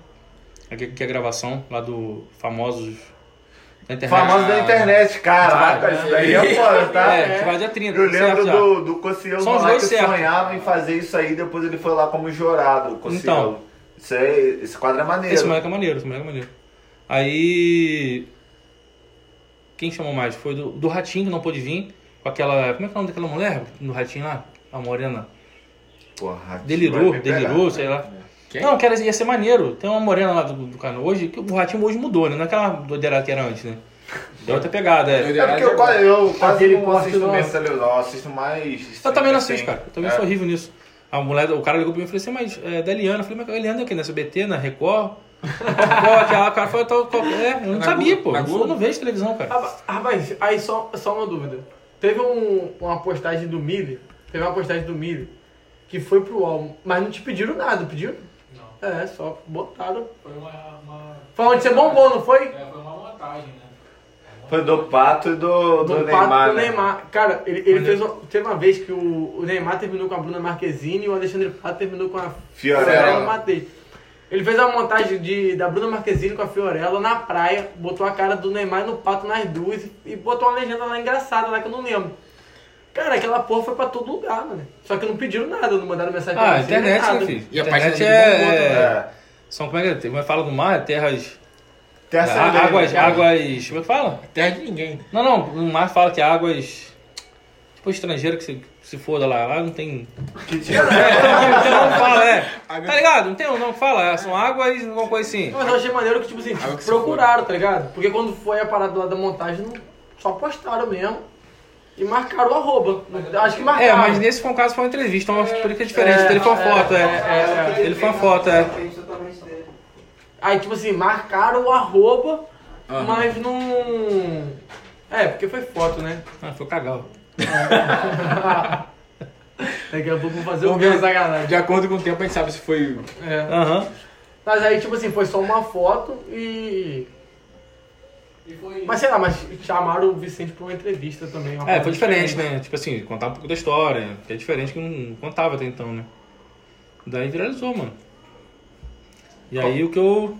D: Aqui, aqui é a gravação lá do Famosos da internet.
C: Famoso da internet, caraca,
D: Vai.
C: isso daí é foda, tá?
D: É, a gente vai dia 30.
C: Eu
D: certo
C: lembro
D: já.
C: do, do Cossielo
D: São os
C: lá
D: dois
C: que
D: certos.
C: sonhava em fazer isso aí, depois ele foi lá como jurado, Cossielo.
D: Então.
C: Isso aí, esse quadro é maneiro.
D: Esse moleque é maneiro, esse moleque é maneiro. Aí. Quem chamou mais? Foi do, do Ratinho que não pôde vir. Com aquela. Como é que é o nome daquela mulher? Do Ratinho lá? A morena.
C: Porra,
D: Delirou, delirou, sei lá.
B: Quem?
D: Não, que era, ia ser maneiro. Tem uma morena lá do, do canal hoje, que o Ratinho hoje mudou, né? Não é aquela doideira que era antes, né? Deu outra pegada, é.
C: É porque eu, quase- eu quase não assisto mesmo eu assisto mais...
D: Eu também não assisto, cara. Eu também
C: É.
D: sou horrível nisso. A mulher, o cara ligou pra mim e falou assim, mas é da Eliana. Eu falei, mas a Eliana é o quê? Na SBT, na Record? Record, aquela, o cara falou, tô, qual- é, eu não
B: Na
D: sabia,
B: Globo?
D: pô. Eu não vejo televisão, cara.
A: Rapaz, Rapaz, aí só, só uma dúvida. Teve um- uma postagem do Miller, teve uma postagem do Miller que foi pro UOL, mas não te pediram nada, pediram?
E: Não,
A: É, só botaram.
E: foi uma, uma,
A: Foi onde você bombou, não foi?
E: é, foi uma montagem, né?
C: Foi do Pato e do, do,
A: Do
C: Neymar,
A: pato do
C: né?
A: Neymar. Cara, ele, ele fez uma, teve uma vez que o, o Neymar terminou com a Bruna Marquezine e o Alexandre Pato terminou com a
C: Fiorella.
A: Matei. Ele fez uma montagem de, da Bruna Marquezine com a Fiorella na praia, botou a cara do Neymar e no pato nas duas e, e botou uma legenda lá engraçada lá que eu não lembro. Cara, aquela porra foi pra todo lugar, mano. Só que não pediram nada, não mandaram mensagem
D: Ah,
A: pra você,
D: internet,
A: nada.
D: né, filho?
B: E a
D: internet é,
B: dele bombou
D: é,
C: É.
D: São, como é que é? É que fala do mar? Terras...
C: Terça
D: á-
C: Lei,
D: águas,
C: né?
D: águas... Como é que fala?
B: terra de ninguém.
D: Não, não. No mar fala que é águas... Tipo estrangeiro que se, se foda lá. Lá não tem...
C: Que tinha...
D: É, tem um nome, tem um nome que fala, é. Tá ligado? Não tem um nome que fala. é, São águas, alguma coisa assim.
A: Mas eu achei maneiro que, tipo assim,
B: Água que
A: procuraram, tá ligado? Porque quando foi a parada lá da montagem, não- só postaram mesmo. E marcaram o arroba. Acho que marcaram.
D: É, mas nesse foi um caso, foi uma entrevista, então por isso que é diferente.
A: É,
D: ele foi uma
A: é,
D: foto, é.
A: é,
D: Ele foi uma foto, é.
A: Aí, tipo assim, marcaram o arroba,
B: Aham.
A: mas não. É, porque foi foto, né?
D: Ah, foi cagal.
A: Daqui a pouco vou fazer o
B: Vamos
A: sacanagem.
B: De acordo com o tempo, a gente sabe se foi.
A: É.
D: Aham.
A: Mas aí, tipo assim, foi só uma foto e.
E: E foi.
A: Mas sei lá, mas chamaram o Vicente pra uma entrevista também. uma
D: É, foi diferente, né? Tipo assim, contar um pouco da história, que é diferente que não contava até então, né? Daí viralizou, mano. E aí o que eu.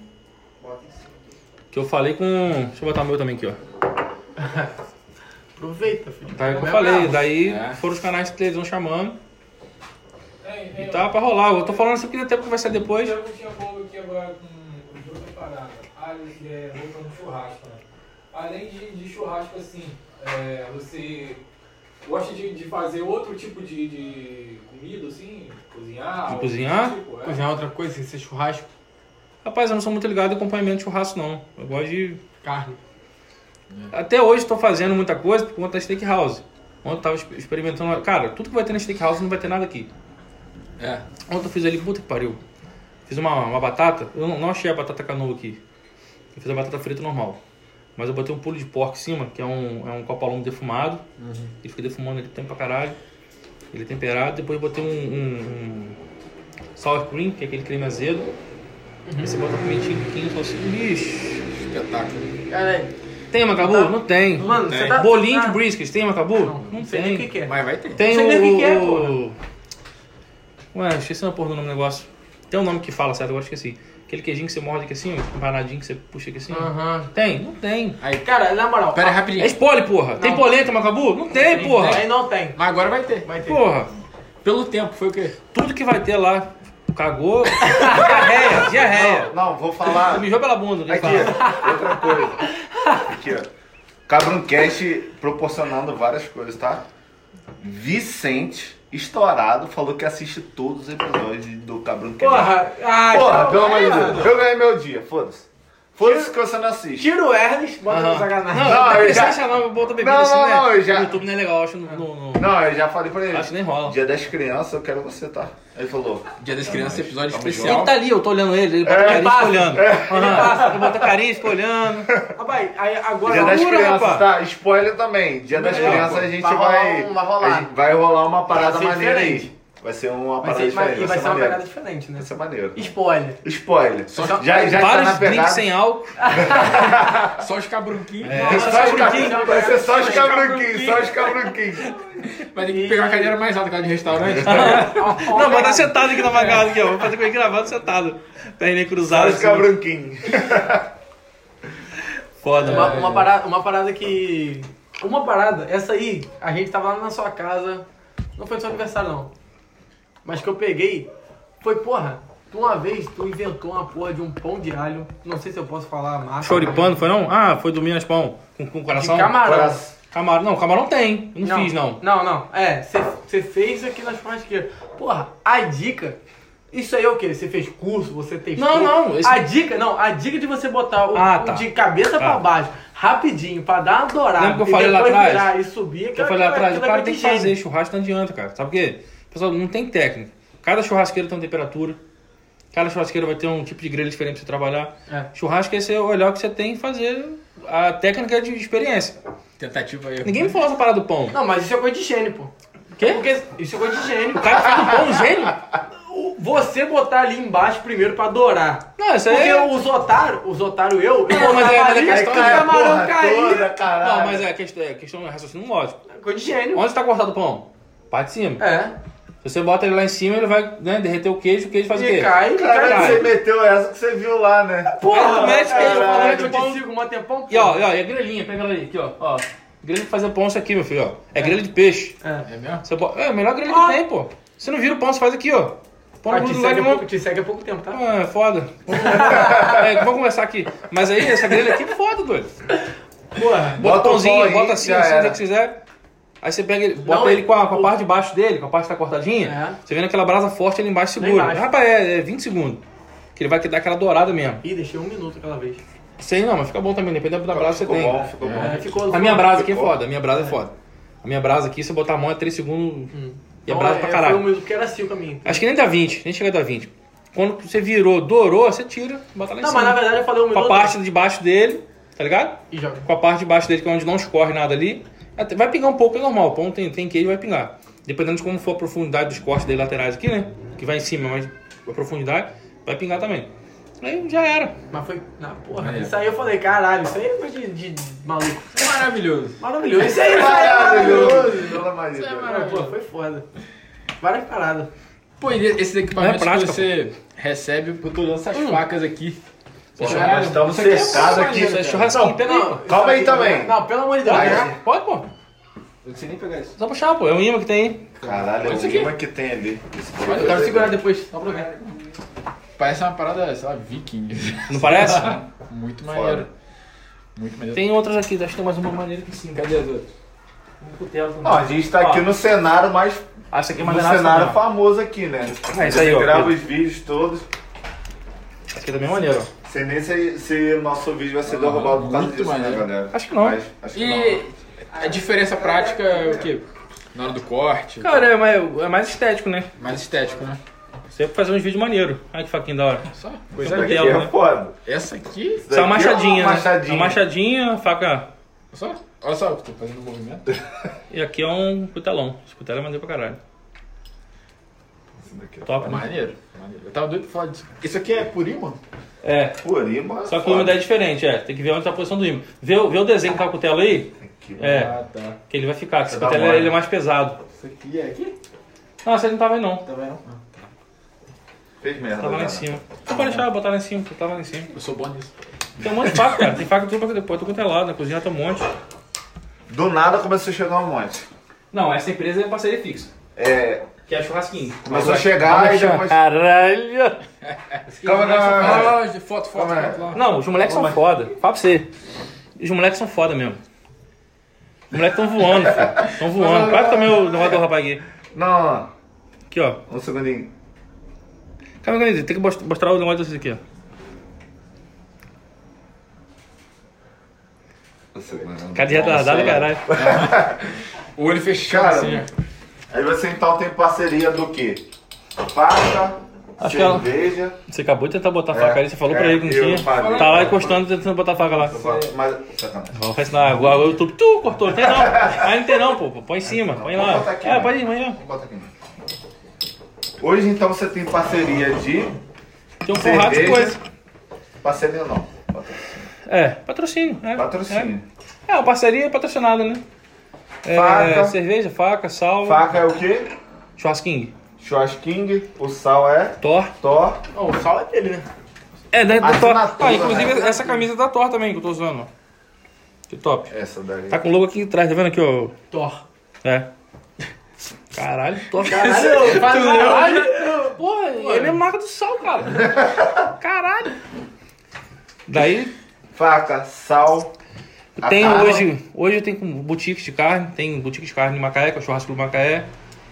D: Que eu falei com. Deixa eu botar o meu também aqui, ó.
A: Aproveita, filho.
D: Tá, é o que eu
A: é
D: falei.
A: bravo.
D: Daí
B: É.
D: foram os canais de televisão chamando.
E: Tem,
D: E
E: tem,
D: tá pra rolar. Eu tô falando isso aqui até porque vai ser depois.
E: Eu tinha fogo aqui agora com outra parada. Ali, é, voltando ao churrasco, né? Além de, de churrasco, assim, é, você gosta de, de fazer outro tipo de, de comida, assim? Cozinhar?
D: De cozinhar?
E: Tipo, é?
A: Cozinhar outra coisa, sem ser churrasco,
D: Rapaz, eu não sou muito ligado em acompanhamento de churrasco, não. Eu gosto de.
A: carne.
D: Até hoje estou fazendo muita coisa por conta da steakhouse. Ontem eu tava exper- experimentando. Cara, tudo que vai ter na steakhouse não vai ter nada aqui.
B: É.
D: Ontem eu fiz ali, puta que pariu. Fiz uma, uma batata, eu não, não achei a batata canoa aqui. Eu fiz a batata frita normal. Mas eu botei um pulo de porco em cima, que é um, é um copalombo defumado. Ele fica defumando ele tempo pra caralho. Ele é temperado. Depois eu botei um, um, um sour cream, que é aquele creme azedo. Aí você bota pimentinho, piquinho, salsicha. Bicho.
B: Espetáculo.
A: Caralho.
D: Tem macabu?
A: Tá.
D: Não tem.
A: Mano,
B: Tem.
A: você tá.
D: Bolinho
A: tá-
D: de brisket, tem macabu?
A: Não, não sei nem o que, que é.
B: Mas vai ter.
D: Tem
A: Não sei
D: o.
A: nem o que que é,
D: o- Ué, esqueci a porra do nome do negócio. Tem um nome que fala certo, agora esqueci. Aquele queijinho que você morde aqui assim, ó, empanadinho que você puxa aqui assim.
A: Aham.
D: Tem? Não tem.
B: Aí,
A: Cara, na moral.
B: pera aí, rapidinho.
D: É spoiler, porra. Tem
A: Não.
D: polenta, macabu? Não tem, porra.
A: Aí não tem.
B: Mas agora vai ter.
A: Vai ter.
D: Porra.
B: Pelo tempo, foi o quê?
D: Tudo que vai ter lá, cagou. diarreia, diarreia.
C: Não, não, vou falar...
D: Mijou pela bunda, né?
C: Aqui, outra coisa. Aqui, ó. Cabroncast proporcionando várias coisas, tá? Vicente, estourado, falou que assiste todos os episódios do Cabroncast.
A: Porra, ah,
C: Porra,
A: então,
C: pelo amor de
A: é,
C: Deus. Eu ganhei meu dia, foda-se. Foda-se que você não assiste.
A: Tira o Ernest, bota no
D: Aham.
A: sacanagem.
D: Não,
C: Não,
D: não,
C: eu
D: eu
C: já-
D: já... não, bota bebida
C: Não,
D: assim,
C: não,
D: né?
C: não, eu já-
D: No YouTube não é legal, acho no... no, no-
C: Não, eu já falei pra ele.
D: Acho que nem rola.
C: Dia das crianças, eu quero você, tá? Ele falou.
B: Dia das Crianças, episódio
C: Tamo
B: especial.
D: Ele tá ali, eu tô olhando ele, ele bota
C: É,
D: carinho e
A: passa.
D: fica olhando. Aham, Ele bota carinho e fica olhando.
A: Rapaz, aí agora.
C: Dia das crianças,
D: rapaz.
C: tá? Spoiler também. Dia das
A: Não,
C: crianças
A: pô,
C: a gente
A: vai
C: vai.
A: rolar um- vai rolar.
C: a gente- vai rolar uma parada
A: Vai ser
C: maneira
A: diferente.
C: Vai ser uma
A: Vai
C: parada
A: ser, mas-
C: diferente.
A: e vai ser uma
C: maneiro.
A: pegada diferente, né?
C: Vai ser maneiro.
A: Spoiler.
C: Spoiler.
A: Só-
C: já já tá
D: Vários
C: na pegada.
D: drinks sem álcool.
B: Só os cabrunquinhos.
D: É,
C: Só
D: só
C: os ca-
D: brinquinho.
C: Vai ser só os
A: Só os
C: cabrunquinhos, só os cabrunquinhos.
B: Vai ter que pegar uma cadeira mais alta, aquela de restaurante.
D: Não, bota sentado aqui na bancada aqui, ó. Vou fazer com ele gravando sentado. Perninha
C: Só
D: cruzada.
C: os
D: assim.
C: cabrunquinhos.
D: Foda,
A: Uma,
D: mano.
A: uma parada, uma parada que. Uma parada, essa aí, a gente tava lá na sua casa. Não foi no seu aniversário, não. Mas que eu peguei foi, porra, tu uma vez tu inventou uma porra de um pão de alho. Não sei se eu posso falar a marca.
D: Choripano, foi não? Ah, foi do Minas Pão. Com, com
A: De
D: coração?
A: camarão.
C: Coração.
D: Camarão. Não, camarão tem. Eu não, fiz, não.
A: Não, não. É, você fez aqui na churrasqueira. Porra, a dica. Isso aí é o quê? Você fez curso, você testou?
D: Não, não, esse-
A: A dica, não, a dica de você botar o,
D: Ah,
A: o
D: tá.
A: de cabeça
D: Tá.
A: pra baixo, rapidinho, pra dar uma dourada.
D: Lembra que eu falei lá atrás?
A: E subir,
D: Eu falei lá atrás, o
A: é
D: cara tem que
A: de
D: fazer churrasco, não adianta, cara. Sabe por quê? Pessoal, não tem técnica. Cada churrasqueira tem uma temperatura. Cada churrasqueira vai ter um tipo de grelha diferente pra você trabalhar.
A: É.
D: Churrasco é você olhar o que você tem e fazer a técnica de experiência.
B: Tentativa aí.
D: Ninguém me falou essa parada do pão.
A: Não, mas isso é coisa de gênio, pô.
D: Quê?
A: Porque isso é coisa de gênio.
D: O cara fez um pão gênio?
A: O- Você botar ali embaixo primeiro pra dourar.
D: Não, isso aí
A: Porque
D: é...
A: os otários, os otários eu, eu
D: Não, mas é- mas é questão de-
A: camarão
C: toda, caralho.
D: Não, mas é questão, é questão de raciocínio lógico.
A: Coisa de gênio.
D: Onde está cortado o pão? Parte de cima.
A: É.
D: Você bota ele lá em cima, ele vai né, derreter o queijo, o queijo faz o
A: E
D: quê?
A: cai,
C: Caralho,
A: cai.
C: você meteu essa que você viu lá, né?
A: Porra,
D: tu mete queijo, mete
A: eu te sigo um tempão.
D: E ó, e ó, e a grelhinha, pega ela aí, aqui ó. ó. Grelha de fazer pão, isso aqui, meu filho, ó. É grelha de peixe.
A: É.
B: É mesmo?
D: Você. É a melhor grelha
A: Ah.
D: que tem, pô. Você não vira o pão, você faz aqui, ó. Pão
A: Ah, te, segue pouco, te segue há pouco tempo, tá?
D: Ah, é foda. É, vamos conversar aqui. Mas aí, essa grelha aqui é foda, doido.
A: Porra.
D: Bota,
C: Bota
D: o
C: o
D: pãozinho,
C: aí,
D: bota assim, assim, o que você quiser. Aí você pega ele, bota
A: Não,
D: ele com a, com a
A: o-
D: parte de baixo dele, com a parte que tá cortadinha.
A: É.
D: Você vendo aquela brasa forte ali embaixo segura.
A: embaixo.
D: Rapaz, é, é 20 segundos. Que ele vai dar aquela dourada mesmo.
A: Ih, deixei um minuto aquela vez.
D: Sei não, mas fica bom também, dependendo da brasa que você
C: ficou
D: tem.
C: bom, ficou bom.
A: É, ficou
D: A minha brasa aqui é foda, a minha brasa é foda. A minha brasa aqui, se eu botar a mão é 3 segundos e é
A: Então,
D: brasa pra
A: é,
D: caralho.
A: Foi um minuto porque era assim o caminho.
D: Acho que nem dá 20, nem chega a dar 20. Quando você virou, dourou, você tira, bota lá em
A: Não,
D: cima.
A: mas na verdade eu falei um
D: Com
A: minuto.
D: a parte de baixo dele, tá ligado?
A: E joga.
D: Com a parte de baixo dele, que é onde não escorre nada ali. Até- Vai pingar um pouco, é normal. O pão tem, tem queijo, vai pingar. Dependendo de como for a profundidade dos cortes dele laterais aqui, né? Que vai em cima, mas a profundidade vai pingar também. Aí já era.
A: Mas foi. Na porra,
B: É.
A: isso aí eu falei, caralho, isso aí é coisa de, de, maluco.
B: É maravilhoso.
A: Maravilhoso. Isso aí, isso aí é maravilhoso.
C: Maravilhoso, pelo amor de Deus.
A: Não, pô, foi foda. Várias paradas.
B: Pô, e esses equipamentos
D: É prática,
B: que você recebe, eu tô olhando essas
A: Hum.
B: facas aqui.
C: Porra, nós estamos
B: isso aqui é
C: cercados aqui.
D: Isso é churrasquinho,
A: Não,
D: pega aí,
A: não.
C: Calma aí
A: isso
C: também.
A: Não, pelo amor de Deus.
C: Vai.
A: né?
D: Pode, pô.
B: Eu não sei nem pegar isso.
D: Só puxar, pô. É um imã que tem aí.
C: Caralho, é
B: Isso
C: o imã que tem ali. Esse
A: Eu quero segurar depois, só pra ver.
B: Parece uma parada, sei lá, viking.
D: Não parece?
B: Muito maneiro. Muito maneiro.
D: tem outras aqui, acho que tem mais uma maneira aqui sim.
B: Cadê as outras?
C: Não, a gente tá aqui no cenário mais.
D: Ah, essa aqui é
C: No cenário famoso aqui, né?
D: Ah, isso aí, ó.
C: grava os vídeos todos.
D: Essa aqui também é maneiro, ó.
C: Sei nem se, se o nosso vídeo vai ser derrubado por causa
B: muito
C: disso, né,
B: maneiro.
C: galera?
D: Acho que não.
C: Mas, acho que
B: E a diferença prática é o quê? Na hora do corte?
D: Cara, é mais, é mais estético, né?
B: Mais estético, né?
D: Você fazer uns vídeos maneiros. Olha que faquinha da hora.
B: Só.
D: Coisa
C: não. Isso
D: dela,
C: aqui é
D: né?
C: foda.
B: Essa aqui?
C: Isso
D: Isso é uma
C: daqui
D: machadinha,
C: uma
D: né?
C: machadinha.
D: Uma machadinha, faca.
B: Só? Olha só, eu tô fazendo um movimento.
D: E aqui é um cutelão. Esse cutelo é maneiro pra caralho.
C: Isso daqui é
D: Top, né?
B: Maneiro. maneiro. Eu tava doido pra falar disso. Isso aqui é por imã?
D: É.
C: Por imã.
D: Só que o imã é diferente, é. Tem que ver onde tá a posição do imã. Vê, o- vê o desenho que tá o cutelo aí,
C: Aqui,
D: É.
B: Ah, tá.
D: que ele vai ficar. que Esse
C: dá
D: cutelo
C: mole.
D: ele é mais pesado.
B: Isso aqui é aqui?
D: Não, você não tava aí não.
B: Tá vendo?
C: Fez merda.
D: Tava lá em
C: né?
D: cima. Você pode deixar, botar lá em cima, você tava lá em cima.
B: Eu sou bom nisso.
D: Tem um monte de faca, cara. Tem faca tudo pra depois. Tô cutelado, na cozinha tem um monte.
C: Do nada começou a chegar um monte.
D: Não, essa empresa é parceria fixa.
C: É.
D: Que é churrasquinho.
C: Começou a chegar e depois.
D: Caralho!
C: Calma, calma, calma.
B: Foto, foto, foto lá.
D: Não, os moleques são foda. Fala pra você. Os moleques são foda mesmo. Os moleques tão voando, filho. Tão voando. Quase também o negócio do rapaz aqui.
C: Não, não.
D: Aqui, ó.
C: Um segundinho.
D: Calma, calma aí. Tem que most- mostrar o negócio desse aqui, ó. Cara de retardado,
C: Nossa, é.
D: caralho.
B: O olho fechado
C: Cara,
B: assim, ó.
C: Aí você então tem parceria do quê? Faca,
D: Acho que ela-
C: cerveja.
D: Você acabou de tentar botar a faca ali, você falou
C: é,
D: pra ele que não tinha.
C: falei.
D: Tá lá encostando, tentando botar a faca lá.
C: Mas, sacanagem.
D: Vamos ensinar agora o YouTube. Tu cortou, não tem não. Aí não tem não, pô. Põe em cima, põe lá.
C: aqui,
D: É,
C: né?
D: pode ir, põe
C: botar aqui. Hoje então você tem parceria de.
D: Tem um forrado de
C: Cerveja.
D: coisa.
C: Parceria não. Patrocínio.
D: É, patrocínio. É,
C: Patrocínio.
D: É, é uma parceria patrocinada, né? É,
C: Faca.
D: cerveja, faca, sal,
C: Faca é o quê?
D: churrasquinho,
C: Churrasking. O sal é
D: Thor.
C: Thor.
A: Não, o sal é dele, né?
D: É, da, da Thor.
C: Assinatura,
D: Ah, inclusive
C: né?
D: essa camisa é da Thor também que eu tô usando. ó. Que top.
C: Essa daí.
D: Tá com o logo aqui atrás, tá vendo aqui, ó?
A: Thor.
D: É. Caralho, Thor.
A: Caralho, caralho.
D: Porra, ele é marca do sal, cara. Caralho. Daí
C: Faca, sal. A
D: tem
C: carne.
D: hoje, hoje eu tenho com boutiques de carne, tem boutique de carne em Macaé, que é o Churrasco Clube Macaé,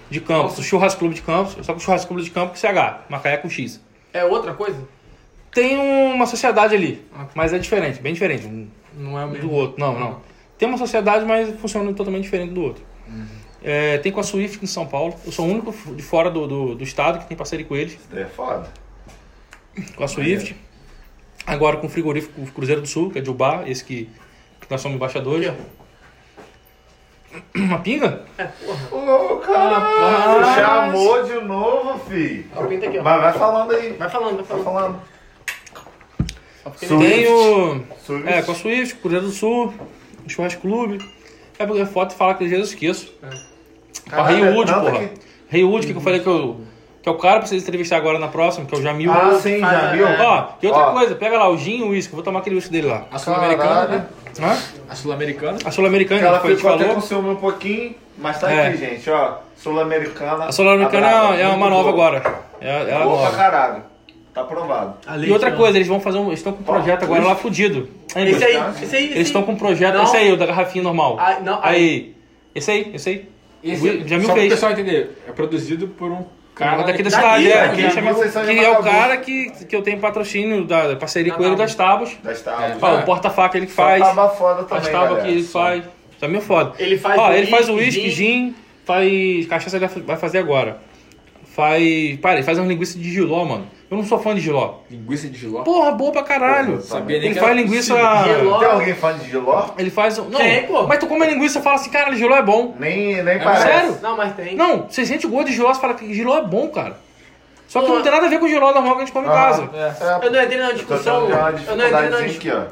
D: de Campos, o Churrasco Clube de Campos, só que o Churrasco Clube de Campos com CH, Macaé com X.
A: É outra coisa?
D: Tem uma sociedade ali, mas é diferente, bem diferente um
A: Não é o
D: do
A: mesmo.
D: outro. Não, não. Tem uma sociedade, mas funciona totalmente diferente do outro. É, tem com a Swift em São Paulo. Eu sou o único de fora do, do, do estado que tem parceria com eles,
C: Isso daí é foda.
D: com a Swift. Agora com o frigorífico Cruzeiro do Sul, que é de Ubá, esse que, que nós somos embaixadores. Uma pinga?
A: É, porra.
C: Ô, caralho. Você chamou de novo, fi.
A: Ó, pinta aqui, ó.
C: Mas vai falando aí.
A: Vai falando, vai
C: Vai
A: falando.
C: falando.
A: Só porque.
D: Tem o.
C: Swift.
D: É, com a Swift, Cruzeiro do Sul, o Churrasco Clube. É porque foto fala que eu esqueço. A
C: Caralho,
D: Rei Wood,
C: não, tá
D: porra.
C: aqui.
D: Rei Wood, que eu falei que eu. Que é o cara pra vocês entrevistar agora na próxima, que é o Jamil.
C: Ah, sim, já
A: Faz-
C: viu?
D: Ó, e outra
C: Ó.
D: coisa, pega lá o gin e o uísque, vou tomar aquele uísque dele lá.
B: A Sul-Americana, né?
D: Hã?
B: A Sul-Americana.
D: A Sul-Americana,
C: Ela
D: que foi, a gente
C: ficou até
D: falou.
C: com ciúme um pouquinho, mas tá
D: É.
C: aqui, gente, ó. Sul-Americana.
D: A Sul-Americana
C: brava,
D: é, é uma nova
C: boa.
D: agora. É, é
C: Boa pra
D: nova.
C: caralho. Tá aprovado.
D: E outra
A: ó.
D: coisa, eles vão fazer um. Eles estão com um projeto agora lá fudido. Aí,
A: Esse aí, esse aí. esse
D: Eles estão
A: aí.
D: com um projeto.
A: Não.
D: Esse aí, o da garrafinha normal.
A: Ah, não,
D: Aí. Esse aí, esse aí.
B: Esse,
D: O Jamil
B: só para o
D: fez.
B: pessoal entender, é produzido por um
D: Cara,
B: cara
D: daqui da
A: daqui,
D: cidade, é.
A: daqui,
D: Que, é o
C: Macabu.
D: cara que, que eu tenho patrocínio, da parceria com ele
A: Tábua.
D: das tábuas.
C: Das tábuas.
D: Ó, o porta-faca ele que faz.
C: tava foda também,
D: As tábuas que ele faz. Também é foda.
A: Ele faz
D: Ó,
A: o
D: ele faz o uísque, gin, faz. Cachaça ele vai fazer agora. Faz. Para, ele faz uma linguiça de giló, mano. Eu não sou fã de giló.
B: linguiça de giló.
D: Porra, boa pra caralho.
C: Porra,
B: Sabia nem
D: Ele
B: que
D: faz linguiça.
A: Giló.
C: Tem alguém fã de Giló?
D: Ele faz. Não,
A: Tem, pô.
D: mas tu come a linguiça e fala assim, cara, giló é bom.
C: Nem, nem parece.
D: sério?
A: Não, mas tem.
D: Não, você sente o gosto de giló, você fala que giló é bom, cara. Só que
A: Pô.
D: não tem nada a ver com o giló normal que a gente come em casa.
C: É,
A: Eu não entrei na discussão. Eu não entrei na discussão.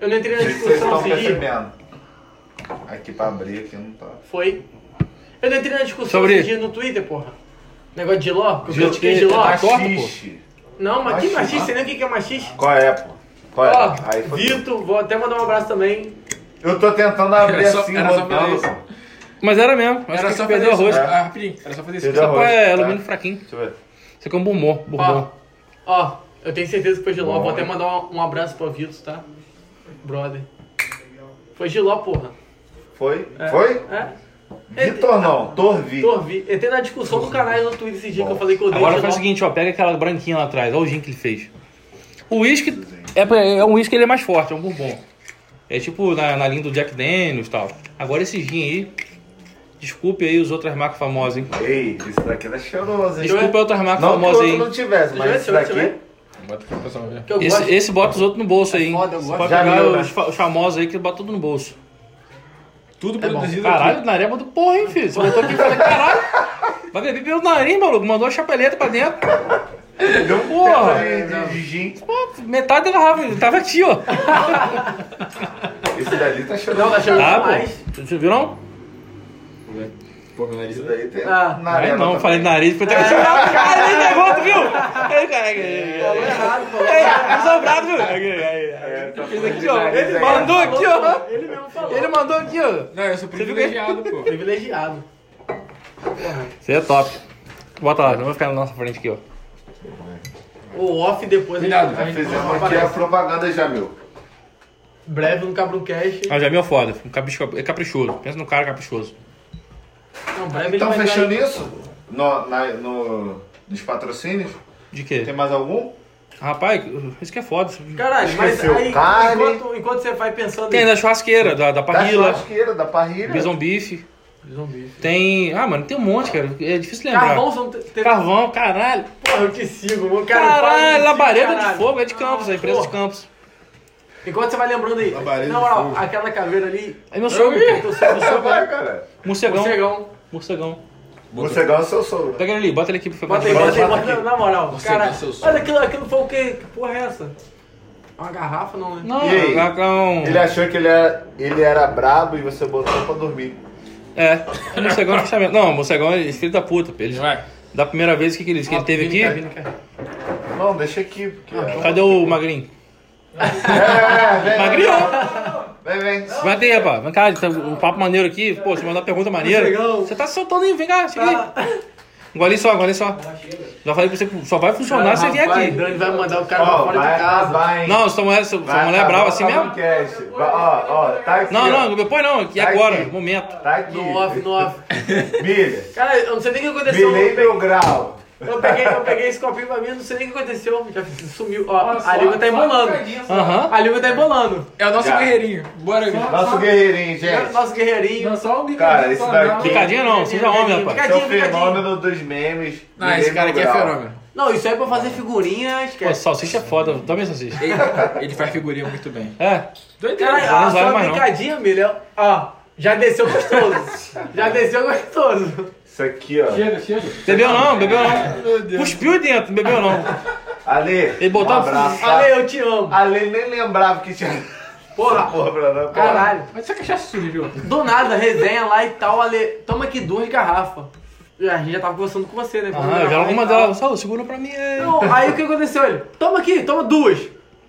A: Eu não entrei na
C: se vocês
A: discussão
C: estão percebendo. Aqui pra abrir aqui não tá.
A: Foi. Eu não entrei na discussão
D: Sobre-
A: no Twitter, porra. Negócio de giló? Que eu
D: giló. tá torta, pô.
C: Machixe.
A: Não, mas que
C: Machixe.
A: machiste? Você nem o que é machiste?
C: Qual é, pô? Qual é?
A: Ó,
C: Aí foi-
A: Vitor, vou até mandar um abraço também.
C: Eu tô tentando abrir
B: Era só-
C: assim,
B: era só isso.
C: pô.
D: Mas era mesmo. Acho
B: Era
D: que
B: só
D: perdeu
B: fazer
D: o
B: isso.
D: arroz.
B: Ah, rapidinho. Era só fazer isso.
C: Perdeu arroz,
D: é
C: tá?
D: alumínio fraquinho.
C: Deixa eu ver.
D: Você quer um bourbon.
A: Ó,
D: bourbon.
A: ó, eu tenho certeza que foi giló.
C: Bom,
A: Vou até mandar um, um abraço pro Vitor, tá? Brother. Foi giló, porra.
C: Foi?
A: É.
C: Foi?
A: É?
C: Vitor não, Torvi.
A: Torvi. Entrei na discussão do canal no Twitter esse dia que eu falei que eu odeio
D: Agora faz o seguinte, ó, pega aquela branquinha lá atrás, olha o gin que ele fez. O uísque é, pra- é um uísque ele é mais forte, é um bourbon. É tipo na, na linha do Jack Daniels e tal. Agora esse gin aí, desculpe aí os outras marcas famosas, hein?
C: Ei, isso daqui é cheiroso, hein?
D: Desculpe outras marcas
C: Não
D: famosas aí.
C: não tivesse,
A: Deixa eu
C: mas esse daqui...
B: Bota aqui pessoal ver.
D: Esse, esse bota os outros no bolso aí, hein?
A: foda, eu
D: Você
A: gosto.
D: pode pegar
C: né?
D: os, fa- os famosos aí que bota tudo no bolso.
B: Tudo
A: É bom.
B: produzido
D: Caralho,
B: aqui.
D: nareba do porra, hein, filho? Você botou aqui e falei, caralho, vai beber pelo nariz, maluco. Mandou a chapeleta pra dentro.
C: Deu um
D: Porra.
C: de, de gin.
D: Pô, metade da garrafa, tava aqui, ó.
C: Esse dali tá cheiroso.
A: Não, tá chegando
D: Tá,
A: demais.
D: pô. Você viu não?
B: Pô, meu nariz.
C: Daí tem
A: Ah,
C: na
D: Aí
C: arena
D: não,
C: também.
D: falei nariz, foi até que Cara, ele negócio, viu? Aí, cara, aí,
A: Falou errado, falou errado.
D: aí, sobrado, viu?
C: É, tá
D: Fez aqui, ó.
C: nariz
D: Ele
C: aí.
D: mandou aqui, ó.
A: Ele mesmo falou.
D: Ele mandou aqui, ó.
B: Não, eu sou privilegiado, pô.
A: Privilegiado.
D: Você é top. Bota lá, não vai ficar na nossa frente aqui, ó.
A: O off depois.
B: Cuidado,
A: a gente-
C: Fizemos aqui a propaganda já, meu.
A: Breve no Cabrucast.
D: Ah, já é meu foda. Um capricho- É caprichoso. Pensa no cara caprichoso.
A: Não, breve
C: Então, fechando isso? No, na, no, nos patrocínios?
D: De quê?
C: Tem mais algum?
D: Rapaz, isso que é foda.
A: Caralho, mas aí,
C: carne.
A: enquanto, enquanto você vai pensando
D: Tem da churrasqueira, da, da
C: Da
D: parrila,
C: churrasqueira, da parrilha.
D: bison bife.
A: Zumbi.
D: Tem. Ah, mano, tem um monte, cara. É difícil lembrar.
A: Carvão, te-.
D: Carvão, caralho.
A: Porra, eu te sigo, cara.
D: Caralho,
A: que
D: labareda de
A: caralho.
D: fogo, é de Campos, a empresa de
A: Porra.
D: Campos.
A: Enquanto você vai lembrando aí.
B: Labareda
A: Na moral, aquela caveira ali.
D: Aí meu sogro,
A: sendo
C: Vai,
A: sogro.
C: cara.
D: morcegão.
A: Morcegão.
D: Morcegão.
C: Morcegão é seu sogro.
D: Pega ele ali, bota ele aqui pro
A: Bota aí,
C: Bota
A: bota aí,
C: bota
A: bota aí.
C: aqui.
A: Na moral,
B: Você
A: cara.
B: som.
A: Mas aquilo, aquilo foi o quê? Que porra é essa? Uma garrafa, não, né?
D: Não,
C: E aí?
D: é.
C: Ele achou que ele era, ele era brabo e você botou pra dormir.
D: É, é morcegão de fechamento. Não, morcegão é filho da puta. pô. Ele,
B: Vai.
D: da primeira vez que, que, ele, que ele teve aqui.
C: Não, deixa aqui. Porque...
A: Ah,
D: Cadê o magrinho?
C: É, vem,
D: Magrinho!
C: Vem, vem.
D: Vai ter, rapaz. Vem cá, tá um papo maneiro aqui. Pô, você mandou uma pergunta maneira. Você tá soltando aí, vem cá, chega aí.
A: Tá.
D: Engole só, engole só. Já falei pra você, só vai funcionar se você vier aqui.
A: Dani vai mandar o cara pra
C: Ó,
A: fora
C: vai
A: de casa.
C: acabar, hein?
D: Não, sua mulher, sua, é brava
C: o
D: assim mesmo?
C: Ó, ó, tá aqui.
D: Não, não, depois não, aqui
C: Tá
D: agora,
C: aqui.
D: momento.
C: Tá aqui.
A: No off, no off.
C: Milha.
A: Cara, eu não sei nem o que aconteceu.
C: Milei meu grau.
A: Eu peguei, eu peguei esse copinho pra mim, não sei nem o que aconteceu. Já sumiu. Ó, a língua tá embolando.
D: Aham.
A: A língua tá embolando.
B: É o nosso
C: Já.
B: guerreirinho. Bora, Gui.
C: Nosso guerreirinho, gente.
A: Nosso guerreirinho.
E: Não, só um
C: Cara, esse daqui-
D: Picadinha não, seja homem, rapaz.
C: Esse é o fenômeno dos memes.
B: Não, esse cara aqui é fenômeno.
A: Não, isso aí é pra fazer figurinha,
D: Pô,
A: esquece.
D: salsicha é foda, também salsicha.
B: Ele, ele faz figurinha muito bem.
D: É,
B: Doideira.
A: Cara,
D: não
A: a
D: vai
A: sua
D: mais, não.
A: picadinha, Milha, ó, já desceu gostoso. já desceu gostoso.
C: Isso aqui, ó.
E: Chega, chega.
D: bebeu não, bebeu não. Cuspiu dentro, não bebeu não.
C: Ale,
D: Ele botou
C: um abraço. tá?
A: Ale, eu te amo.
C: Ale nem lembrava que tinha.
A: Porra,
C: Porra, não.
A: caralho.
B: Mas essa cachaça surgiu.
A: Do nada, resenha lá e tal, Ale, toma aqui duas garrafas. A gente já tava conversando com você, né?
D: Ah, eu já alguma
A: tal.
D: dela, só segura pra mim. É...
A: Não, aí o que aconteceu? Ele, toma aqui, toma duas.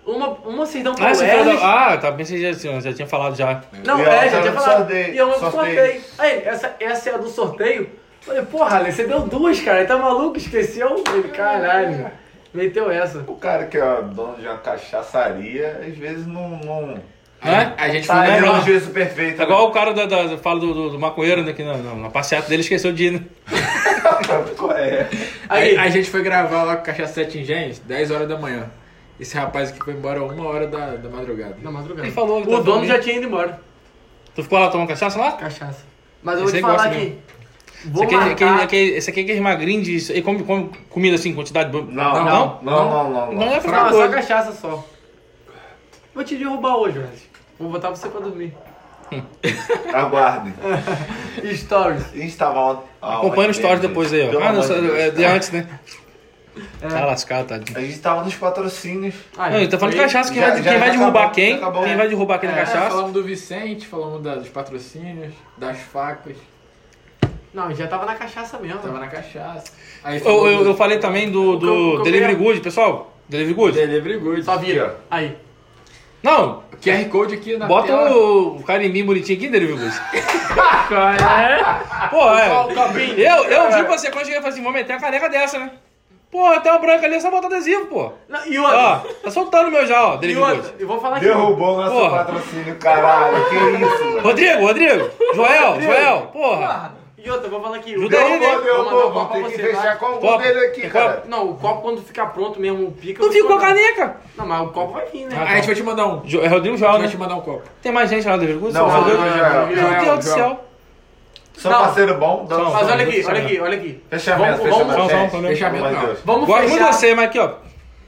A: Uma, uma vocês dão pra
D: Ah,
A: Welles.
D: ah, tá, pensei que já, já tinha falado já.
A: Não,
C: E
A: é, já tinha falado.
C: sorteio,
A: E eu amo
C: sorteio.
A: sorteio. Aí, essa, essa é a do sorteio. Falei, porra, Ale, você deu duas, cara. Ele tá maluco, esqueceu? Ele, caralho. Meteu essa.
C: O cara que é dono de uma cachaçaria, às vezes não. não...
D: É?
B: A gente
C: Tá
D: não.
C: no juízo perfeito.
D: É igual o cara da, da, fala do, do, do maconheiro né, que na, na, passeata dele esqueceu de ir. né?
C: Qual é?
A: Aí,
B: A, gente foi gravar lá com Cachaça Sete Engenhos, 10 horas da manhã. Esse rapaz aqui foi embora uma hora da, da madrugada.
A: na madrugada.
D: Ele falou que
A: O
D: tá
A: dono já tinha ido embora.
D: Tu ficou lá tomando cachaça lá?
A: Cachaça. Mas eu vou
D: Esse
A: te
D: aí
A: falar aqui. Vou
D: esse, aqui, é
A: marcar...
D: aquele, aquele, esse aqui é aquele magrinho de. Ele come, come comida assim, quantidade. bo-
C: Não, não, não, não, não.
D: Não é
A: Não,
D: pra
A: é só cachaça só. Vou te derrubar hoje, velho. Vou botar você pra dormir.
C: Aguardem.
A: Stories.
C: A gente tava on-
D: Acompanha story
C: gente.
D: depois aí, ó. Ah, não, é de antes, né? Tá lascado, tadinho.
C: A gente tava nos patrocínios.
A: Ah,
D: Não, ele tá falando de cachaça, quem
C: já-
D: vai,
C: já-
D: quem vai
C: já
D: derrubar
C: acabou,
D: quem?
C: acabou.
D: Quem vai derrubar quem na
B: É,
D: cachaça?
B: falamos do Vicente, falamos da- dos patrocínios, das facas.
A: Não, já tava na cachaça mesmo.
B: Tava na cachaça. Aí
D: Eu, eu, eu falei também do, do
A: eu-
D: Delivery
A: eu-
D: Good, pessoal. Delivery Good.
B: Delivery Good.
A: Só vira.
C: ó.
A: Aí.
D: Não,
B: QR Code aqui na
D: bota
B: tela.
D: o, o carimbinho bonitinho aqui, Delivery Good. Pô, é.
A: Qual o copinho?
D: Eu, eu vi você quando cheguei e falei assim, vou meter uma caneca dessa, né? Pô, tem uma branca ali, é só botar adesivo, pô.
A: Não, e
D: Ó,
A: outra.
D: tá soltando o meu já, ó,
A: e
D: Delivery
A: outra.
D: Good.
A: Eu vou falar aqui.
C: Derrubou o nosso
D: Porra.
C: patrocínio, caralho. Que isso?
D: Rodrigo, Rodrigo, Joel, Joel, porra.
A: E outra, eu vou falar aqui.
D: Ajuda aí, né?
C: Derrubou,
A: Vou mandar
C: derrubou.
A: o copo
C: Vamos
A: pra
C: ter que
A: você,
C: fechar
A: tá?
C: com o
D: Copo.
C: dele aqui, cara.
A: Não, o copo quando ficar pronto mesmo, o pica.
D: Não ficou
A: vou-
D: caneca.
A: Não, mas o copo vai vir, né?
B: Aí a gente vai te mandar um.
D: Jo- É Rodrigo
B: A
D: Joel,
B: gente vai
D: né?
B: te mandar um copo.
D: Tem mais gente lá Delivery Good?
C: Não, Rodrigo
D: Rodrigo?
C: Joel.
D: Meu Deus do céu.
C: São
A: Não.
C: parceiro bom? Um
A: Mas olha aqui, olha aqui, olha aqui.
C: Fechamento,
A: Vamos-
C: fechamento.
A: vamos-
D: um.
B: Fechamento não.
A: Vamos
D: Gosto muito de você, mas aqui, ó.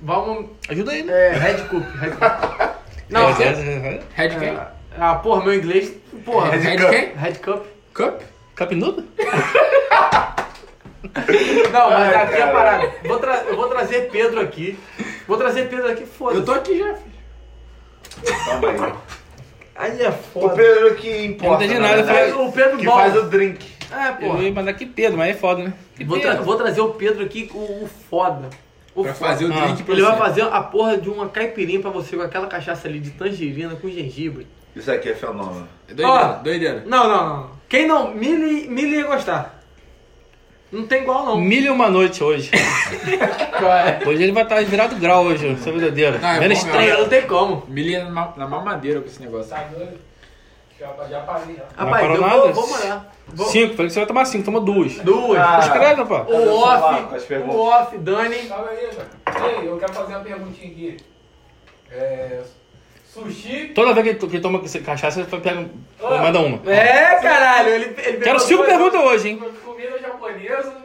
A: Vamos.
D: Ajuda aí, né?
A: É, Red Cup. Red Cup. Não,
D: É,
A: você-
D: é, é.
B: Red?
A: Ah, porra, meu inglês. Porra.
C: Red
B: Red
C: Cup.
A: Red Cup.
B: Cup?
D: Cup nudo?
A: Não, mas
C: Ai,
A: aqui é a parada. Vou tra- eu vou trazer Pedro aqui. Vou trazer Pedro aqui, foda-se.
B: Eu tô aqui já, filho.
C: Calma aí.
A: Aí é
C: O
A: foda.
C: Pedro que importa.
D: Eu não entendi
C: na
D: nada, eu
A: O Pedro
C: Que
A: bom.
C: faz o drink.
A: É,
D: Eu
A: porra.
D: ia mandar aqui Pedro, mas é foda, né? Que
A: Vou, tra-
D: Pedro?
A: vou trazer o Pedro aqui, o, o foda. O
B: Pra
A: foda.
B: fazer o
D: Ah.
B: drink pra
A: Ele vai
B: você.
A: fazer a porra de uma caipirinha pra você com aquela cachaça ali de tangerina com gengibre.
C: Isso aqui é fenômeno.
B: Doideira,
A: Ó.
B: doideira.
A: Não, não, não. Quem não, Mili, Mili ia gostar. Não tem igual, não.
D: Milho e uma noite hoje. Hoje ele vai estar virado grau hoje, essa verdadeira.
B: Não, é
D: Menos
B: bom,
D: três.
A: Não, não tem como.
B: Milha na, ma- na mamadeira com esse negócio.
E: Tá doido? Já, já parei, já.
A: Rapaz,
D: parou
A: eu
D: nada?
A: vou, vou molhar. Vou-
D: Cinco, falei que você vai tomar cinco, toma duas.
A: Duas.
C: Ah.
D: Escreve, pá.
A: O off, o off, Dani.
E: Tava aí. Ei, eu quero fazer uma perguntinha aqui. É, sushi.
D: Toda vez que, toma cachaça, você pega,
E: Ah.
D: manda uma.
A: É, caralho, ele, ele
D: Quero cinco perguntas hoje, hein?
E: Comida japonesa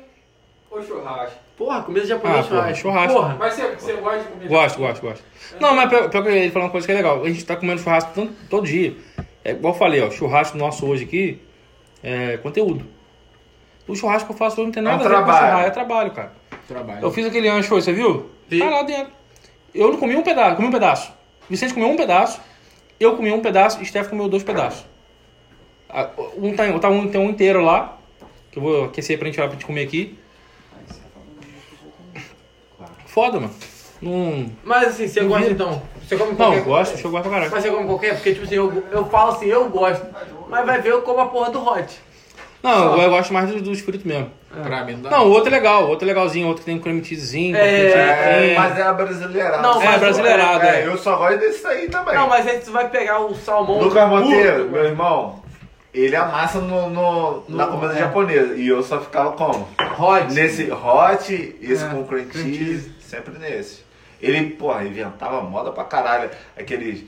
E: ou churrasco?
A: Porra, comida japonesa
D: Ah, porra,
A: churrasco.
D: churrasco.
A: Porra.
E: Mas você, você gosta de comida
D: Gosto,
E: japonesa?
D: gosto, gosto. Não, mas pior, pior que ele falou uma coisa que é legal. A gente tá comendo churrasco tanto- todo dia. É igual eu falei, ó, churrasco nosso hoje aqui é conteúdo. O churrasco que eu faço hoje não tem
C: É
D: nada
C: um
D: a ver com
C: trabalho.
D: churrasco, é trabalho, cara.
B: Trabalho.
D: Eu fiz aquele ancho hoje, você viu?
A: Vi.
D: Tá lá dentro. Eu não comi um pedaço, comi um pedaço. Vicente comeu um pedaço, eu comi um pedaço e Steph comeu dois pedaços. Um tá, tá um, tem um inteiro lá, que eu vou aquecer pra gente, pra gente comer aqui. Foda, mano. Não,
A: Mas assim, você gosta então? Você come
D: não
A: qualquer
D: eu gosto, eu gosto pra caralho.
A: Mas você come qualquer? Porque, tipo assim, eu, eu falo assim, eu gosto. Mas vai ver, eu como a porra do hot.
D: Não, eu gosto mais do fritos mesmo.
B: Pra mim não dá.
D: Não, o outro é legal, o outro é legalzinho, o outro que tem creme cheesezinho.
A: É,
C: É, mas é a brasileirada.
A: Não,
D: É,
A: mas-
D: brasileirado,
C: É,
D: é.
C: eu só gosto desse aí também.
A: Não, mas aí você vai pegar o salmão.
C: Lucas Monteiro, meu irmão, ele amassa no, no- na
A: No-
C: comida
A: é.
C: japonesa. E eu só ficava como?
A: Hot.
C: Nesse hot, esse
A: É,
C: com cream cheese. sempre nesse. Ele, porra, inventava moda pra caralho. Aqueles.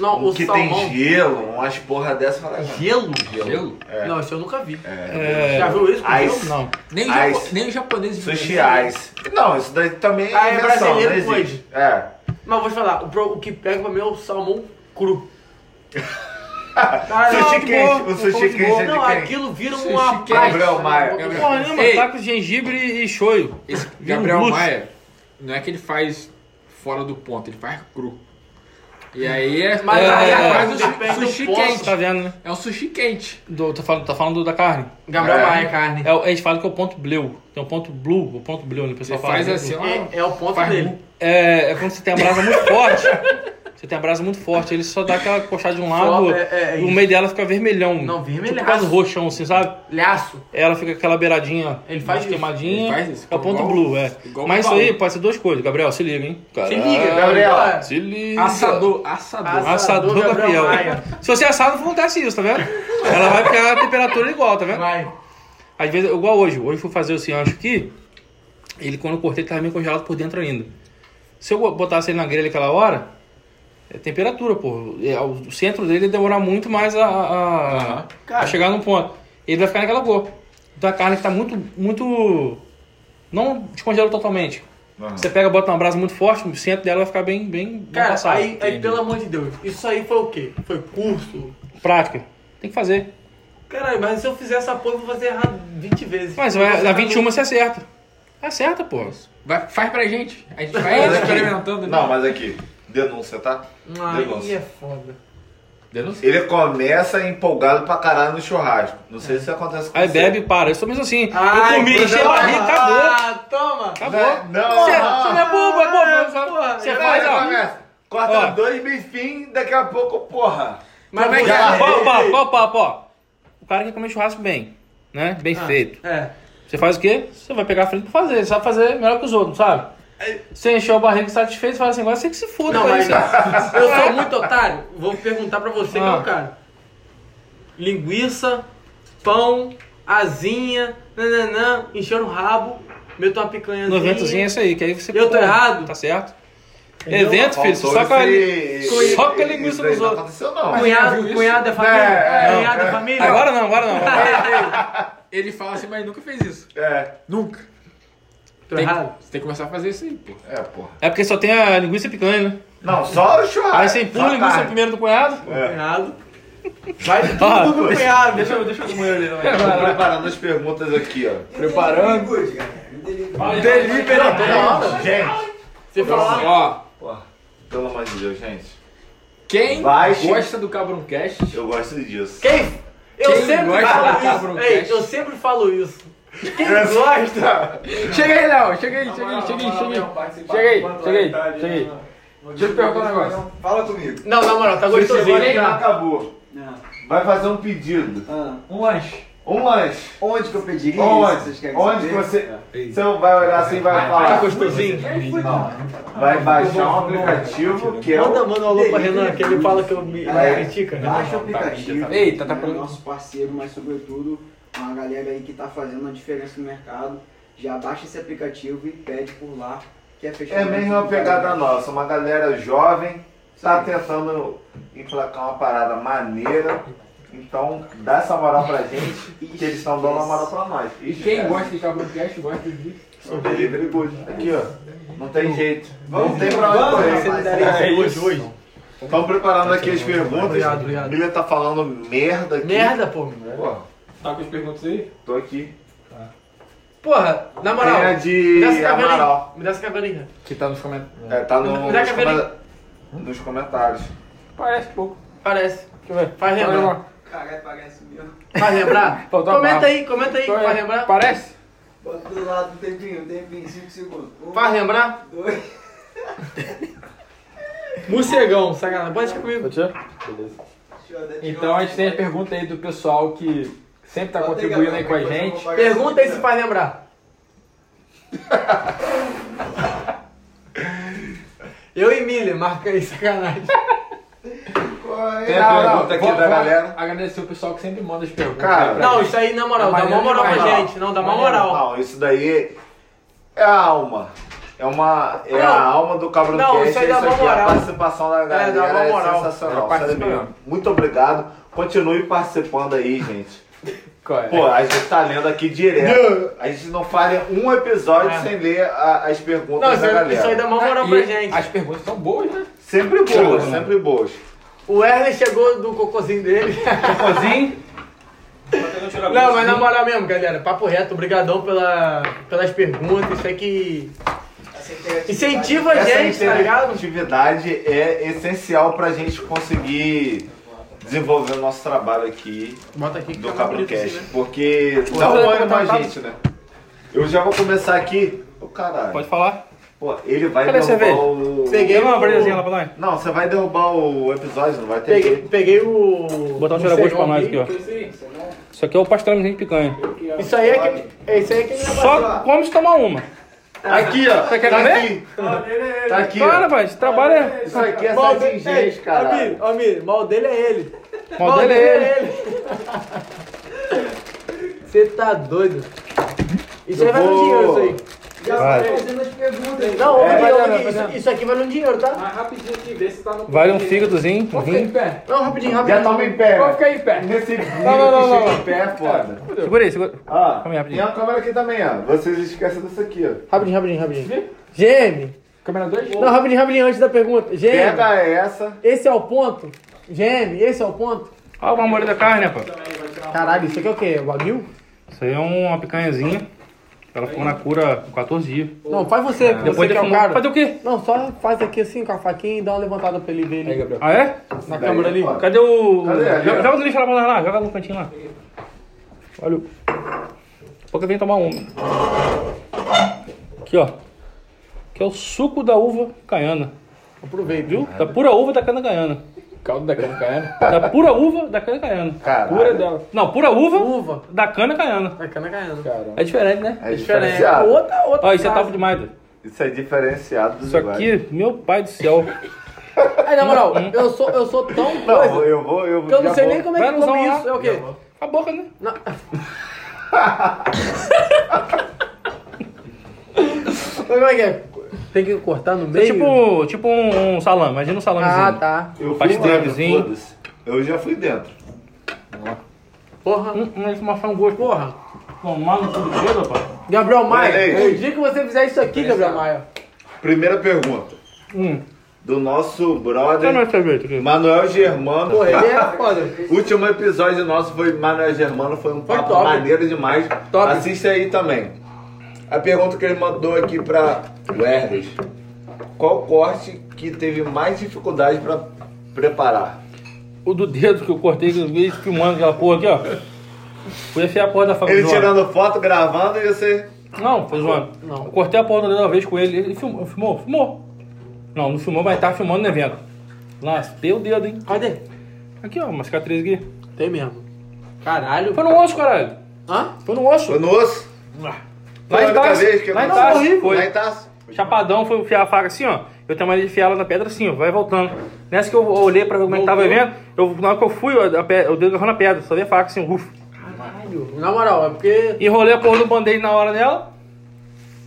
A: Não,
C: um
A: o
C: que
A: salmão.
C: tem gelo, umas porra dessa. eu falei,
A: Gelo?
B: Gelo?
C: É.
A: Não, isso eu nunca vi.
C: É.
A: Já viu isso com
C: Ice.
A: gelo?
D: Não.
B: Nem, o
C: Ice.
B: japo- nem os japoneses
C: Sushi ice. Não, isso daí também é
A: Ah, é
C: invenção,
A: brasileiro,
C: não existe. É.
A: Mas vou te falar, o, pro- o que pega pra mim é o salmão cru. Caralho,
C: sushi quente, o sushi quente é de
A: Não,
C: quem?
A: aquilo vira
B: Sushi
A: uma
B: quente.
C: Gabriel Maia.
B: Gabriel-
D: Porra, nenhuma, tá com gengibre e shoyu.
B: Gabriel. Maia, não é que ele faz fora do ponto, ele faz cru. E aí é,
A: Mas
B: é,
A: aí,
B: é, um
A: do
B: sushi quente.
D: Tá vendo, né?
B: É um sushi quente.
D: Do, tá, falando, tá falando da carne.
A: Gabriel
C: É.
A: Maia, carne.
D: É, o- a gente fala que é o ponto blue. Tem o ponto blue, o ponto blue, né? O pessoal fala.
B: faz
D: né?
B: assim, ó.
A: É, é o ponto dele.
D: É, é quando você tem a brasa muito forte. Você tem a brasa muito forte, ele só dá aquela coxada de um lado,
A: é- é- é
D: o meio dela fica vermelhão.
A: Não, vermelhaço.
D: Tipo quase roxão, assim, sabe?
A: Lhaço.
D: Ela fica aquela beiradinha
A: Ele faz
D: queimadinha.
B: Ele faz isso,
D: É o ponto
B: igual-
D: blue, é.
B: igual
D: Mas isso aí pode ser duas coisas, Gabriel, se liga, hein?
A: Se liga,
C: Gabriel.
D: Se liga.
B: Assador, assador.
A: Assador
D: Assador
A: Gabriel
D: Gabriel. Se você assar, não acontece isso, tá vendo? Ela vai pegar a temperatura igual, tá vendo?
A: Vai.
D: Às vezes, igual hoje. Hoje eu fui fazer esse ancho aqui. Ele, quando eu cortei, tava meio congelado por dentro ainda. Se eu botasse ele na grelha aquela hora, é temperatura, pô. É, O centro dele demora muito mais a, a, a chegar no ponto. Ele vai ficar naquela cor. Então a carne que tá muito, muito... Não descongela totalmente.
C: Aham.
D: Você pega, bota uma brasa muito forte, o centro dela vai ficar bem, bem,
A: Cara,
D: passado.
A: aí, aí, pelo amor de Deus, isso aí foi o quê? Foi curso?
D: Prática. Tem que fazer.
A: Caralho, mas se eu fizer essa porra, eu vou fazer errado 20 vezes.
D: Mas vai, na
A: errado
D: 21 você acerta. Acerta, pô.
B: Vai, faz pra gente. A gente vai
C: aqui-
B: experimentando.
C: Não, mas aqui, denúncia, tá?
A: Aí
C: Denúncia.
A: é foda.
B: Denúncia.
C: Ele começa empolgado pra caralho no churrasco. Não sei se isso acontece com
D: Aí
C: você.
D: bebe e para. Eu sou mesmo assim.
A: Ai,
D: eu comi, enchi a barriga,
A: boa.
D: acabou.
A: Ah, toma!
D: Acabou.
C: Não,
D: Você,
C: não.
D: você não é bobo, é bobo.
A: Ah, porra.
D: Você
C: Não,
D: faz,
C: ele
D: ó.
C: começa. Corta
D: Ó.
C: dois bifinhos, daqui a pouco, porra.
A: Mas
B: Como é
A: vem
B: que
A: cá.
B: é?
D: Qual o papo? Qual o papo, ó? O cara quer comer churrasco bem, né? Bem
A: Ah,
D: feito.
A: É.
D: Você faz o quê? Você vai pegar a frente pra fazer. Você sabe fazer melhor que os outros, sabe? Você encheu a barriga satisfeito, fala assim, agora você que se foda
A: Não,
D: com
A: mas
D: isso.
A: eu sou muito otário. Vou perguntar pra você que é
D: Ah.
A: o cara. Linguiça, pão, asinha, nananã, encher o rabo, meto uma picanhazinha.
D: No eventozinho é isso aí, que aí você...
A: Eu tô
D: pô,
A: errado?
D: Tá certo.
A: Entendeu?
D: Evento, filho, só com a... só com a linguiça dos
C: não
D: outros.
C: aconteceu, não.
A: Cunhado,
B: viu isso?
A: cunhado é família?
C: É, é,
A: cunhado é,
C: é.
A: família?
D: Agora não, agora não.
B: Ele fala assim, mas nunca fez isso.
C: É,
B: Nunca.
A: Tô
B: Tem,
A: errado?
B: você tem que começar a fazer isso aí, pô.
C: é, porra.
D: É porque só tem a linguiça picanha, né?
C: Não, só o churrasco.
D: Aí você empurra a linguiça
C: carne.
D: primeiro do cunhado.
C: É.
A: Cunhado. Vai tudo
D: Ah,
A: pro cunhado.
D: Deixa eu, deixa eu comer ali,
C: Eu tô preparando as perguntas aqui, ó.
B: Preparando.
C: Delivery, não, gente.
A: Você fala.
B: Ó,
C: Porra, pelo amor de Deus, gente.
B: quem
C: Baixe.
B: gosta do Cabroncast,
C: Eu gosto disso.
A: Quem? Eu
B: Quem
A: sempre
B: gosta
A: falo isso. Ei, eu sempre falo isso. Quem
C: É.
A: gosta?
B: Chega aí, Léo. Chega aí, chega aí, chega aí, chega aí. Chega aí, chega aí, chega aí. Deixa eu te perguntar um negócio.
F: Fala comigo.
A: Não, na moral, tá
C: Você
A: gostosinho.
C: não
A: tá?
C: acabou.
F: Ah,
C: Vai fazer um pedido.
F: ah,
B: Um lanche.
C: Um lanche.
F: onde que eu pediria
C: Onde?
F: isso? Vocês querem
C: Onde que você. Você vai olhar assim e vai
A: Tá
C: falar.
A: gostosinho.
C: Vai baixar um aplicativo que é
A: Manda,
C: o.
A: manda um alô pra Renan, que ele fala que eu me
F: É,
A: critica. né?
F: Baixa o aplicativo.
B: Eita, tá
F: é nosso parceiro, mas sobretudo uma galera aí que tá fazendo a diferença no mercado. Já baixa esse aplicativo e pede por lá Quer fechar
C: É a mesma pegada nossa, uma galera jovem tá tentando emplacar uma parada maneira. Então dá essa moral pra gente, que eles estão dando uma moral pra nós.
B: E quem gosta de Cabrocast gosta de.
C: Sou delivery good. Aqui, ó. Não tem jeito. Não tem pra onde correr.
B: É
A: hoje, hoje.
C: Estão preparando aqui as perguntas.
A: Obrigado, obrigado.
C: Milha tá falando merda aqui.
A: Merda, pô.
C: Pô,
B: Tá com as perguntas aí?
C: tô aqui.
A: Porra, na
C: Tem a
A: moral.
C: de
A: Me dá.
C: Amaral.
A: Me dá essa aí.
B: Que tá nos comentários.
C: É, tá no,
A: Me dá
C: nos, come- nos comentários.
B: Parece pouco.
A: Parece.
B: Deixa eu ver.
A: Faz lembrar.
F: Caralho, parece mesmo.
A: Faz lembrar? Comenta
B: barra.
A: aí, comenta aí. Faz lembrar?
B: Parece?
F: Bota do lado um tempinho, um tempinho, 5 segundos. Um,
A: Faz lembrar?
F: dois.
A: Morcegão, sacanagem. Pode deixar comigo.
F: Dar-
B: Então a gente tem a pergunta aí do pessoal que sempre tá contribuindo aí com a gente.
A: Pergunta aí
F: esse
A: se faz lembrar. Eu e Milha, marca aí, sacanagem.
F: É?
C: Tem a
B: Não, não,
C: pergunta aqui
B: vou-
C: da
B: vou
C: galera.
B: Agradecer o pessoal que sempre manda as perguntas.
C: Cara,
B: aí pra
A: Não,
B: gente.
A: isso aí na moral, dá uma moral pra gente. Não, dá uma moral.
C: Não, isso daí é a alma. É uma. É
A: Não.
C: a alma do Cabro
A: Não,
C: Cast,
A: isso aí dá uma
C: aqui,
A: moral.
C: A participação da galera
A: dá uma
C: é,
A: moral.
C: sensacional.
B: É, participa
C: sério mesmo.
B: mesmo.
C: Muito obrigado. Continue participando aí, gente.
B: Qual é?
C: Pô, a gente tá lendo aqui direto. A gente não falha um episódio
A: É.
C: sem ler a- as perguntas
A: Não, isso
C: da
A: aí,
C: galera.
A: isso aí dá uma moral pra gente.
B: As perguntas são boas, né?
C: Sempre boas, sempre boas.
A: O Wesley chegou do cocôzinho dele.
D: Cocôzinho.
A: Não, mas na moral mesmo, galera, papo reto, obrigadão pela, pelas perguntas, isso aí que
F: Essa
A: incentiva a
C: Essa
A: gente, tá ligado?
C: interatividade é essencial pra gente conseguir desenvolver o nosso trabalho aqui
A: Bota aqui que
C: do
A: bonito
C: Cabrocast,
A: assim, né?
C: porque
A: Pô,
C: dá um
A: você vai
C: ânimo
A: botar
C: a
A: um papo?
C: gente, né? Eu já vou começar aqui. Ô caralho,
D: Pode falar.
C: pô, ele vai
D: Cadê
C: derrubar o.
A: Peguei
D: uma brejazinha lá pra nós.
C: Não, você vai derrubar o episódio, não vai ter
A: Peguei, peguei o.
D: Vou botar um tira-gosto pra nós aqui, ó. Isso aqui é o pastelzinho de picanha.
A: Isso aí é que. é Isso aí é que
D: Só come se tomar uma.
C: Aqui, ó.
D: Você quer
C: tá
D: comer?
C: aqui. Tá aqui,
D: Para, rapaz, trabalho é.
C: Isso aqui é
A: Mal Ó,
C: caralho.
A: Miri, ó, Miri, mal dele é ele.
D: Mal dele é ele.
A: Você tá doido. Isso aí um
C: vou-
A: dinheiro, isso aí.
F: Já
D: Vai.
F: fazendo as perguntas.
A: Não,
C: É,
B: vai
A: isso, isso aqui vale um dinheiro, tá?
E: Mas rapidinho aqui, vê se tá no
D: Vale um fígadozinho,
B: Vou ficar em pé.
A: Não, rapidinho,
C: Já
A: rapidinho.
C: toma em pé.
B: Vou ficar em pé.
C: Nesse vídeo
B: Não, não, não,
C: que
B: não,
C: em pé é foda.
D: Segura aí, segura.
C: Ó,
D: Calma aí, rapidinho.
C: tem uma câmera aqui também, ó. Vocês esquecem disso aqui, ó.
A: Rapidinho, rapidinho, rapidinho. GM.
B: Câmera 2?
A: Não, rapidinho, rapidinho, antes da pergunta. GM,
C: Pega essa.
A: esse é o ponto? GM, esse é o ponto?
D: Olha o marmoreio da carne, rapaz.
A: Caralho, isso aqui é o quê? Wagyu?
D: Isso aí é uma picanhazinha. Ela ficou na cura 14 dias.
A: Não, faz você, você
D: Depois
A: que é o cara.
D: Fazer o quê?
A: Não, só faz aqui assim com a faquinha e dá uma levantada pra ele ver ele
B: Gabriel.
D: Ah, é?
A: na câmera ali.
D: Cadê o.
C: Cadê? Ali,
D: joga, joga no lixo lá pra lá, joga no cantinho lá. Olha o. Pouco eu venho tomar um. Aqui, ó. Que é o suco da uva caiana.
A: Aproveita.
D: Viu? Da pura uva da cana caiana.
B: Caldo da cana caiana.
D: Da pura uva da cana caiana.
C: Caralho.
B: Pura dela.
D: Não, pura uva
A: Uva.
D: da cana caiana.
A: Vai cana caindo.
B: Caramba.
D: É diferente, né?
C: É
A: Diferente.
C: diferenciado.
A: Outra, outra.
D: Ó, isso é top demais.
C: Isso é diferenciado dos
D: Isso aqui, meu pai do céu.
A: Aí, na moral, eu sou, eu sou tão
C: Não,
A: coisa
C: eu vou, eu
A: que eu não sei
C: vou-
A: nem como é que come isso. É o quê?
D: A boca, né?
A: Não. Como é que é? Tem que cortar no
D: Isso
A: meio?
D: é tipo, tipo um, um salame. Imagina um salamezinho.
A: Ah, tá.
C: Eu fui
D: Pastelzinho.
C: dentro, foda-se. Eu já fui dentro.
A: Porra.
D: Hum, mas uma um gosto.
A: Porra.
D: Tomar no cu do dedo, rapaz.
A: Gabriel Maia,
C: Ei.
A: o dia que você fizer isso aqui, Gabriel Maia.
C: Primeira pergunta.
D: Hum.
C: Do nosso
D: Cadê
C: brother
D: cerveja aqui?
C: Manuel Germano.
A: Porra, ele é foda.
C: Último episódio nosso foi Manuel Germano, foi um papo
A: top.
C: maneiro demais.
A: Top.
C: Assiste aí também. A pergunta que ele mandou aqui pra Werdes. Qual corte que teve mais dificuldade pra preparar?
D: O do dedo que eu cortei, que eu vi filmando aquela porra aqui, ó. Fui enfiar a porra da faca
C: Ele tirando foto, gravando e você.
D: Não, foi zoando.
A: Não.
D: Eu cortei a porra do dedo uma vez com ele. Ele filmou, filmou, filmou. Não, não filmou, mas tava filmando no evento. Laspei o dedo, hein?
A: Cadê?
D: Aqui, ó, uma cicatriz aqui.
A: Tem mesmo. Caralho.
D: Foi no osso, caralho.
A: Hã?
D: Foi no osso.
C: Foi no osso?
D: Lá
C: Foi
D: em
C: que
D: Lá em. Foi.
C: Lá Tarso?
D: Chapadão, foi enfiar a faca assim, ó. Eu tenho maneira de enfiar ela na pedra assim, ó. Vai voltando. Nessa que eu olhei pra ver como é que tava o
A: Voltou.
D: evento, eu, na hora que eu fui, pe- o dedo agarrou na pedra. Só vi a faca assim, ufa.
A: Caralho. Na moral, é porque.
D: Enrolei a porra do band-aid na hora dela.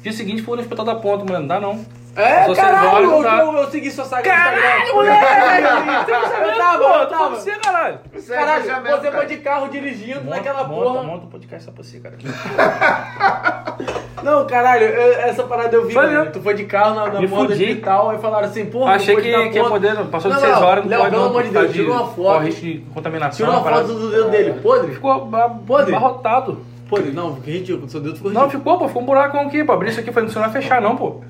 D: Dia seguinte fui no hospital da ponta, mano. Não dá não.
A: É, caralho, eu,
D: tá?
A: eu, eu segui sua saga
D: Caralho,
A: no
D: moleque!
A: Instagram.
D: Você não sabia,
A: Eu tava,
D: pô,
A: eu
D: tô
A: tava.
D: falando pra você, caralho.
C: É
A: Caralho, você foi de carro dirigindo naquela
D: monta,
A: porra.
D: monta um podcast só pra você, cara.
A: Não, caralho, eu- essa parada eu vi,
D: Foi
A: mano. Tu foi de carro na, na
D: Me
A: porra do
D: fudi.
A: hospital, aí falaram assim, porra,
D: Achei que, que ia poder, não. passou de
A: Não,
D: 6
A: não,
D: horas, não
A: Léo,
D: pode
A: pelo
D: não,
A: amor de Deus, tira uma foto.
D: Corre risco de contaminação.
A: Tira uma foto do dedo dele, podre?
D: Ficou
A: Podre?
D: abarrotado.
A: Podre, não, que ridículo, seu dedo ficou
D: Não,
A: ridículo.
D: ficou, pô, ficou um buraco aqui, pô. Abrir isso aqui foi não vai fechar, não, pô.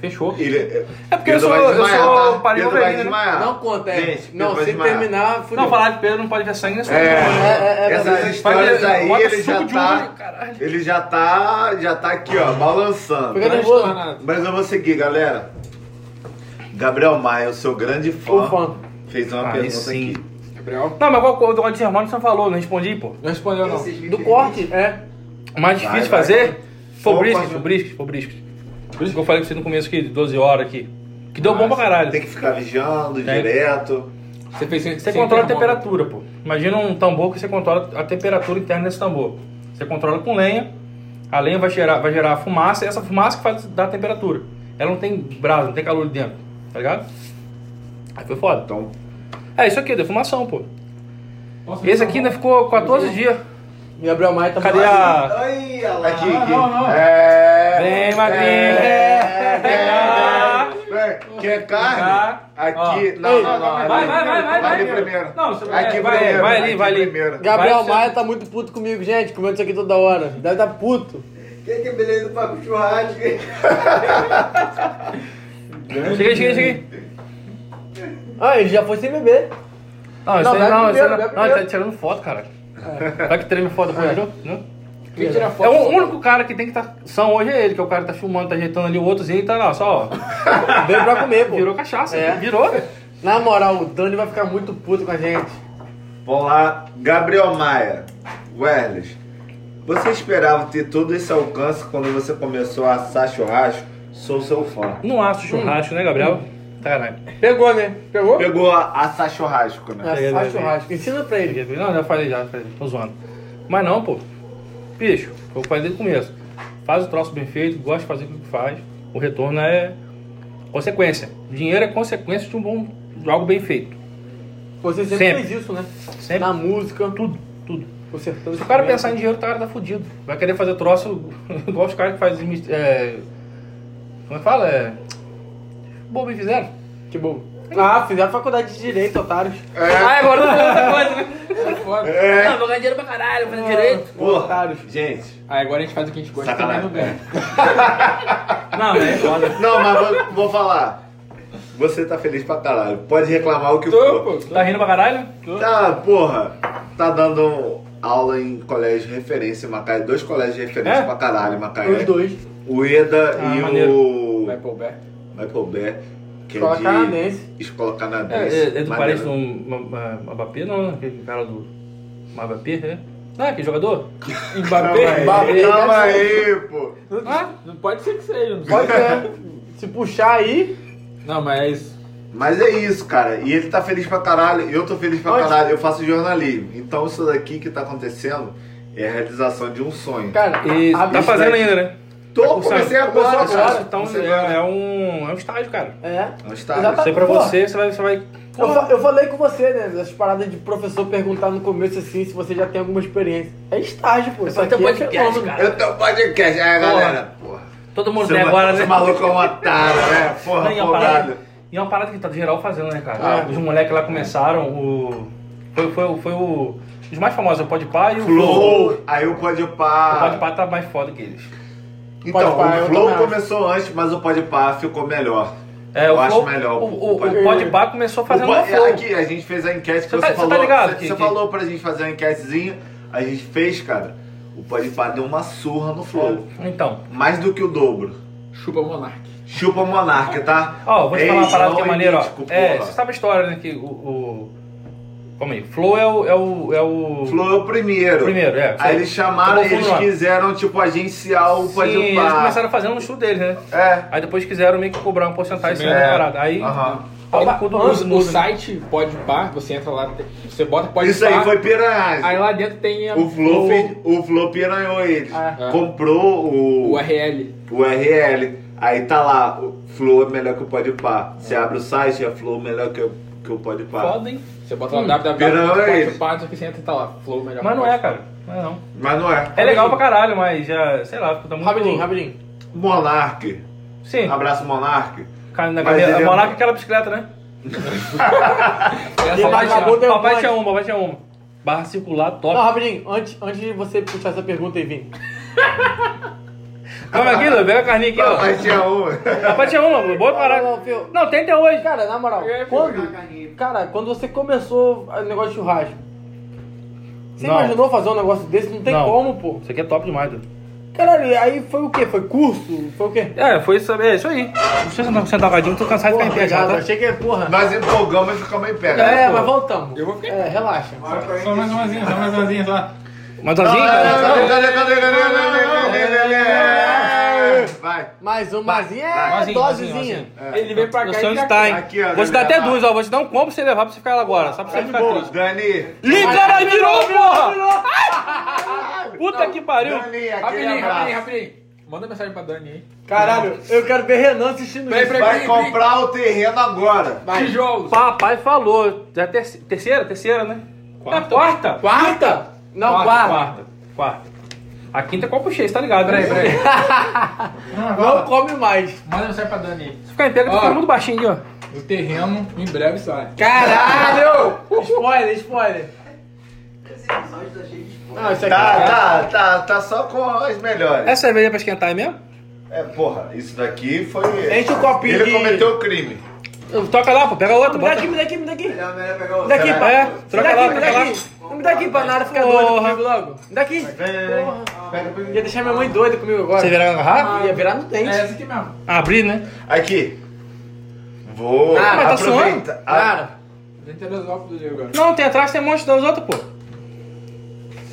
D: Fechou.
C: Ele,
D: É porque eu
C: Pedro
D: sou-
C: vai
D: eu
C: desmaiar,
D: sou
C: tá?
D: parede
C: Pedro vai
D: né?
C: desmaiar.
A: Não conta, é.
C: Gente, Pedro
A: não, se
C: desmaiar.
A: terminar, fudeu.
D: Não, falar de Pedro não pode ver sangue nesse
C: É,
A: é, é
C: essas
A: verdade.
C: histórias aí, ele já
D: de
C: tá. Ele já tá. Já tá aqui, ó, balançando. Mas eu vou seguir, galera. Gabriel Maia, o seu grande fã,
A: fã.
C: fez uma
D: Aí
C: pergunta
D: sim.
C: aqui.
E: Gabriel?
D: Não, mas qual o de Hermano você não falou, não respondi, pô.
E: Não respondeu não.
A: Do corte, é.
D: O mais difícil de
C: vai,
D: fazer foi brisket, o brisket, foi o brisket. Por isso que eu falei com você no começo aqui, de 12 horas aqui. Que deu bom pra caralho.
C: Tem que ficar vigiando
D: Tem.
C: direto.
E: Você fez
D: Você
E: sem
D: controla a temperatura, pô. Imagina um tambor que você controla a temperatura interna desse tambor. Você controla com lenha, a lenha vai gerar, vai gerar fumaça, e essa fumaça que faz dar a temperatura. Ela não tem brasa, não tem calor ali dentro, tá ligado? Aí foi foda.
C: Então,
D: É isso aqui, defumação, pô.
E: Nossa,
D: Esse aqui ainda ficou 14 dias.
A: Gabriel Maia tá
D: Cadê a.
F: Aí, olha lá.
C: aqui, aqui.
E: não, não.
C: É.
D: Vem, magrinho.
C: É,
D: vem,
C: vem. Quer carne?
D: cá.
C: Aqui.
D: Ó.
C: Não, não, não.
D: vai, vai, vai, vai,
C: Vai ali primeiro.
D: Não, você vai-
C: Aqui
D: vai,
C: primeiro.
D: vai ali, vai ali.
C: primeiro.
A: Gabriel Maia tá muito puto comigo, gente, comendo isso aqui toda hora. Deve tá puto.
F: Quem que é beleza do papo churrasco?
D: Cheguei, cheguei, cheguei.
A: Ah, ele já foi sem beber.
D: Não, isso
A: Não,
D: aí não, isso aí
A: primeiro,
D: não. Não, ele tá tirando foto, cara. Vai que treme foto depois, viu? Não?
E: Quem tira foto?
D: É o único cara que tem que estar são hoje é ele, que é o cara que tá filmando, tá ajeitando ali o outrozinho e tá lá, só, ó.
A: Veio pra comer, pô.
D: Virou cachaça,
A: É.
D: virou.
A: Na moral, o Dani vai ficar muito puto com a gente.
C: Vamos lá. Gabriel Maia. Werles. Você esperava ter todo esse alcance quando você começou a assar churrasco? Sou seu fã.
D: Não acho churrasco, né, Gabriel? Caralho.
A: Pegou, né? Pegou?
C: Pegou a assar churrasco, né?
D: Peguei.
A: churrasco. Ensina pra ele.
D: Não, já falei, já falei, tô zoando. Mas não, pô. Bicho, eu falei desde o começo. Faz o troço bem feito, gosta de fazer o que faz. O retorno é consequência. Dinheiro é consequência de um bom de algo bem feito.
A: Você sempre,
D: Sempre.
A: fez isso, né?
D: Sempre.
A: Na música,
D: Tudo, tudo. Se o cara pensar em dinheiro, o cara tá fudido. Vai querer fazer troço igual os caras que fazem. É, como é que fala? É. Bobo e fizeram.
A: Que bom. Ah, fizeram faculdade de Direito, otários.
D: Ah, agora não outra coisa, né?
C: É.
D: Não, vou ganhar dinheiro pra caralho, vou fazer direito.
C: Pô,
A: Otários.
C: gente.
E: Aí agora a gente faz o que a gente gosta
C: Sacanagem.
E: também não ganha.
D: Não, é foda.
C: Não, mas vou, vou falar. Você tá feliz pra caralho. Pode reclamar o que
E: Tô,
C: for.
E: pô.
D: Tá rindo pra caralho?
C: Tá, porra. Tá dando aula em colégio de referência em Macaé. Dois colégios de referência
D: É?
C: pra caralho em Macaé.
A: Os dois.
C: O EDA
D: Ah,
C: e
D: maneiro.
C: o
E: pro Bé.
C: Michael Bear. Que
A: Escola
C: é de
A: canadense.
C: Escola
D: É,
C: canadense.
D: é, é do
C: Maneiro.
D: parente do Mbappé, não, né? Aquele cara do Mbappé, é? É aquele jogador?
C: Calma aí,
A: Mbappé,
C: calma aí, pô.
D: Ah,
E: Não pode ser que seja. Não,
A: Pode ser. Se puxar aí,
E: não mas
C: Mas é isso, cara. E ele tá feliz pra caralho. Eu tô feliz pra
A: Onde?
C: caralho. Eu faço jornalismo. Então isso daqui que tá acontecendo é a realização de um sonho.
A: cara,
D: e tá fazendo ainda, né?
C: Tô, comecei agora,
A: agora,
C: cara.
D: Então é, é um, é um estágio, cara.
A: É.
C: Não está.
A: Exatamente.
D: Isso aí pra
A: Pô.
D: você, você vai. Você vai
A: Eu, eu falei com você, né? Essas paradas de professor perguntar no começo assim se você já tem alguma experiência. É estágio, pô.
D: Ter
A: aqui
D: um
A: é
D: podcast,
A: fenômeno.
D: cara.
C: Eu tenho podcast. É, galera. Porra.
D: Todo mundo tem agora, né?
C: maluco é um otário, né? Porra,
D: Não, e é uma parada-
C: folgado.
D: E é uma parada que tá geral fazendo, né, cara?
C: Ah.
D: Os moleques lá começaram, o. Foi, foi, foi o. Os mais famosos, o Podpah e o
C: Flow, aí o Pode
D: O
C: Pá.
D: Podpah tá mais foda que eles.
C: Então,
A: Podpah, eu
C: o Flow começou antes, mas o Pode Pá ficou melhor.
D: É,
C: eu
D: o
C: acho
D: Flow-
C: melhor.
D: O, o,
C: Pode-
D: o Podpah começou fazendo
C: O
D: flow.
C: Aqui, a gente fez a enquete que
D: Você
C: você,
D: tá- você
C: falou.
D: tá ligado
C: Você,
D: que-
C: você
D: que-
C: falou pra gente fazer uma enquetezinha, a gente fez, cara. O Podpah deu uma surra no Flow.
D: Então,
C: Mais do que o dobro.
E: chupa Monark.
C: Chupa Monarca, tá?
D: ó, vou te falar uma parada que é maneira, ó. É, você sabe a história, né? Que o. o... Calma aí. Flow é o. É o, é o...
C: Flow é o primeiro.
D: Primeiro, é.
C: Aí eles chamaram,
D: Tô
C: eles quiseram, tipo, agenciar o
D: Sim, eles começaram fazendo no show deles, né?
C: É.
D: Aí depois quiseram meio que cobrar uma porcentagem
E: Sim,
D: sem
C: é.
D: parada. Aí.
C: Aham.
D: pau no
A: Ó,
D: cu do
E: O,
D: mundo,
E: o
D: muda.
E: site pode par, você entra lá, você bota pode
C: Isso aí foi piranhagem.
E: Aí lá dentro tem a-
C: O Flow, fez- o Flow piranhou eles.
A: É.
C: Comprou o
E: o URL.
C: o URL. Aí tá lá, o Flow é melhor que o Pode Pá. Você abre o site, é Flow melhor que o, que o Pode Pá.
B: Foda, hein? Você bota lá
C: é
B: www.podpah,
C: esse.
B: só que você entra e tá lá. Flow melhor.
D: Mas não é, cara. Não é não.
C: Mas não é.
D: É legal pra caralho, mas já, sei lá, tá muito...
A: Rapidinho, rapidinho.
C: Monark.
D: Sim.
C: Abraço, Monark.
D: Cara, na cadeira,
C: ele é
D: Monarca
C: muito-
D: é aquela bicicleta, né? Papai
A: dois.
D: tinha uma, papai tinha uma. Barra circular top.
A: Não, rapidinho, antes, antes de você puxar essa pergunta aí, Vini.
D: Calma aqui, Lu, pega a carninha aqui, ó.
C: Mas tinha uma.
D: Papai tinha uma, boa parada.
A: Não, não.
D: Não, tem até hoje.
A: Cara, na moral, quando, cara, quando você começou o negócio de churrasco, você
D: Não.
A: imaginou fazer um negócio desse? Não tem
D: Não.
A: como, pô.
D: Isso aqui é top demais, Dudu.
A: Caralho, aí foi o quê? Foi curso? Foi o quê?
D: É, foi isso, é isso aí. Deixa eu sentar sentadinho, tô cansado de ficar em pé já, tá?
A: Achei que, porra.
C: Nós empolgamos e ficamos em pé.
A: É,
C: pô.
A: mas voltamos.
B: Eu vou ficar-
A: É, relaxa.
B: Só mais umazinha, só mais umazinha, só.
D: Mas
C: Não,
D: sozinho,
C: não,
D: cara?
C: não, Cadê, cadê, cadê, cadê, cadê, cadê, cadê? Vai.
A: Mais umazinha é
D: Umazinha,
A: dosezinha.
D: umazinha,
B: Ele veio pra
D: No
B: cá e
D: tá, hein?
C: Aqui, ó,
D: Vou te dar até duas, ó. Vou te dar um combo pra você levar pra você ficar lá agora. Só pra você
A: de
D: ficar
A: boa.
D: triste.
C: Dani.
D: Ih, caralho, virou, porra! Puta que pariu.
B: Rapidinho, rapidinho, rapidinho. Manda mensagem pra Dani aí.
A: Caralho, eu quero ver Renan assistindo
B: Peraí,
A: isso.
B: peraí.
C: Vai comprar o terreno agora.
A: Vai.
B: Tijolos.
D: Papai falou. Já é terce- terceira? Terceira, né?
B: Quarta.
D: É quarta?
A: Quarta? Não,
D: quarta.
A: quarta.
D: Quarta. Quarta. A quinta é qual puxei, você tá ligado?
B: Peraí,
D: né?
B: peraí.
A: Não come mais.
B: Manda mensagem pra Dani aí.
D: Se ficar em pé,
B: Ó.
D: fica muito baixinho ali, ó.
B: O terreno em breve sai.
A: Caralho! spoiler, spoiler.
F: Tá cheio.
A: Não, isso aqui
C: Tá,
A: é-
C: tá, tá, tá só com as melhores.
D: Essa cerveja é pra esquentar aí mesmo?
C: É, porra, isso daqui foi.
A: Enche o copinho
C: Ele
A: de-
C: cometeu o crime.
D: Toca lá, pô, pega outra.
A: Me dá aqui, me dá aqui, me dá aqui.
F: Melhor, melhor pegar o.
A: Me dá aqui.
D: É,
A: Me
D: troca lá,
A: aqui,
D: troca
A: aqui. Me dá aqui pra Nara ficar doida
F: Porra.
A: comigo logo. Me dá aqui. Porra. Ia deixar minha mãe doida comigo agora.
D: Você virar na garrafa?
A: Ia virar no dente.
B: É essa aqui mesmo.
D: Abrir, né?
C: Aqui. Vou
A: Ah, mas
D: tá.
C: Ah,
A: Cara,
B: dele agora.
D: Não, tem atrás, tem um monte das outras, pô.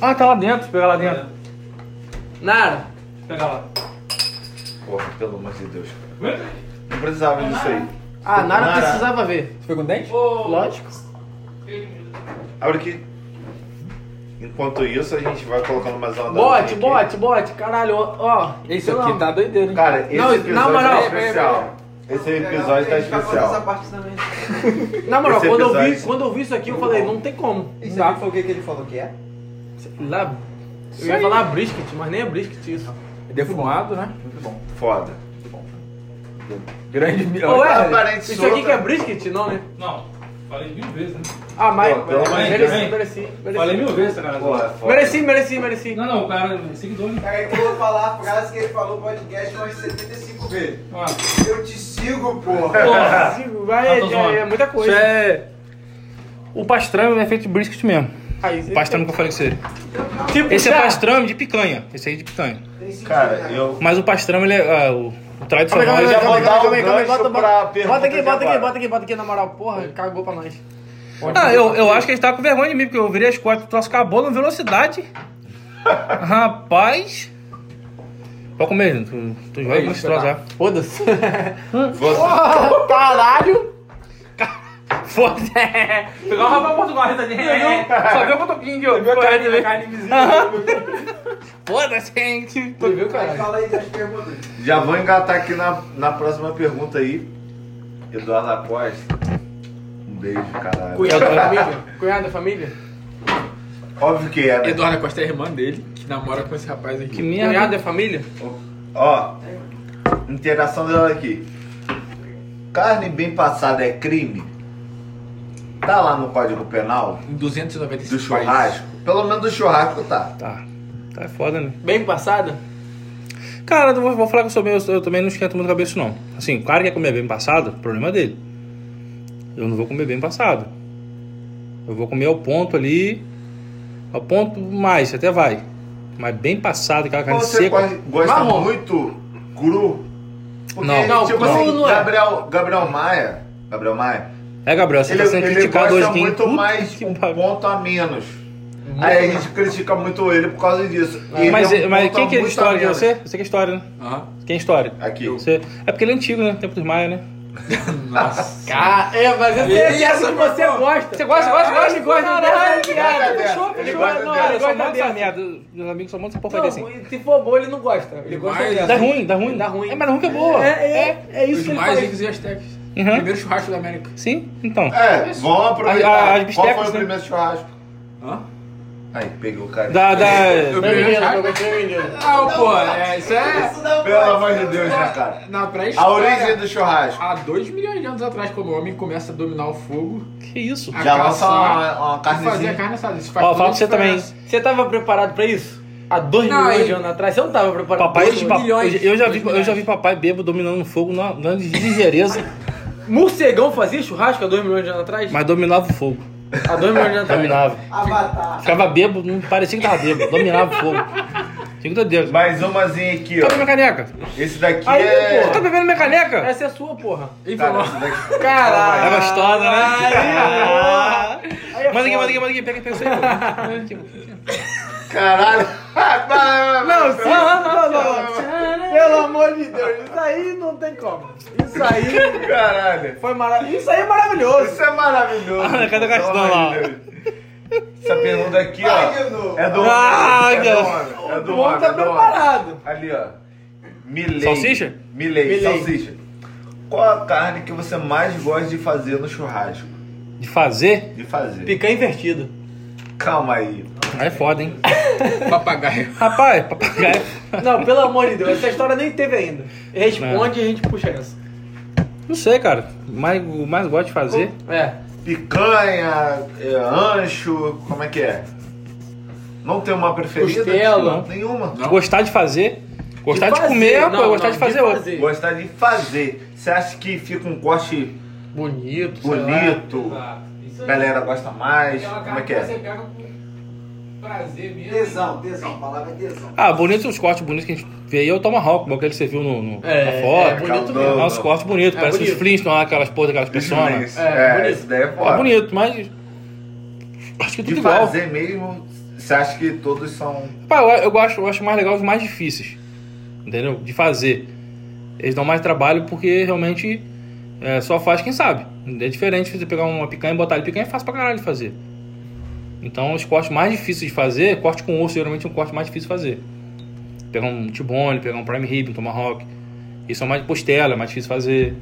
D: Ah, tá lá dentro, pega lá dentro.
A: Nara.
D: Pega lá.
C: Porra, pelo amor de Deus. Não precisava disso aí.
A: Ah, Nara
C: Nara.
A: precisava ver.
B: Você foi com dente?
A: Lógico.
C: Abre aqui. Enquanto isso, a gente vai colocando mais uma
A: Bote, bote, bote. Caralho, ó. ó.
B: Esse aqui tá doideiro.
C: Cara, esse
A: Não,
C: episódio
A: na moral-
C: tá especial. Esse episódio tá
F: Essa
C: especial.
F: parte também.
A: Na moral, quando eu, vi, quando eu vi isso aqui, eu falei, não tem como.
F: Isso aqui foi o que que ele falou que é?
A: Lá, eu ia falar brisket, mas nem é brisket isso.
B: É defumado, né? Muito bom.
C: Foda.
B: Grande milhão.
C: aparente
A: isso aqui que é brisket, não, né?
D: Não, falei mil vezes, né?
A: Ah, mas
C: Pô, amor de
A: mereci, mereci, mereci.
D: Falei mil vezes, cara.
C: Porra, é foda.
A: Mereci, mereci, mereci.
D: Não, não, o cara, seguidor, né?
F: Cara, eu vou falar a frase que ele falou no podcast umas 75 vezes.
D: Ah,
F: Eu te sigo, porra.
D: porra.
A: Sim, Vai,
D: tô
A: é, é muita coisa.
D: Isso é... O pastrame é feito de brisket mesmo.
A: Aí,
D: O pastrame que eu falei com você.
A: Tipo,
D: Esse é pastrame de picanha. Esse aí é de picanha.
F: Tem sentido,
C: Cara,
F: né?
C: eu.
D: Mas o pastrame, ele é... ah, o,
A: Calma
D: tradicional...
A: calma calma calma calma aí,
C: gancho
A: bota, bota, bota aqui, bota aqui, bota aqui, bota aqui, na moral. Porra, cagou pra nós.
D: Ah, eu, eu acho que ele tá com vergonha de mim, porque eu virei as costas, o troço acabou na velocidade. Rapaz... Pode comer, tu, tu joga muito troço já.
A: Foda-se. Porra, caralho.
D: Foda-se. Pegar o rapaz Portugal, tá Só viu o cotoquinho de
B: Viu a
D: ouro.
B: carne, a carne invisível?
D: Foda-se, gente.
A: Tu viu,
F: Aí
A: cara?
F: fala aí das perguntas.
C: já vou engatar aqui na, na próxima pergunta aí. Eduardo Acosta. Um beijo, caralho.
A: Cunhado da família? Cunhado da família?
C: Óbvio que é, né?
B: Eduardo Costa é a irmã dele, que namora com esse rapaz aqui.
D: Que
A: Cunhado
D: merda.
A: da família?
C: Ó, interação dela aqui. Carne bem passada é crime? Tá lá no Código Penal
B: Em 295
C: do churrasco? Pelo menos do churrasco tá.
D: Tá. Tá foda, né?
A: Bem passada?
D: Cara, eu vou, vou falar que eu sou meio. Eu também não esquento muito a cabeça, não. Assim, o cara que quer comer bem passado, problema dele. Eu não vou comer bem passado. Eu vou comer ao ponto ali. Ao ponto mais, até vai. Mas bem passado, aquela carne
C: Você
D: seca.
C: quase gosta
A: Marrom.
C: muito cru? Porque,
D: Não.
A: Não,
C: tipo
A: cru
C: assim,
A: não é.
C: Gabriel, Gabriel Maia. Gabriel Maia.
D: É, Gabriel, você
C: Ele,
D: tá sendo
C: ele
D: criticado hoje hein?
C: muito mais
D: que
C: um ponto a menos. Aí a gente critica muito ele por causa disso. Ele
D: Mas,
C: é um
D: mas
C: ponto
D: quem que é história de você? Você que é história, né?
B: Aham.
D: Quem é história?
C: Aqui.
D: Você... É porque ele é antigo, né? Tempo dos Maia, né?
B: Nossa.
A: Cara, é, mas é a piada que você gosta.
D: Você gosta, gosta, gosta?
A: Ele gosta
D: Caralho,
A: dessa piada.
C: gosta
A: Ele gosta-
C: Ele
A: ele não, ele
D: Eu
A: gosta
D: dessa merda. Meus amigos são muito porcaria assim.
A: Se for boa, ele não gosta. Ele gosta
B: Mas-
A: dessa.
D: Dá ruim, dá ruim.
A: Dá ruim.
D: É, mas ruim que é boa.
A: É, é, é isso
B: Os
A: que ele
B: mais
A: faz.
B: ricos e astecas.
D: Uhum.
B: Primeiro churrasco da América.
D: Sim, então.
C: É, vamos aproveitar.
D: A- a- as
C: Qual foi o
D: né?
C: primeiro churrasco?
B: Hã?
C: Aí, peguei o cara.
D: Da, da...
B: Eu
A: menino.
B: Ah, pô, é, isso é...
C: Pelo amor de Deus, né, cara?
B: Na
C: A
B: pré-história...
C: origem do churrasco.
B: Há dois milhões de anos atrás, quando o homem começa a dominar o fogo,
D: Que isso?
B: a
C: Já lança uma, uma
B: e fazer a
C: carnezinha.
B: carne assada. Isso faz
D: Ó, fala
B: a
D: pra você também.
A: Você tava preparado pra isso? Há dois
B: Não,
A: milhões de anos atrás? Você não tava preparado
D: Papai,
A: pra isso?
D: pa-
B: milhões,
D: eu, já vi,
B: dois
D: eu já vi papai bebo dominando fogo na, na ligeireza,
A: Morcegão fazia churrasco há dois milhões de anos atrás?
D: mas dominava o fogo.
A: Há dois milhões de anos atrás.
D: Dominava.
F: Avatar.
D: Ficava bebo, não parecia que tava bebo. Dominava o fogo. Fico do Deus.
C: Mais umazinha aqui,
D: Cadê minha
C: ó.
D: caneca?
C: Esse daqui
A: Aí,
C: é.
D: Você tá bebendo minha caneca?
A: Essa é sua, porra.
C: Cara,
B: falou...
C: esse daqui.
A: Caralho.
D: Tá gostosa, né?
A: É
D: Manda aqui,
A: foda.
D: manda aqui, manda aqui. Pega, pega isso aí. pô.
C: Caralho.
A: Não, sim. Não, não, não. Pelo amor de Deus, isso aí não tem como. Isso aí
C: Caralho.
A: foi maravilhoso. Isso aí é maravilhoso.
C: Isso é maravilhoso.
D: Ah, cadê o Gastão lá?
C: Essa pergunta aqui, ó. É do
D: Ah,
C: homem. É do homem. É do
A: homem tá preparado.
C: Ali, ó. Milley.
D: Salsicha?
C: Milley. salsicha. Qual a carne que você mais gosta de fazer no churrasco?
D: De fazer?
C: De fazer.
A: Picanha invertido.
C: Calma aí.
D: Aí é foda, hein?
B: Papagaio.
D: Rapaz, papagaio.
A: Não, pelo amor de Deus, essa história nem teve ainda. Responde e a gente puxa essa.
D: Não sei, cara. Mais, o mais gosto de fazer.
A: É.
C: Picanha, é, ancho, como é que é? Não tem uma preferida?
A: Costela.
C: Não, nenhuma.
B: Não.
D: Gostar de fazer. Gostar de,
A: fazer,
D: comer,
A: não,
D: pô. Gostar
A: não,
D: de fazer outro.
A: fazer.
C: Gostar de fazer. Você acha que fica um corte
A: Bonito, sei lá.
C: bonito?
E: Exato. Isso
C: A
E: aí.
C: galera gosta mais?
E: Aquela
C: Como é que
E: que você
C: é?
E: Prazer mesmo.
F: Tesão, tesão. A palavra é tesão.
D: Ah, bonito, os cortes bonitos que a gente vê aí é o Tomahawk, igual que você viu no, no,
A: É,
D: na
A: é
D: foto.
A: bonito
C: Caldão.
A: mesmo.
D: Nossa, corte bonito,
A: É
D: parece
A: bonito.
D: os Flintstones lá, aquelas porra daquelas pessoas.
C: Isso,
A: É,
C: é,
A: bonito.
C: isso daí é
D: É
C: foda.
D: bonito, mas. Acho que é tudo
C: De
D: igual.
C: fazer mesmo, você acha que todos são.
D: Pá, eu, eu, gosto, eu acho mais legal os mais difíceis. Entendeu? De fazer. Eles dão mais trabalho porque realmente é, só faz quem sabe. É diferente você pegar uma picanha e botar ali. Picanha é fácil pra caralho de fazer. Então os cortes mais difíceis de fazer, corte com osso geralmente é um corte mais difícil de fazer. Pegar um T-bone, pegar um prime rib, um tomahawk. Isso é mais de costela, é mais difícil de fazer.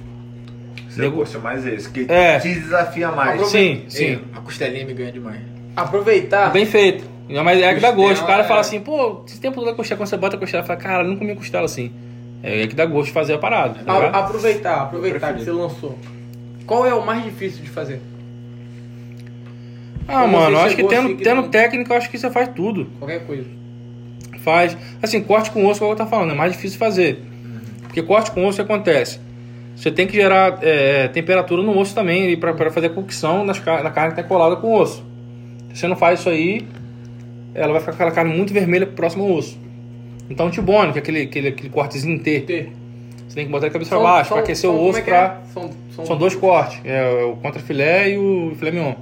C: Você
D: Nego-
C: gosta mais esse, que
D: É.
C: te desafia mais.
D: Sim, sim.
B: Ei, a costelinha me ganha demais.
A: Aproveitar.
D: Bem feito. Mas é que dá gosto. O cara
B: Costela,
D: fala
B: é.
D: assim, pô, esse tempo todo da costela, quando você bota a costela, fala, cara, eu não comi costela assim. É que dá gosto de fazer a parada. tá
A: A-
D: ligado?
A: aproveitar, aproveitar que você lançou. Qual é o mais difícil de fazer?
D: Ah, mano, acho que tendo,
A: assim que
D: tendo técnica, eu acho que você faz tudo.
A: Qualquer coisa.
D: Faz. Assim, corte com osso, como eu tô falando, é mais difícil fazer. Porque corte com osso o que acontece? Você tem que gerar é, temperatura no osso também para fazer a cocção car- da carne que tá colada com o osso. Se você não faz isso aí, ela vai ficar com aquela carne muito vermelha próximo ao osso. Então, tibone, que é aquele, aquele, aquele cortezinho T,
A: T.
D: você tem que botar de cabeça para baixo, para aquecer o
A: como
D: osso
A: é que
D: pra...
A: é? São, são,
D: São dois cortes, é o contrafilé e o filé mignon.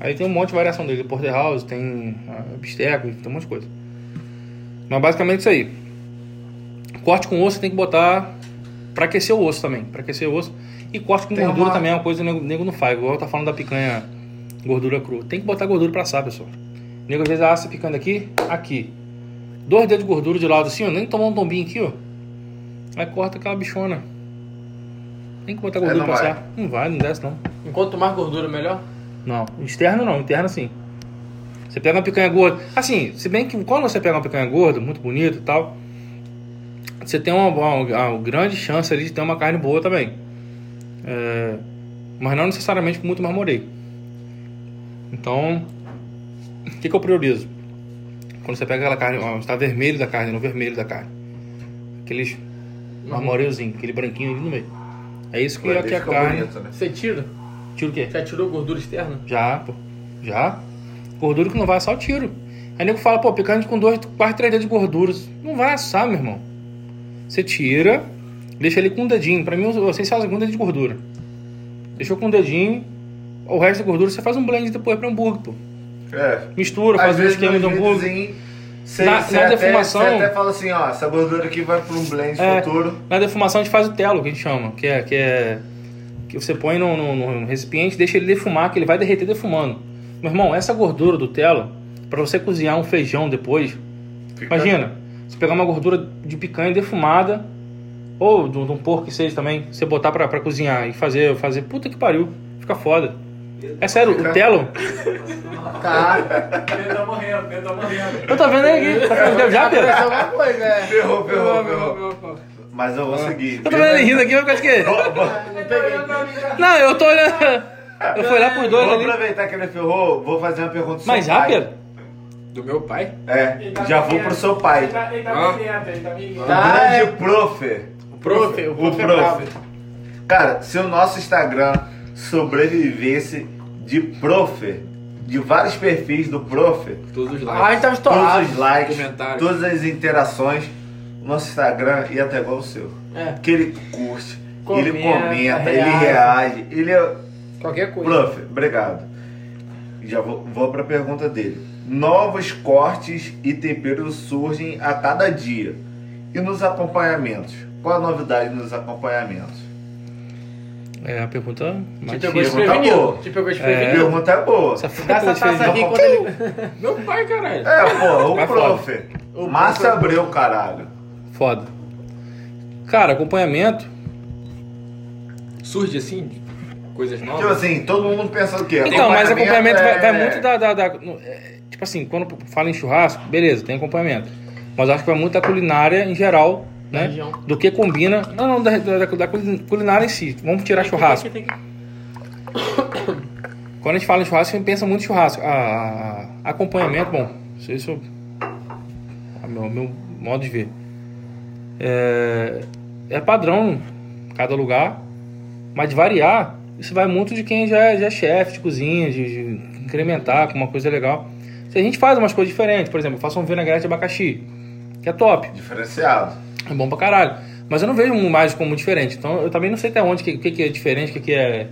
D: Aí tem um monte de variação dele, porterhouse, tem a bisteca, tem um monte de coisa. Mas basicamente isso aí. Corte com osso tem que botar pra aquecer o osso também, pra aquecer o osso. E corte com
C: Tem
D: gordura
C: uma-
D: também é uma coisa que o nego, não faz, igual eu tá falando da picanha gordura crua. Tem que botar gordura pra assar, pessoal. O nego às vezes assa a picanha aqui, aqui. Dois dedos de gordura de lado assim, ó, nem tomar um tombinho aqui, ó. Aí corta aquela bichona. Tem que botar gordura
C: não
D: pra
C: vai.
D: assar. Não vai, não desce não.
A: Enquanto mais gordura, melhor?
D: Não, externo não, interno sim. Você pega uma picanha gorda. Assim, se bem que quando você pega uma picanha gorda, muito bonita e tal, você tem uma, uma- uma grande chance ali de ter uma carne boa também. É, mas não necessariamente com muito marmoreio. Então, o que, que eu priorizo? Quando você pega aquela carne, ó, está vermelho da carne, no vermelho da carne. Aqueles marmoreiozinho, aquele branquinho ali no meio. É isso que, é que a carne.
C: bonito, né?
A: Você tira?
D: Tira o quê?
A: Já tirou gordura externa?
D: Já, pô. Já. Gordura que não vai assar, eu tiro. Aí nego fala, pô, picanha com dois, quase três dedos de gordura. Não vai assar, meu irmão. Você tira, deixa ele com um dedinho. Pra mim, eu sei se faz com um dedo de gordura. Deixou com um dedinho, o resto da gordura você faz um blend depois pra hambúrguer, pô.
C: É.
D: Mistura,
C: Às
D: faz um
C: vezes
D: esquema de hambúrguer.
C: Você,
D: Na-
C: você
D: na
C: até,
D: defumação-
C: você até fala assim, ó, essa gordura aqui vai para um blend
D: É.
C: futuro.
D: Na defumação a gente faz o telo, que a gente chama, que é que, é, que você põe no, no- no recipiente, deixa ele defumar, que ele vai derreter defumando. Meu irmão, essa gordura do telo, para você cozinhar um feijão depois,
C: Fica-
D: imagina, você pegar uma gordura de picanha defumada, ou de um de um porco que seja também, você botar pra, pra cozinhar e fazer, fazer, puta que pariu, fica foda. É sério, o telo,
A: Tá.
E: Pedro tá morrendo, Pedro tá morrendo.
D: eu tô vendo ele aqui, tá ficando já, Pedro?
A: Aconteceu alguma coisa, é.
C: Ferrou, ferrou, ferrou. Mas eu vou seguir.
D: Eu tô vendo ele rindo aqui, vai ficar de quê? Não, eu tô olhando, eu fui lá por dois
C: Vou
D: ali.
C: aproveitar que ele ferrou, vou fazer uma pergunta pro
D: Mas
C: seu
D: já,
C: pai.
D: Pedro?
B: Do meu pai?
C: É, já vou pro seu pai.
E: Ele tá, ele tá
B: Ah.
E: me ligando, ele tá me ligando.
A: Tá.
C: Grande
A: é.
C: profe.
A: O prof, o
C: O
A: prof é.
C: Cara, se o nosso Instagram sobrevivesse de prof, de vários perfis do prof,
B: Todos os
A: Ah, gente
B: likes.
A: tava
C: todos
A: estourado.
C: os likes,
B: comentários.
C: todas as interações, o nosso Instagram ia até igual o seu.
A: É,
C: Que ele curte,
A: Comenta,
C: ele comenta, ele
A: reage.
C: reage, ele é
A: qualquer coisa.
C: Prof, obrigado. Já vou, vou para a pergunta dele. Novos cortes e temperos surgem a cada dia. E nos acompanhamentos? Qual a novidade nos acompanhamentos?
D: É a pergunta
A: Te
D: mais
A: pegou
D: difícil.
C: Pergunta
A: desprevenido.
C: boa.
A: Te pegou desprevenido.
C: Pergunta é boa.
D: Essa
A: Dá essa taça aqui enquanto ele...
B: Meu pai, caralho.
C: É, pô, o
D: Vai
C: prof.
A: O
C: Márcio. Abreu, caralho.
D: Foda. Cara, acompanhamento.
B: Surge assim, coisas novas.
C: Tipo assim, todo mundo pensa o quê?
D: Então, mas acompanhamento vai, vai
C: é-
D: muito da. da- da- no- é, tipo assim, quando fala em churrasco, beleza, tem acompanhamento. Mas acho que vai muito da culinária em geral, né?
A: região.
D: Do que combina. Não, não, da, da, da culinária em si. Vamos tirar churrasco. Quando a gente fala em churrasco, a gente pensa muito em churrasco. Ah, acompanhamento, bom, isso, isso é o meu, meu modo de ver. É, é padrão em cada lugar, mas de variar, isso vai muito de quem já é, já é chefe de cozinha, de, de incrementar com uma coisa legal. Se a gente faz umas coisas diferentes, por exemplo, eu faço um vinagrete de abacaxi, que é top,
C: Diferenciado.
D: é bom pra caralho. Mas eu não vejo mais como diferente. Então eu também não sei até onde, o que, que, que é diferente, o que, que é.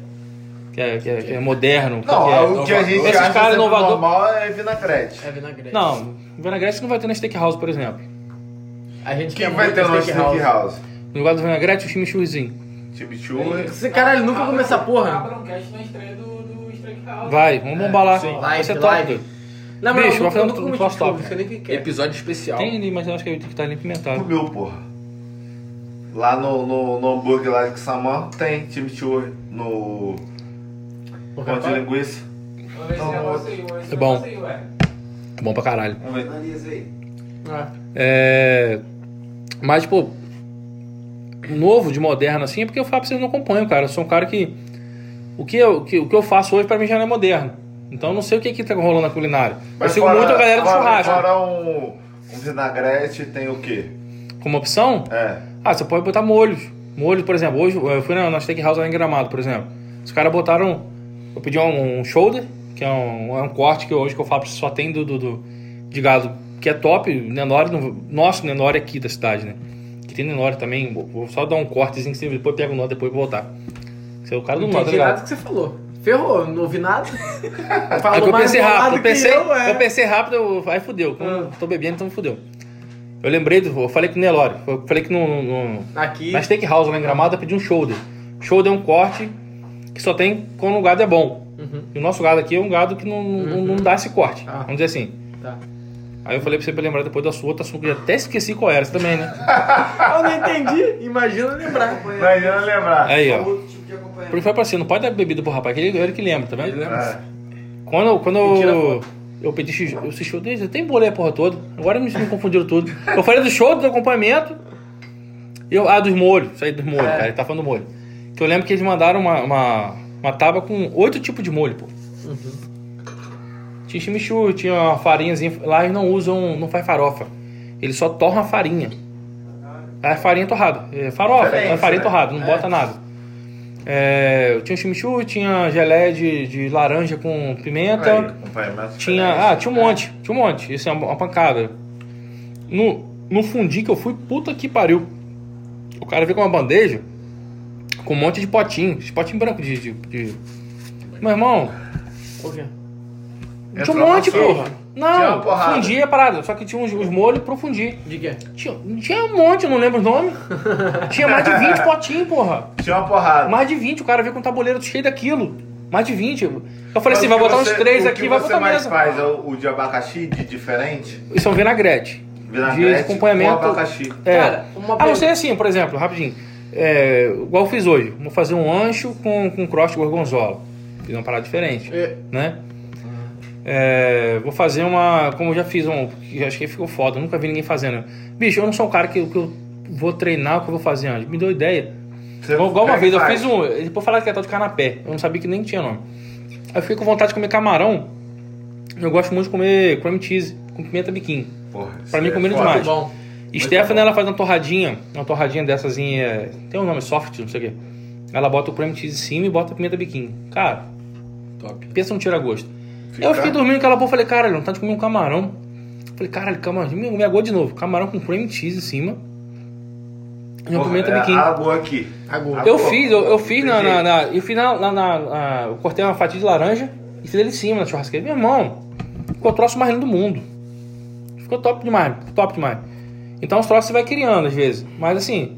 D: Que é, que é, que é moderno.
C: Não,
D: que é...
C: o que a gente
D: Esses
C: acha sempre
D: inovador-
C: normal é vinagrete.
A: É vinagrete.
D: Não, vinagrete não vai ter na steakhouse, por exemplo.
A: A gente
C: Quem
A: quer
C: vai
A: muito
C: ter no
A: steakhouse.
C: Steakhouse?
D: No lugar do vinagrete, o chimichurrizinho.
C: Chimichurri.
A: Esse caralho nunca comeu essa porra.
E: Abra um cast na estreia do, do Steakhouse.
D: Vai, vamos bombar lá.
A: sim.
D: Vai ser
A: live.
D: top.
A: Não,
D: Bicho,
A: mas
D: vai
A: eu nunca,
D: fazer
A: eu
D: um-
A: nunca
D: um
A: comi
D: top.
A: não sei nem o que que é.
B: Episódio especial.
D: Tem ali, mas eu acho que tem que estar ali pimentado.
C: Comeu, porra. Lá no, no, no hambúrguer lá de Xamã tem chimichurri. No
A: Porra,
C: pão de linguiça.
E: Vamos ver esse
C: Não,
E: negócio aí, vamos ver esse
D: É bom.
E: negócio aí, ué.
D: É bom pra caralho.
C: Vamos ver.
F: Analisa aí.
D: É... Mas, pô, novo de moderno assim, é porque eu falo pra vocês não acompanham, cara. Eu sou um cara que. O que eu, que, o que eu faço hoje pra mim já não é moderno. Então eu não sei o que, que tá rolando na culinária. eu sigo
C: fora-
D: muito a galera do
C: fora-
D: churrasco.
C: Fora um, um vinagrete, tem o quê?
D: Como opção,
C: É.
D: ah, você pode botar molhos. Molhos, por exemplo, hoje eu fui na, na steakhouse lá em Gramado, por exemplo. Os caras botaram. Eu pedi um, um shoulder, que é um, é um corte que hoje que eu falo só tem do, do, do- de gado, que é top. Nenore, no- nosso Nenore aqui da cidade, né? Que tem Nenore também. Vou, só dar um cortezinho, assim, depois pego o nó, depois vou voltar. Você é o cara do
A: não
D: nó, tá
A: entendi nada do
D: ligado?
A: que você falou. Ferrou, não ouvi nada.
D: É
A: Falou
D: que eu pensei rápido, eu pensei,
A: eu, é.
D: eu pensei rápido, eu, aí fudeu.
A: Ah.
D: tô bebendo, então fudeu. Eu lembrei, do, eu falei com o Nelore, eu falei que no, no,
A: Aqui.
D: Na steakhouse lá em Gramado eu pedi um shoulder. Shoulder é um corte que só tem quando o gado é bom.
A: Uhum.
D: E o nosso gado aqui é um gado que não, não, não dá esse corte.
A: Ah.
D: Vamos dizer assim.
A: Tá.
D: Aí eu falei pra você pra lembrar depois da sua outra assunto. Eu até esqueci qual era, você também, né?
A: Eu não entendi. Imagina lembrar.
C: Imagina lembrar.
D: Aí, ó.
F: Outro tipo de acompanhamento.
D: Porque foi pra você, não pode dar bebida pro rapaz, que ele, ele que lembra, tá vendo?
B: Ele lembra?
C: É.
D: Quando, quando eu, eu pedi x- eu esse show dele, tem bolé a porra toda. Agora me, me confundiram tudo. Eu falei do show, do acompanhamento. Eu, ah, dos molhos. Isso aí dos molhos,
A: É.
D: cara. Ele tá falando do molho. Que eu lembro que eles mandaram uma, uma, uma tábua com oito tipos de molho, pô. Tinha chimichurri, tinha uma farinhazinha. Lá eles não usam, não faz farofa. Eles só torram a farinha. É farinha torrada. É farofa, é farinha
C: né?
D: torrada, não
A: É.
D: bota nada. É, tinha chimichurri, tinha geleia de, de laranja com pimenta.
C: Aí,
D: Tinha. Ah, tinha um monte. Tinha um monte. Isso é uma, uma pancada. No, no fundi que eu fui, puta que pariu. O cara veio com uma bandeja com um monte de potinho. Esse potinho branco de. de, de- Meu irmão,
A: Por quê?
D: Tinha um monte, porra.
C: Tinha uma
D: Não,
C: porrada.
D: fundia a parada. Só que tinha uns, uns molhos pro fundir.
A: De quê?
D: Tinha, tinha um monte, eu não lembro os nomes. tinha mais de 20 potinhos, porra.
C: Tinha uma porrada.
D: Mais de 20, o cara veio com um tabuleiro cheio daquilo. Mais de 20. Eu falei assim,
C: Mas
D: vai
C: o que
D: botar uns
C: você-
D: três
C: o
D: aqui
C: que
D: vai
C: você
D: botar
C: mais
D: mesa.
C: faz é o, o de abacaxi, de diferente?
D: Isso é um vinagrete.
C: Vinagrete
D: de acompanhamento.
C: com abacaxi.
D: É.
A: Cara, uma
D: ah, não sei assim, por exemplo, rapidinho. É, igual eu fiz hoje. Vou fazer um ancho com, com crosta de gorgonzola. Fiz uma parada diferente.
A: É.
D: Né? É, vou fazer uma. Como eu já fiz um. que Acho que ficou foda. Nunca vi ninguém fazendo. Bicho, eu não sou um cara que, que eu vou treinar o que eu vou fazer antes. Me deu ideia.
C: Você
D: Igual, igual uma
C: pega
D: vez
C: e
D: eu
C: faz.
D: fiz um. Depois falaram que era tal de canapé. Eu não sabia que nem tinha nome. Aí eu fiquei com vontade de comer camarão. Eu gosto muito de comer cream cheese com pimenta biquinho.
C: Porra,
D: Pra mim,
C: é
D: demais.
A: Bom.
D: Stephanie, ela faz uma torradinha, uma torradinha dessas é, tem um nome soft, não sei o quê. Ela bota o cream cheese em cima e bota a pimenta biquinho. Cara,
B: Top.
D: pensa no tira-gosto.
C: Fica-
D: Eu fiquei dormindo com aquela porra, falei, caralho, não tá de comer um camarão. Falei, caralho, camarão, me, me agou de novo. Camarão com cream cheese em cima e uma pimenta
C: é
D: biquinho.
C: água aqui.
D: Eu fiz, eu, eu fiz na, na, na- eu fiz na, na, na- na- eu cortei uma fatia de laranja e fiz ele em cima na churrasqueira. Meu irmão, ficou o troço mais lindo do mundo. Ficou top demais, top demais. Então os troços você vai criando às vezes. Mas assim,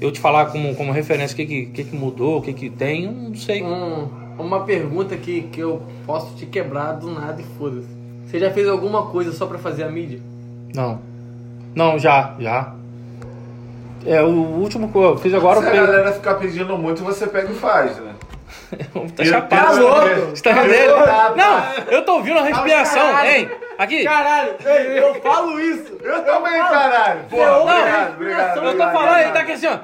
D: eu te falar como, como referência o que, que, que que mudou, o que, que tem, eu não sei.
A: Um- uma pergunta que, que eu posso te quebrar do nada e foda-se. Você já fez alguma coisa só pra fazer a mídia?
D: Não. Não, já, já. É, o último que eu fiz agora
C: Se a galera ficar pedindo muito, você pega e faz, né?
D: Tá
C: Eu-
D: chapado,
C: eu-
D: louco.
C: eu-
D: Você tá
C: eu-
D: vendo?
C: eu-
D: Não, eu tô ouvindo a respiração,
A: caralho.
D: hein? Aqui.
A: Caralho, ei, eu falo isso.
C: Eu também, caralho. Porra,
A: Não,
C: obrigado, obrigado.
D: Eu tô
C: obrigado,
D: falando, ele
C: obrigado.
D: tá aqui assim, ó.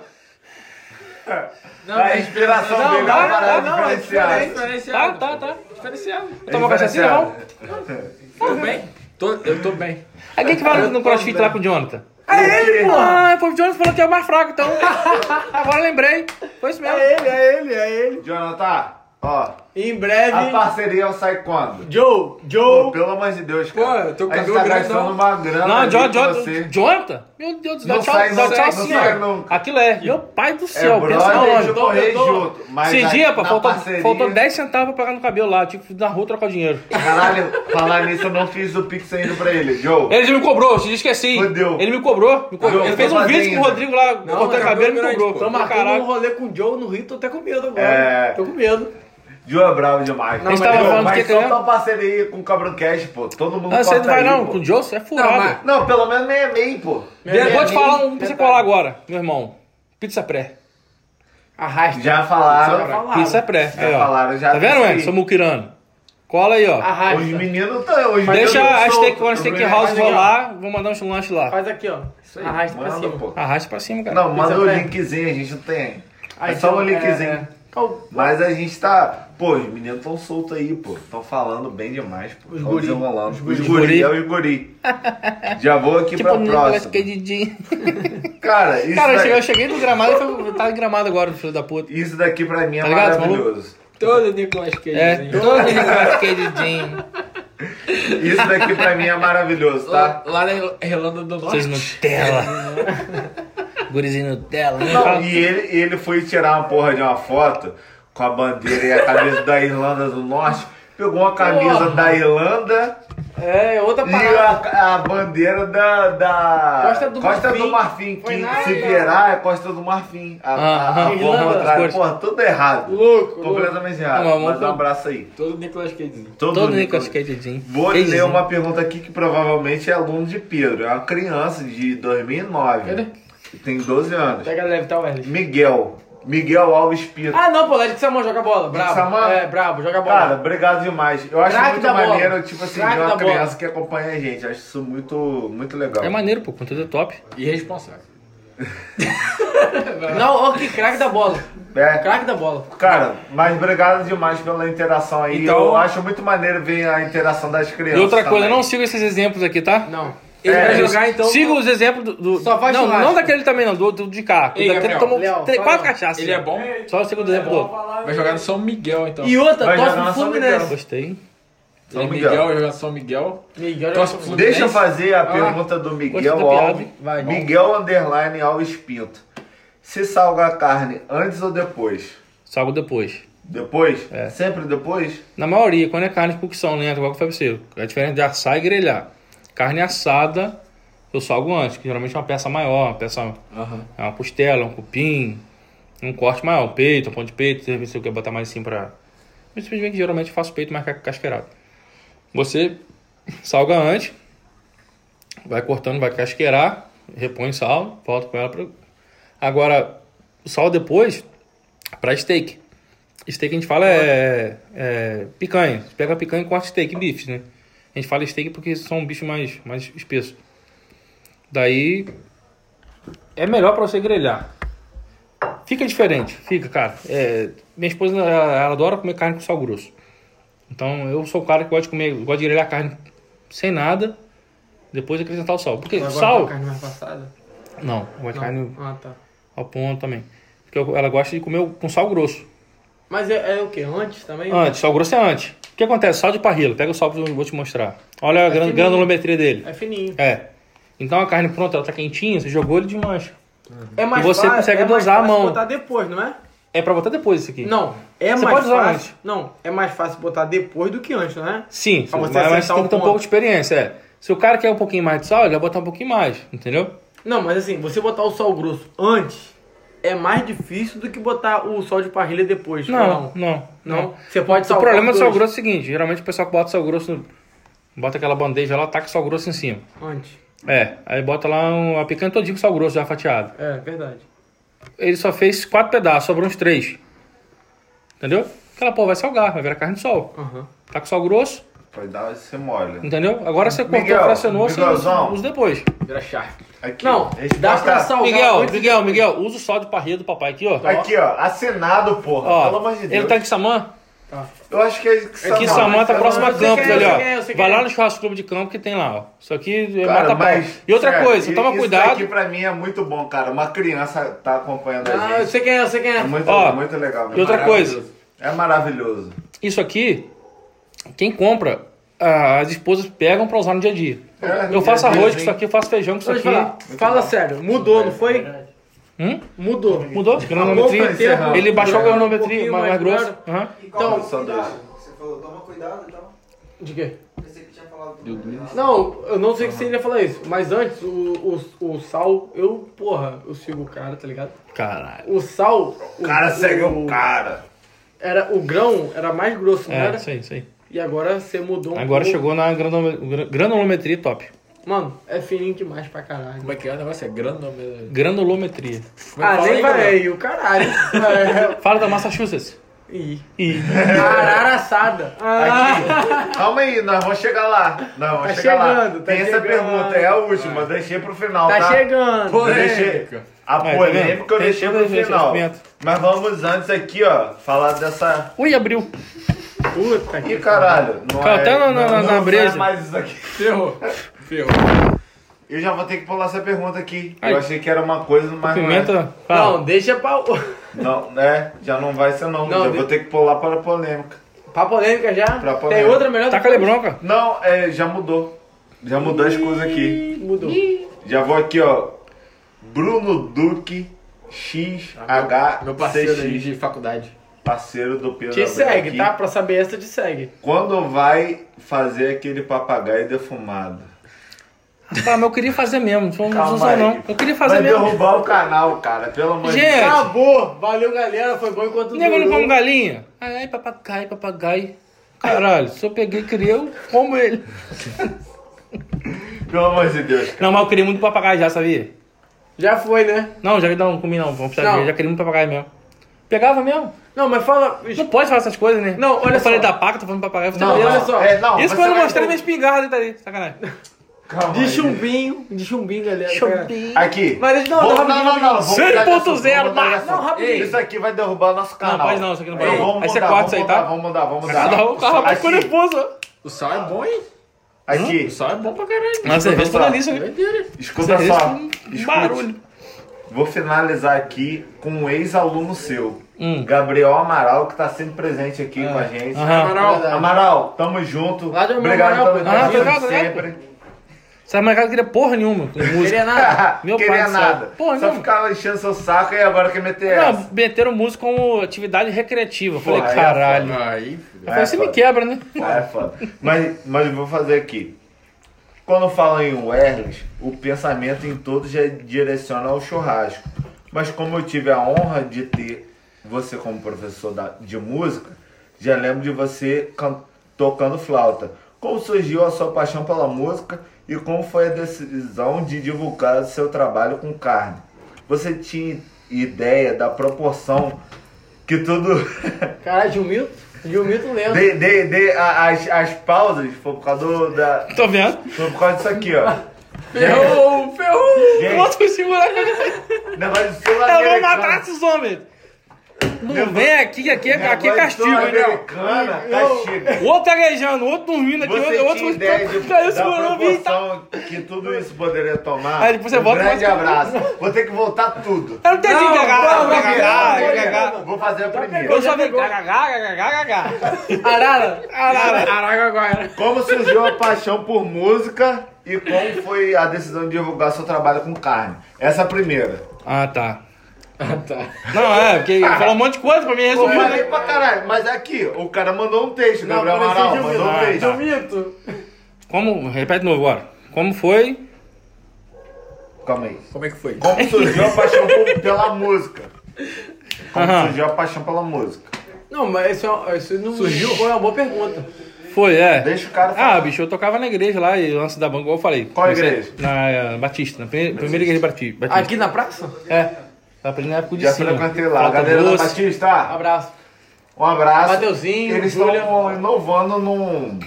A: Não,
C: A inspiração
A: não,
C: dele é
A: não,
C: uma parada
A: não, não, é
C: diferenciada.
D: Tá, tá, tá.
B: Diferenciado.
D: Tomou cachaça, não?
B: Tô bem. Tô, eu tô bem.
D: Aí quem que vai no crossfit lá com o Jonathan?
C: É ele,
D: Ah, foi o Jonathan falou que é o mais fraco, então. Agora lembrei. Foi isso mesmo.
A: É ele, é ele, é ele.
C: Jonathan, ó,
A: Em breve,
C: a parceria sai quando?
A: Joe,
C: Pô,
A: Joe.
C: pelo amor de Deus, cara.
B: Pô, teu
C: a gente tá gastando
B: não.
C: uma grana
D: Não, John,
C: com
D: John,
C: você.
D: Jonathan? Meu Deus do céu,
C: Não
D: tchau,
C: sai,
D: tchau,
C: não
D: tchau
C: sai, não sai
D: ó.
C: nunca.
D: Aquilo é, meu pai do
C: É
D: céu, pensa
C: brother
D: longe.
C: de
A: tô- eu tô-
C: junto. Mas
D: Esse dia, pô,
C: na
D: faltou,
C: parceria-
D: faltou 10 centavos pra pagar no cabelo lá. Tive que ir na rua trocar o dinheiro.
C: Caralho, falar nisso, eu não fiz o pix ainda pra ele. Joe,
D: Ele já me cobrou, te esqueci.
C: Fudeu.
D: Ele me cobrou, me cobrou. Ele fez
C: tô
D: um vídeo com o Rodrigo lá, cortando
B: cabelo
D: e me cobrou.
B: pô.
A: Tô marcando um rolê com o Joe no Rio, tô até com medo agora.
C: É.
A: Tô com medo.
C: Joe é bravo demais.
A: Não,
D: A gente tava
C: Joe,
D: falando
C: mas
D: que,
C: solta
D: né?
C: uma parceria com o Cabrão Cash, pô. Todo mundo
D: Ah, você não vai
C: aí,
D: não,
C: pô.
D: com o Joe, você é furado.
B: mas-
C: Não, pelo menos meia meia, pô.
D: Eu vou te falar um pra você colar agora, meu irmão. Pizza pré.
A: Arrasta.
C: Já falaram.
D: Pizza pré.
C: Já
D: Aí,
C: falaram, já
D: Tá vendo,
C: aí.
D: Sou muquirano. Cola aí, ó.
A: Arrasta.
C: Os meninos estão. Os
D: Deixa a steak, quando
A: aqui, ó.
D: lá, vou mandar um lanche lá.
A: Faz aqui, ó. Arrasta pra
C: Manda,
A: cima.
C: pô.
D: Arrasta pra cima, cara.
C: Não, manda o linkzinho, a gente não tem. É só
A: então,
C: um linkzinho.
A: é, é. Qual-
C: Mas a gente tá. Pô, os meninos tão soltos aí, pô. Tão falando bem demais, pô.
A: Os
C: Tão
A: guri.
C: desenrolando.
A: Os
C: Os
A: guri.
C: guri, é os guri. Já vou aqui
D: Tipo,
C: pra
D: Nicolas
C: próxima.
D: Cage.
C: Cara, isso,
D: Cara, eu
C: daqui,
D: cheguei, eu cheguei do gramado e foi, tá gramado agora, filho da puta.
C: isso daqui pra mim é
D: Tá ligado,
C: maravilhoso.
B: Todo Nicolas Cage.
D: É, todo Nicolas Cage.
C: Isso daqui pra mim é maravilhoso, tá?
B: Lá, lá na Irlanda do Norte.
D: Vocês Nutella. Gurizinho Nutella. né?
C: Não, e ele, ele foi tirar uma porra de uma foto com a bandeira e a camisa da Irlanda do Norte. Pegou uma camisa
A: Porra.
C: da Irlanda
A: É, outra
C: e
A: parada.
C: a, a bandeira da, da
A: Costa do Marfim.
C: Marfim,
A: Foi
C: que
A: na
C: se virar é Costa do Marfim. A, a, a, a. Porra, tudo errado.
A: Louco.
C: Completamente errado.
D: Não,
C: Mas um abraço aí.
B: Todo Nicolas Cagezinho.
C: Todo,
D: Todo
C: Nicolas.
D: Nicolas Cage.
C: Vou ler uma pergunta aqui que provavelmente é aluno de Pedro. É uma criança de 2009.
A: Cadê?
C: Tem 12 anos.
A: Pega leve, tá, Wesley?
C: Miguel. Miguel Alves Pinto.
A: Ah, não, pô, Led que Samão joga bola. Brabo.
C: Samão?
A: É, brabo, joga bola.
C: Cara, obrigado demais. Eu acho
A: Craque
C: muito
A: da bola.
C: maneiro, tipo assim,
A: Craque
C: de uma
A: da bola.
C: criança que acompanha a gente. Acho isso muito, muito legal.
D: É maneiro, pô, conteúdo é top.
B: Irresponsável.
A: Não, ó, que craque da bola.
C: É.
A: Craque da bola.
C: Cara, mas obrigado demais pela interação aí.
B: Então-
C: Eu acho muito maneiro ver a interação das crianças.
D: E outra coisa,
C: também.
D: não siga esses exemplos aqui, tá?
A: Não.
B: Ele
C: É,
B: vai jogar então.
D: Siga os exemplos do. do-
A: Só faz
D: não, não daquele também, não, do, do de cá.
B: Ei,
D: daquele
B: Gabriel.
D: tomou
A: Léo,
D: três-
A: fala
D: quatro cachaças.
B: Ele é bom?
D: Só o segundo exemplo do.
B: Vai jogar no São Miguel então.
A: E outra,
C: Vai
A: torce pro
C: São
A: Fluminense.
D: Gostei.
B: Ele é
C: São
B: Miguel,
C: Miguel.
B: vai jogar no São Miguel.
A: Miguel
B: Torce
C: Deixa eu fazer a
B: Ah,
C: pergunta do Miguel Alves.
A: Vai.
C: Miguel Underline Alves Pinto. Se salga a carne antes ou depois?
D: Salgo depois.
C: Depois?
D: É.
C: Sempre depois?
D: Na maioria, quando é carne de cocção lenta, igual que pra você, é diferente de assar e grelhar. Carne assada, eu salgo antes, que geralmente é uma peça maior, uma peça. É uma costela, um cupim, um corte maior, um peito, um pão de peito, se você quer botar mais assim pra. Mas bem que geralmente eu faço peito mais ca- casqueirado. Você salga antes, vai cortando, vai casqueirar, repõe sal, volta com ela pra. Agora, sal depois, pra steak. Steak a gente fala é, é picanha. Você pega picanha e corta steak, bifes, né? A gente fala steak porque são bichos mais, mais espessos. Daí é melhor pra você grelhar. Fica diferente, fica, cara. É, minha esposa ela, ela adora comer carne com sal grosso. Então eu sou o cara que gosta de comer, gosta de grelhar carne sem nada, depois acrescentar o sal. Porque sal.
A: carne mais passada?
D: Não, gosto de carne
A: Ah, tá.
D: ao ponto também. Porque ela gosta de comer com sal grosso.
A: Mas é, é o que? Antes também?
D: Antes, sal grosso é antes. O que acontece? Sal de parrilla. Pega o sal que eu vou te mostrar. Olha a gran-
A: fininho.
D: granulometria dele.
A: É fininho.
D: É. Então a carne pronta, ela tá quentinha, você jogou ele desmancha.
A: É mais
D: E você
A: fácil,
D: consegue
A: é
D: dosar a mão.
A: botar depois, não é?
D: É pra botar depois isso aqui.
A: Não, é
D: Você
A: mais
D: pode usar
A: fácil.
D: antes.
A: Não, é mais fácil botar depois do que antes, não é?
D: Sim,
A: Pra
D: mas,
A: você
D: mas você tem
A: o
D: que ter um pouco de experiência, é. Se o cara quer um pouquinho mais de sal, ele vai botar um pouquinho mais, entendeu?
A: Não, mas assim, você botar o sal grosso antes é mais difícil do que botar o sal de parrilha depois. ou
D: Não, não,
A: Não? Você pode
D: O problema do sal grosso é o seguinte, geralmente o pessoal que bota sal grosso, bota aquela bandeja lá, taca sal grosso em cima.
A: Antes.
D: É, aí bota lá um, a picanha todinha com sal grosso já fatiado.
A: É, verdade.
D: Ele só fez quatro pedaços, sobrou uns três. Entendeu? Aquela porra vai salgar, vai virar carne de sol.
A: Aham.
D: Tá com sal grosso,
C: Vai dar esse mole.
D: entendeu? Agora você cortou,
C: Miguel,
D: fracionou, você
C: Miguelzão.
D: usa depois.
B: Vira charque.
C: Aqui,
A: Não,
C: ó.
A: dá pra salgar
D: Miguel,
A: antes
D: Miguel, Miguel, usa o sal de parrilha do papai aqui, ó.
C: Aqui, ó. Assinado, porra.
D: Ó,
C: Pelo amor de Deus.
D: ele tá em Samã?
C: Eu acho que é que
D: Aqui em Samã tá próximo a
A: eu
D: Campos
A: é,
D: ali,
A: eu
D: ó.
A: é, eu sei quem
D: Vai
A: é.
D: lá no churrasco clube de campo que tem lá, ó. Isso aqui é
C: Cara,
D: mata pau.
C: mas,
D: E outra
C: sério,
D: coisa, toma
C: isso
D: cuidado.
C: aqui pra mim é muito bom, cara. Uma criança tá acompanhando a
A: Ah, eu
C: gente.
A: sei quem é, eu sei quem é.
C: É muito,
D: Ó,
C: muito legal.
D: E outra
C: maravilhoso.
D: coisa,
C: É maravilhoso.
D: isso aqui, quem compra, as esposas pegam pra usar no dia a dia.
C: É,
D: Eu faço arroz com isso aqui, eu faço feijão com isso aqui.
A: falar. Fala sério, mudou, não foi?
D: Hum?
A: Mudou.
D: Mudou? Granometria. Ele baixou a
A: Um
D: granometria,
A: pouquinho
D: mais, mais grosso.
F: E qual
A: Então,
F: então,
C: só dois.
F: cuidado? Você falou, toma cuidado e tal.
A: De quê?
F: Pensei que tinha falado toma cuidado.
A: Não, eu não sei se ele ia falar isso, mas antes, o, o, o sal, eu, porra, eu sigo o cara, tá ligado?
D: Caralho.
A: O sal.
C: O cara segue o cara.
A: Era, o grão era mais grosso, não
D: É,
A: era?
D: isso aí, isso aí.
A: E agora você mudou um
D: Agora
A: pouco.
D: chegou na granulome- gra- granulometria top.
A: Mano, é fininho demais pra caralho.
B: Como é que é o negócio? É granulometria.
D: Granulometria.
B: Como é que
A: Ah,
B: fala
A: nem
B: aí,
A: vai
B: Gabriel?
A: aí, o caralho. É,
D: Fala da Massachusetts.
A: Ih.
D: Ih.
A: Arara assada. Ah,
C: Calma aí, nós vamos chegar lá. Não, vamos
A: Tá
C: chegar lá.
A: chegando, tá
C: Tem essa
A: chegando.
C: pergunta, é a última. Deixei pro final, tá?
A: tá chegando.
C: Eu deixei. A
D: tá
C: polêmica
D: vendo?
C: eu deixei pro final. Mas vamos antes aqui, ó, falar dessa.
D: Ui, abriu.
A: Puta que
C: Ih, caralho. Não
D: Cara,
C: é,
D: até na- na-
C: não,
D: na
C: não
D: breja.
C: é mais isso aqui.
B: Ferrou. Ferrou.
C: Eu já vou ter que pular essa pergunta aqui.
D: Ai.
C: Eu achei que era uma coisa, mas não é.
D: Pimenta. Fala.
A: Não, deixa pra.
C: Não, é, já não vai ser não.
A: Não,
C: já
A: de-
C: vou ter que pular para a polêmica.
A: Pra polêmica já?
C: Pra
A: Tem
C: polêmica.
A: outra melhor?
D: Taca a bronca.
C: Não, é, já mudou. Já mudou as coisas aqui.
A: Mudou.
C: Já vou aqui, ó. Bruno Duque XH
B: Meu parceiro de faculdade.
C: Parceiro do Pedro
A: Te segue,
C: aqui.
A: tá? Pra saber essa, te segue.
C: Quando vai fazer aquele papagaio defumado?
D: Tá, mas eu queria fazer mesmo. Não
C: Calma
D: não não. Eu queria fazer
C: vai
D: mesmo.
C: derrubar o canal, cara. Pelo amor de
D: Gente,
C: Deus.
A: Acabou! Valeu, galera. Foi bom enquanto
D: Nego não
A: durou.
D: come galinha? Ai, papagaio, papagaio. Caralho, se eu peguei e criei, eu como ele.
C: Pelo amor de Deus.
D: Não, mas eu queria muito papagaio já, sabia?
A: Já foi, né?
D: Não, já não comi não. Vamos
A: Não.
D: precisar ver. Já queria muito papagaio mesmo. Pegava mesmo.
A: Não, mas fala.
D: Não pode falar essas coisas, né?
A: Não, olha
D: eu falei
A: só.
D: da paca, tô falando papagaio. eu
C: Não,
D: falei,
A: olha
C: não,
A: só.
C: É, não,
D: Isso
C: você
D: quando eu
C: vai-
D: mostrei minha espingarda, tá ali. Sacanagem.
C: Calma
A: De
C: aí.
A: chumbinho, de chumbinho, galera.
D: Chumbinho.
C: Aqui.
A: Mas não,
C: Vou-
A: não,
C: não, não,
A: rapidinho,
C: não. vamos mudar de assunto,
D: 100.0
C: vamos mudar de
D: mas-
C: assunto.
A: não, rapidinho.
C: Isso aqui vai derrubar o nosso canal.
D: pode não, isso aqui não pode.
C: Vamos
D: Aí você
C: mudar,
D: corta
C: vamos
D: isso aí,
C: mudar,
D: tá?
C: Vamos mudar, vamos
D: Cada
C: mudar.
D: um carro
C: Aqui.
D: ficou nervoso.
B: O sal é bom, hein?
C: Aqui.
B: O sal é bom pra caralho.
D: Mas cerveja
C: só.
D: toda delícia, né?
C: Escuta
D: Cerveja
C: só.
D: Barulho.
C: Vou finalizar aqui com um ex-aluno seu,
D: Hum.
C: Gabriel Amaral, que tá sempre presente aqui com a gente.
D: Aham.
C: Amaral, Amaral, tamo junto.
A: Lá
C: Obrigado
A: Amaral,
C: pelo
A: ah,
D: obrigado,
C: sempre.
D: Essa molecada queria porra nenhuma.
A: Queria nada.
D: Meu pai
C: Queria
D: céu.
C: nada.
D: Porra,
C: Só ficava enchendo seu saco e agora quer meter essa.
D: Não, meteram música como atividade recreativa. Eu falei,
C: Porra, aí é
D: caralho.
B: Aí,
D: falei, você me quebra, né?
C: Ah, é foda. Mas, mas eu vou fazer aqui. Quando falam em wireless, o pensamento em todos já direciona ao churrasco. Mas como eu tive a honra de ter você como professor de música, já lembro de você can- tocando flauta. Como surgiu a sua paixão pela música e como foi a decisão de divulgar o seu trabalho com carne? Você tinha ideia da proporção que tudo
A: Caralho, Gilmilton? Gilmilton lendo.
C: De, de, de, a- as, as pausas foi por causa do, da,
D: Tô vendo.
C: foi por causa disso aqui, ó.
D: Ferrou, ferrou.
C: Gente.
D: Não vou segurar.
C: Negócio de
D: Eu vou matar esses homens. Não vem aqui, aqui, é- aqui é castigo, hein?
C: Sul-americana, castigo.
D: Outro gaguejando, o outro dormindo aqui,
C: Você
D: outro
C: de,
D: caiu
C: da
D: segurando o. Tá...
C: que tudo isso poderia tomar?
D: Aí depois você
C: um
D: volta
C: grande
D: faz-
C: abraço. Vou ter que voltar tudo.
D: Eu não entendi
A: Não,
D: gagá,
A: não.
C: Vou fazer a primeira.
D: Eu só vi gagá, gagá, gagá.
A: Arara.
D: Arara.
B: Araguaguara.
C: Como surgiu a paixão por música e como foi a decisão de divulgar seu trabalho com carne? Essa é a primeira.
D: Ah, tá.
B: Ah, tá.
D: Não, é, porque falou um monte de coisa pra mim
C: Eu
D: resumir.
C: falei
D: né?
C: pra caralho, mas é aqui, o cara mandou um texto, Gabriel
A: parecia
C: Amaral, mandou um
D: Ah,
C: texto.
D: tá.
A: Gilmilton.
D: Como, repete de novo agora. Como foi?
C: Calma aí.
B: Como é que foi?
C: Como surgiu a paixão pela música? Como
D: Aham.
C: surgiu a paixão pela música?
A: Não, mas isso, é- isso não
B: Surgiu?
A: foi uma boa pergunta.
D: Foi, é.
C: Deixa o cara
D: Ah,
C: falar.
D: bicho, eu tocava na igreja lá e antes da banca, igual eu falei.
C: Qual
D: Comecei
C: igreja?
D: Na eh, Batista, na primeira, primeira igreja Bati- Batista.
A: Aqui na praça?
D: É. Tava aprendendo na época de
C: Já
D: cima.
C: frequentei lá.
D: Flauta
C: Galera da. Batista,
A: Abraço.
C: um abraço.
A: Mateuzinho,
C: Eles
A: Júlia.
C: estão inovando no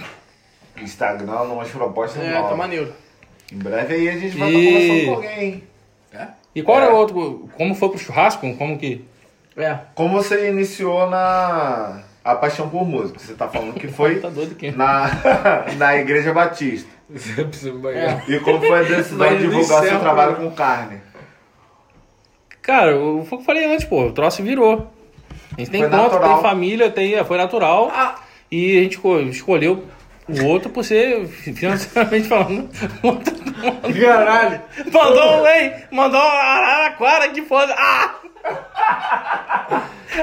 C: Instagram, numas propostas
A: É,
C: novas.
A: tá maneiro.
C: Em breve aí a gente vai
D: E-
C: estar conversando com alguém, hein?
D: E qual era
C: É.
D: o outro? Como foi pro churrasco? Como que.
A: É.
C: Como você iniciou na a paixão por música? Você tá falando que foi
D: Tá doido aqui.
C: na, na Igreja Batista.
B: Você precisa me
A: É.
B: banhar.
C: E como foi a decisão de divulgar seu
B: inferno,
C: trabalho com carne?
D: Cara, o- foi o que eu falei antes, pô. O troço virou. A gente tem
C: Foi
D: conta,
C: natural.
D: tem família, tem, foi natural.
A: Ah.
D: E a gente esco- escolheu o outro por ser, financeiramente falando.
A: Caralho.
D: mandou um, hein? Mandou um Araraquara que foda. Ah!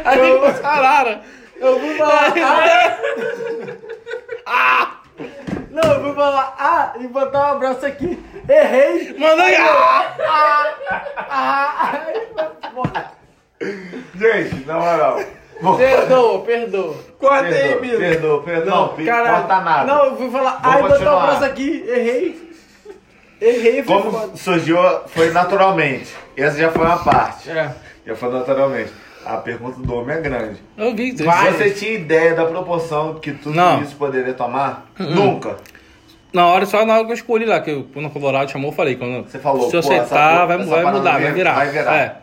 D: Aí ficou Arara.
A: Eu vou falar ah. Não, eu vou falar ah e botar um abraço aqui. Errei.
D: Mandou ah!
A: Ah.
C: Gente, na moral.
A: Perdoa, perdoa.
B: Corta aí,
C: Perdoa,
B: Bino.
C: perdoa, perdoa. Não,
A: Caralho.
C: corta nada.
A: Não, eu vou falar ah e botar um
C: continuar.
A: abraço aqui. Errei. Errei, foi
C: Como
A: foda.
C: surgiu, foi naturalmente. Essa já foi uma parte.
A: É.
C: Já foi naturalmente. A pergunta do homem é grande.
D: Eu vi.
C: Você tinha ideia da proporção que tudo
D: Não.
C: isso poderia tomar? Nunca.
D: Na hora, só na hora que eu escolhi lá, que eu, quando o Colorado chamou, eu falei, quando
C: Você falou,
D: se
C: porra-
D: vai, vai mudar, vai virar.
C: vai virar.
D: É.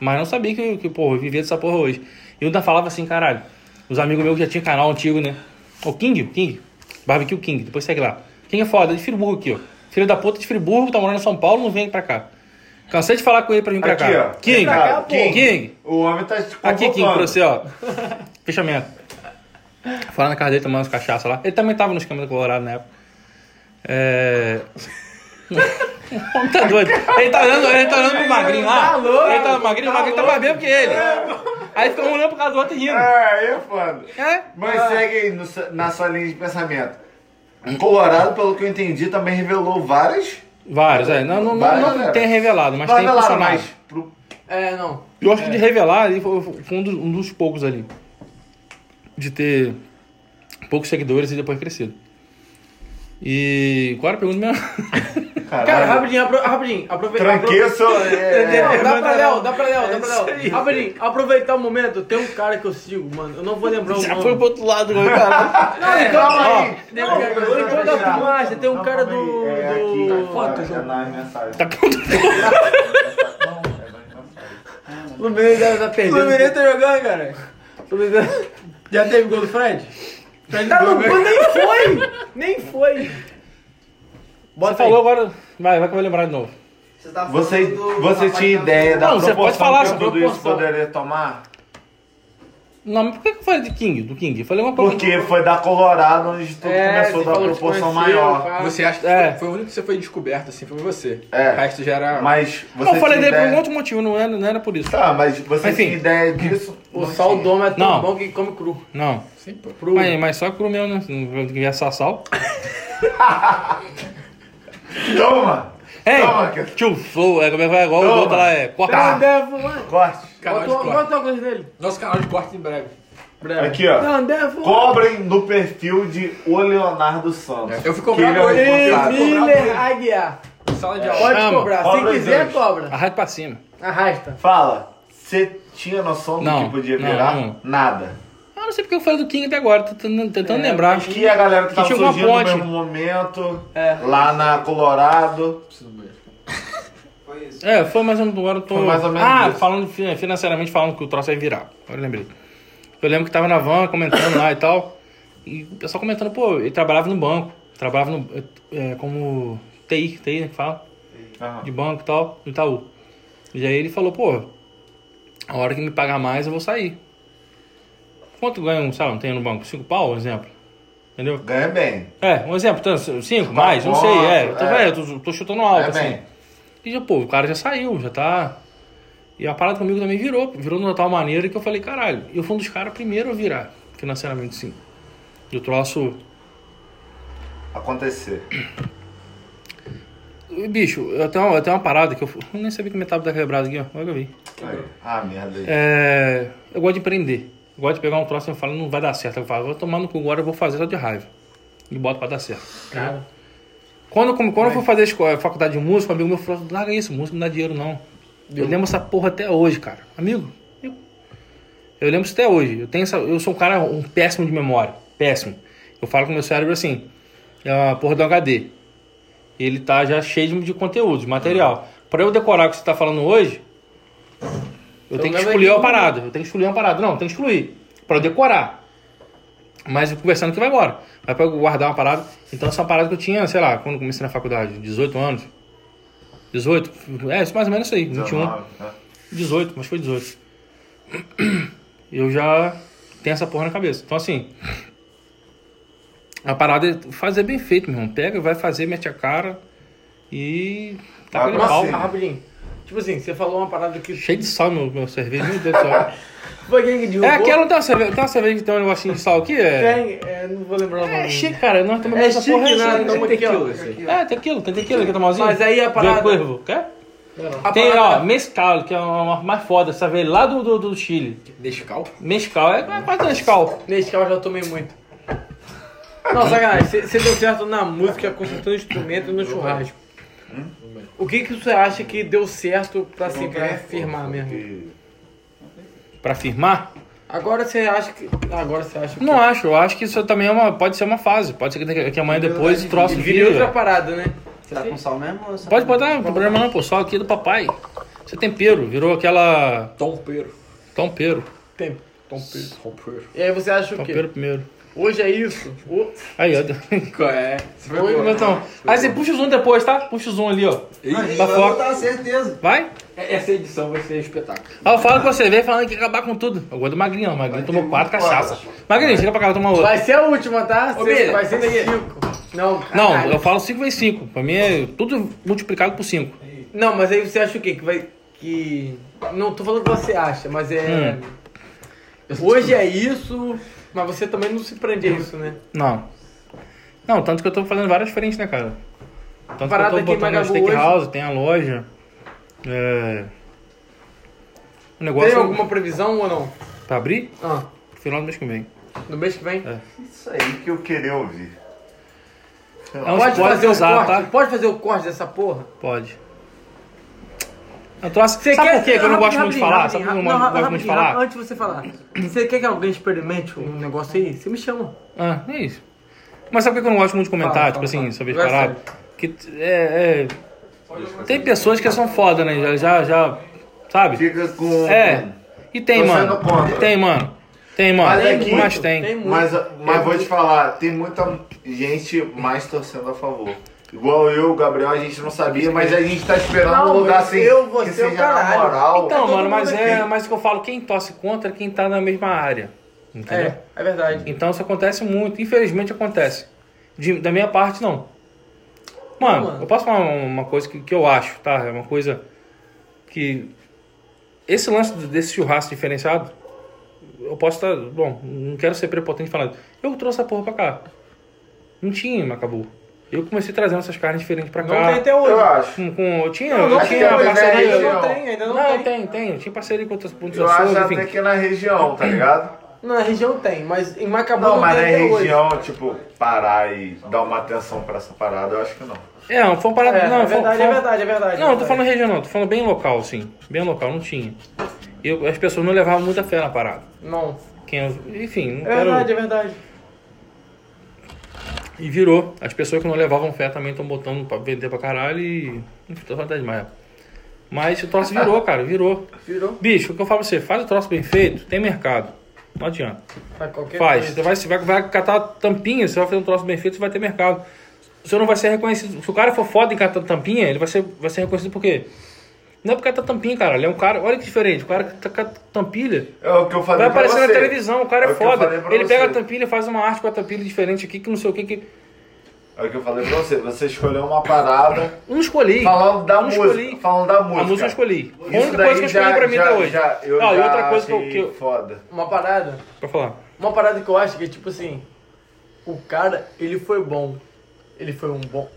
D: Mas não sabia que, que porra, eu vivia dessa porra hoje. E eu ainda falava assim, caralho, os amigos meus já tinham canal antigo, né? O King, o King, Barbecue King, depois segue lá. King é foda, é de Friburgo aqui, ó. Filho da puta de Friburgo, tá morando em São Paulo, não vem pra cá. Cansei de falar com ele pra vir pra
C: Aqui,
D: cá.
C: ó.
D: King,
A: pra cá.
C: King.
D: King,
C: O homem tá te
D: Aqui, Kim, pra você, ó. Fechamento. Lá na casa dele tomando umas cachaça lá. Ele também tava no esquema do Colorado na época. É. O homem tá doido. Ele tá olhando, ele tá olhando pro magrinho lá.
A: Tá louco,
D: ele tá magrinho, o magrinho tá mais bem que ele. Aí fica um olhando pro casa do outro e rindo.
C: É, aí é foda.
D: É?
C: Mas segue aí no na sua linha de pensamento. O Colorado, pelo que eu entendi, também revelou várias.
D: Vários, é. Não, não, não,
C: Várias,
D: não
C: galera.
D: tem revelado, mas
C: Não
D: tem funcionado.
C: mais. Pro...
A: É, não.
D: Eu acho que de revelar ali foi, foi um, dos, um dos poucos ali. De ter poucos seguidores e depois crescido. E qual era a pergunta mesmo?
A: Cara, rapidinho, apro rapidinho. Aproveita.
C: Tranquei só. É, é.
A: dá pra Léo, dá pra Léo, dá pra Léo.
B: aí.
A: Rapidinho, aproveitar o momento, tem um cara que eu sigo, mano. Eu não vou lembrar o
D: Já
A: nome.
D: foi pro outro lado, meu caralho.
A: Não, então,
C: calma aí.
A: Não, eu encontro a filmagem, tem um
C: Não,
A: cara do.
C: É
A: do...
C: Foto, é.
D: Tá
C: é
A: deve estar
B: O
A: perdendo.
B: Fluminense tá jogando, cara. Já teve gol do Fred? Fred
A: Tá, não,
B: jogou.
A: nem foi! Nem foi!
D: Você falou agora. Vai, vai que eu vou lembrar de novo.
F: Você tá falando
C: Você,
F: do
C: você tinha
F: da-
C: ideia da
D: Não, você
C: proporção
D: pode falar
C: que
D: essa
C: tudo isso poderia tomar?
D: Não, mas por que eu falei de King? Do King? Eu falei uma coisa.
C: Porque foi da Colorado onde tudo
A: É,
C: começou
A: você
C: a dar
A: falou que
C: proporção
A: conheceu,
C: maior.
A: pá.
B: Você acha que
D: É.
B: foi, foi o único que você foi descoberto, assim, foi você.
C: É.
B: O resto já era.
C: Mas você
D: Não, eu falei
C: tinha
D: dele por
C: ideia...
D: um outro motivo, não era, não era por isso.
C: Tá, mas você
D: Enfim.
C: tinha ideia disso?
A: O
C: Não
A: sal
C: tinha.
A: doma é tão
D: Não.
A: bom que come cru.
D: Não.
B: Sim, pô.
A: Cru.
D: Mas, mas só cru mesmo, né? Não vier assar sal.
C: Toma!
D: Ei!
C: Toma, que-
D: Tio, flow, é, como é que vai? Igual o
C: Toma.
D: outro lá é. Corta.
A: Mano.
C: Corte.
B: Canal de
A: Bota
B: corte.
A: bota óculos dele.
B: Nosso canal de corte em breve.
C: Aqui, ó.
A: Não devo.
C: Cobrem no perfil de o Leonardo Santos.
B: Eu fui
C: Que
B: cobrar
C: ele é o
B: dois.
C: responsável.
B: Ei,
A: Miller Aguiar.
B: Sala de aula.
A: Pode
D: Chama.
A: cobrar.
C: Cobra
A: Se quiser,
C: dois.
A: cobra.
D: Arrasta pra cima.
A: Arrasta.
C: Fala, você tinha noção do
D: Não,
C: que podia
D: não,
C: virar?
D: não.
C: Nada.
D: Ah, não sei porque eu falei do King até agora, tô tentando, tentando lembrar.
C: Acho que a galera que tava
D: tinha uma
C: surgindo no
D: ponte.
C: mesmo momento,
A: É.
C: lá na Colorado.
F: Isso.
D: É, foi mais ou menos. Agora eu tô...
C: Foi mais ou menos
D: Ah,
C: isso.
D: falando fi- financeiramente, falando que o troço ia virar. Agora eu lembrei. Eu lembro que tava na van comentando lá e tal. E o pessoal comentando, pô, ele trabalhava no banco. Trabalhava no, é, como TI, TI, né, que fala?
C: Aham.
D: De banco e tal, no Itaú. E aí ele falou, pô, a hora que me pagar mais eu vou sair. Quanto ganha um, sei lá, não tem no banco? Cinco pau, um exemplo. Entendeu?
C: Ganha bem.
D: É, um exemplo, então, cinco, mais, não sei, é. Tô,
C: é.
D: vendo, tô, tô chutando alto,
C: É
D: assim.
C: bem.
D: E já, pô, o cara já saiu, já tá. E a parada comigo também virou, virou de uma tal maneira que eu falei, caralho, eu fui um dos caras primeiro a virar, financeiramente sim. E o troço.
C: Acontecer.
D: Bicho, eu tenho, uma, eu tenho uma parada que eu, eu nem sabia que tábua tá quebrada aqui, ó. Olha que eu vi.
C: Aí. Ah, merda aí.
D: É, eu gosto de empreender. Eu gosto de pegar um troço e eu falo, não vai dar certo. Eu falo, vou tomar no cu agora, eu vou fazer só de raiva. E boto pra dar certo.
A: Cara.
D: Quando, eu quando eu fui fazer escola- faculdade de música, um amigo meu falou, larga isso, música não dá dinheiro não. Eu lembro essa porra até hoje, cara. Amigo, eu, eu lembro isso até hoje. Eu, tenho essa, eu sou um cara um péssimo de memória. Péssimo. Eu falo com o meu cérebro assim, é uma porra do HD. Ele tá já cheio de, de conteúdo, de material. Pra eu decorar o que você tá falando hoje, eu
A: Então
D: tenho que excluir uma
A: um-
D: parada. Eu tenho que excluir uma parada. Não, tem que excluir. Pra eu decorar. Mas eu conversando que vai embora. Vai pra eu guardar uma parada. Então essa é uma parada que eu tinha, sei lá, quando comecei na faculdade, 18 anos. 18? É, isso mais ou menos isso aí, 21.
C: 19, né?
D: 18, mas foi 18. Eu já tenho essa porra na cabeça. Então assim, a parada é fazer bem feito, meu irmão. Pega, vai fazer, mete a cara e tá
C: pra
D: pau.
A: Ah, rapidinho. Tipo assim, você falou uma parada que.
D: Cheio de sal meu, meu cerveja, meu Deus do céu.
A: Foi quem que derrubou?
D: É aquela, tem uma cerveja, tem uma cerveja que tem um negocinho de sal aqui? É,
A: Tem, é, não vou lembrar o nome.
D: é chique, cara. Nós tomamos
A: É
D: essa
A: chique,
D: porra.
A: né?
D: essa-
A: Toma aqui, ó.
B: tequila, aí.
D: É, tequila, tem tequila, quer tomar
A: Mas aí a parada-
D: Cuervo, quer? Tem,
A: parada-
D: ó, Mescal, que é uma mais foda, essa veio lá do, do, do Chile.
B: Nescau?
D: Mescal, é quase Mescal.
A: Carro eu já tomei muito. Não, sacanagem. Você deu certo na música, construção de instrumento e no churrasco. O que que você acha que deu certo pra, assim, pra firmar mesmo?
D: Pra firmar?
A: Agora você acha que... Agora você acha que...
D: Não acho, eu acho que isso também é uma, pode ser uma fase. Pode ser que, que amanhã depois o troço
A: Vira outra parada, né?
F: Você tá com sal mesmo?
D: Pode botar, não tem problema não, pô, só aqui do papai. Isso é tempero, virou aquela
B: Tompeiro.
D: tompeiro.
A: Tem.
B: Tompeiro.
A: E aí você acha o quê?
D: Tempero primeiro.
A: Hoje é isso? O-
D: Aí, ó.
B: Qual é? Você foi
D: Oi, então. Aí você puxa o zoom depois, tá? Puxa o zoom ali, ó.
F: Não, a gente
D: Pra
F: vai botar certeza.
D: Vai?
B: Essa edição vai ser espetáculo.
D: Ó, fala com você, vem falando que ia acabar com tudo. Eu gosto do Magrinho, ó. Magrinho
C: Vai
D: tomou quatro cachaças. Magrinho, chega pra cá, toma outra.
A: Vai ser a última, tá?
B: Ô,
A: vai ser cinco. Não,
D: Não,
A: caralho.
D: eu falo 5 vezes 5. Pra mim é tudo multiplicado por 5.
A: Não, mas aí você acha o quê? Que vai. Que. Não tô falando o que você acha, mas é. Hoje é isso, mas você também não se prende a isso, né?
D: Não. Não, tanto que eu tô fazendo várias frentes, né, cara? Tanto
A: Parada
D: que eu
A: aqui
D: tô
A: em
D: botando na
A: Magabu
D: steakhouse, tem a loja. É... O negócio
A: Tem alguma previsão ou não?
D: pra abrir?
A: Ah,
D: Final do mês que vem.
A: no mês que vem?
D: É.
C: Isso aí que eu queria ouvir.
D: É um
A: Pode
D: spoiler
A: fazer o
D: pesado,
A: corte?
D: tá?
A: Pode fazer o corte dessa porra?
D: Pode. Eu troço...
A: Você
D: Sabe
A: quer...
D: por quê que eu não gosto muito de falar? Sabe por que eu não
A: rapidinho,
D: gosto muito de falar?
A: Antes de você falar, você quer que alguém experimente um negócio aí? Você me chama.
D: Ah, é isso. Mas sabe por que eu não gosto muito de comentar,
A: Fala,
D: tipo
A: fala,
D: assim, sobre
A: Vai,
D: parada? Que é, é... Tem pessoas que são foda, né? Já, já, já sabe?
C: Fica com.
D: É. E tem,
C: Tô
D: mano.
C: sendo contra.
D: Tem, mano. Tem, mano.
C: Mas
D: Mas,
C: é
D: tem.
A: Tem muito.
C: Mas, mas vou te falar, tem muita gente mais torcendo a favor. Igual eu, o Gabriel, a gente não sabia, mas a gente tá esperando
A: Não,
C: um lugar
A: mas
C: assim.
A: eu, você,
C: que seja
A: o caralho.
C: na moral.
D: Então,
A: todo
D: mano, mas é,
A: aqui.
D: mas o que eu falo, quem torce contra é quem tá na mesma área. Entendeu?
A: É, é verdade.
D: Então isso acontece muito. Infelizmente acontece. De- da minha parte, não. Mano,
A: Não, mano.
D: eu posso falar uma coisa que, que eu acho, tá? É uma coisa que. Esse lance desse churrasco diferenciado, eu posso estar. Bom, não quero ser prepotente falando. Eu trouxe a porra pra cá. Não tinha em Macabu. Eu comecei trazendo essas carnes diferentes pra
A: Não
D: cá.
A: tem até hoje.
C: Eu acho.
D: Com, com- eu tinha,
A: Não,
D: eu
A: não
C: acho
A: tem,
D: tinha
C: é
D: parceria.
A: ainda não tem, ainda não,
D: Não,
A: tem.
D: tem, tem. Eu tinha parceria com outros pontos
C: Eu acho até
D: enfim.
C: que na região, tá ligado?
A: Na região tem, mas em Macabu não,
C: Não, mas na
A: tem hoje.
C: região, tipo, parar e dar uma atenção pra essa parada, eu acho que não.
D: É, não, foi uma parada.
A: É,
D: não,
A: é verdade,
D: foi-
A: é verdade, é verdade.
D: Não, eu tô
A: é
D: falando
A: verdade.
D: região não, tô falando bem local, sim. Bem local, não tinha. Eu, as pessoas não levavam muita fé na parada.
A: Não.
D: Quem, eu- enfim, não
A: É
D: quero...
A: verdade, é verdade.
D: E virou. As pessoas que não levavam fé também estão botando pra vender pra caralho e. Não tô falando demais. Mas o troço virou, cara, virou.
A: Virou.
D: Bicho, o que eu falo pra você, faz o troço bem feito, tem mercado. Não adianta.
A: Faz qualquer
D: Faz.
A: coisa.
D: Você vai, você vai, vai catar tampinha, você vai fazer um troço bem feito, você vai ter mercado. Você não vai ser reconhecido. Se o cara for foda em catar tampinha, ele vai ser, vai ser reconhecido por quê? Não é porque catar tampinha, cara. Ele é um cara. Olha que diferente. O cara que tá cata tampilha.
C: É o que eu falei
D: Vai
C: pra
D: aparecer
C: você.
D: na televisão, o cara é,
C: É o que eu
D: foda.
C: falei pra
D: Ele
C: você.
D: pega a tampilha, faz uma arte com a tampilha diferente aqui, que não sei o que. que...
C: É o que eu falei pra você. Você escolheu uma parada
D: Não escolhi.
C: falando da
D: não
C: música.
D: escolhi.
C: Falando da música.
D: A música eu escolhi. A
C: Isso
D: única
C: daí
D: coisa que eu escolhi
C: já-
D: pra mim
C: já-
D: até hoje.
C: Já, eu
D: Ah, e
C: já
D: outra coisa que eu,
C: achei
D: que eu.
C: foda.
A: Uma parada.
D: Pra falar.
A: Uma parada que eu acho que é tipo assim. O cara, ele foi bom. Ele foi um bom.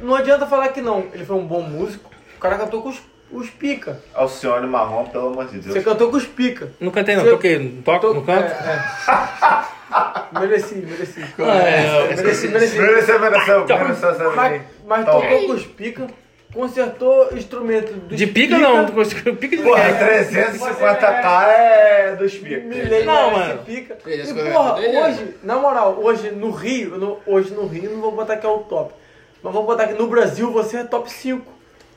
A: Não adianta falar que não. Ele foi um bom músico. O cara cantou com os, os pica.
C: Alcione Marrom, pelo amor de Deus.
A: Você cantou com os pica.
D: Não cantei, não.
A: Você-
D: Toquei. Não toco, não canto.
A: É, é. mereci, mereci.
D: É,
A: mereci, mereci.
C: Mereceu, mereceu, mereceu essa
A: Mas, mas
C: Tá
A: tocou com os pica. Consertou instrumento dos
D: De pica não. Pica de
C: Porra,
D: ninguém.
C: 350k é dos pica.
D: Não,
A: não,
D: mano.
A: pica. E porra, hoje, na moral, hoje no Rio, no- hoje no Rio, não vou botar que é o top. Mas vou botar que no Brasil você é top 5.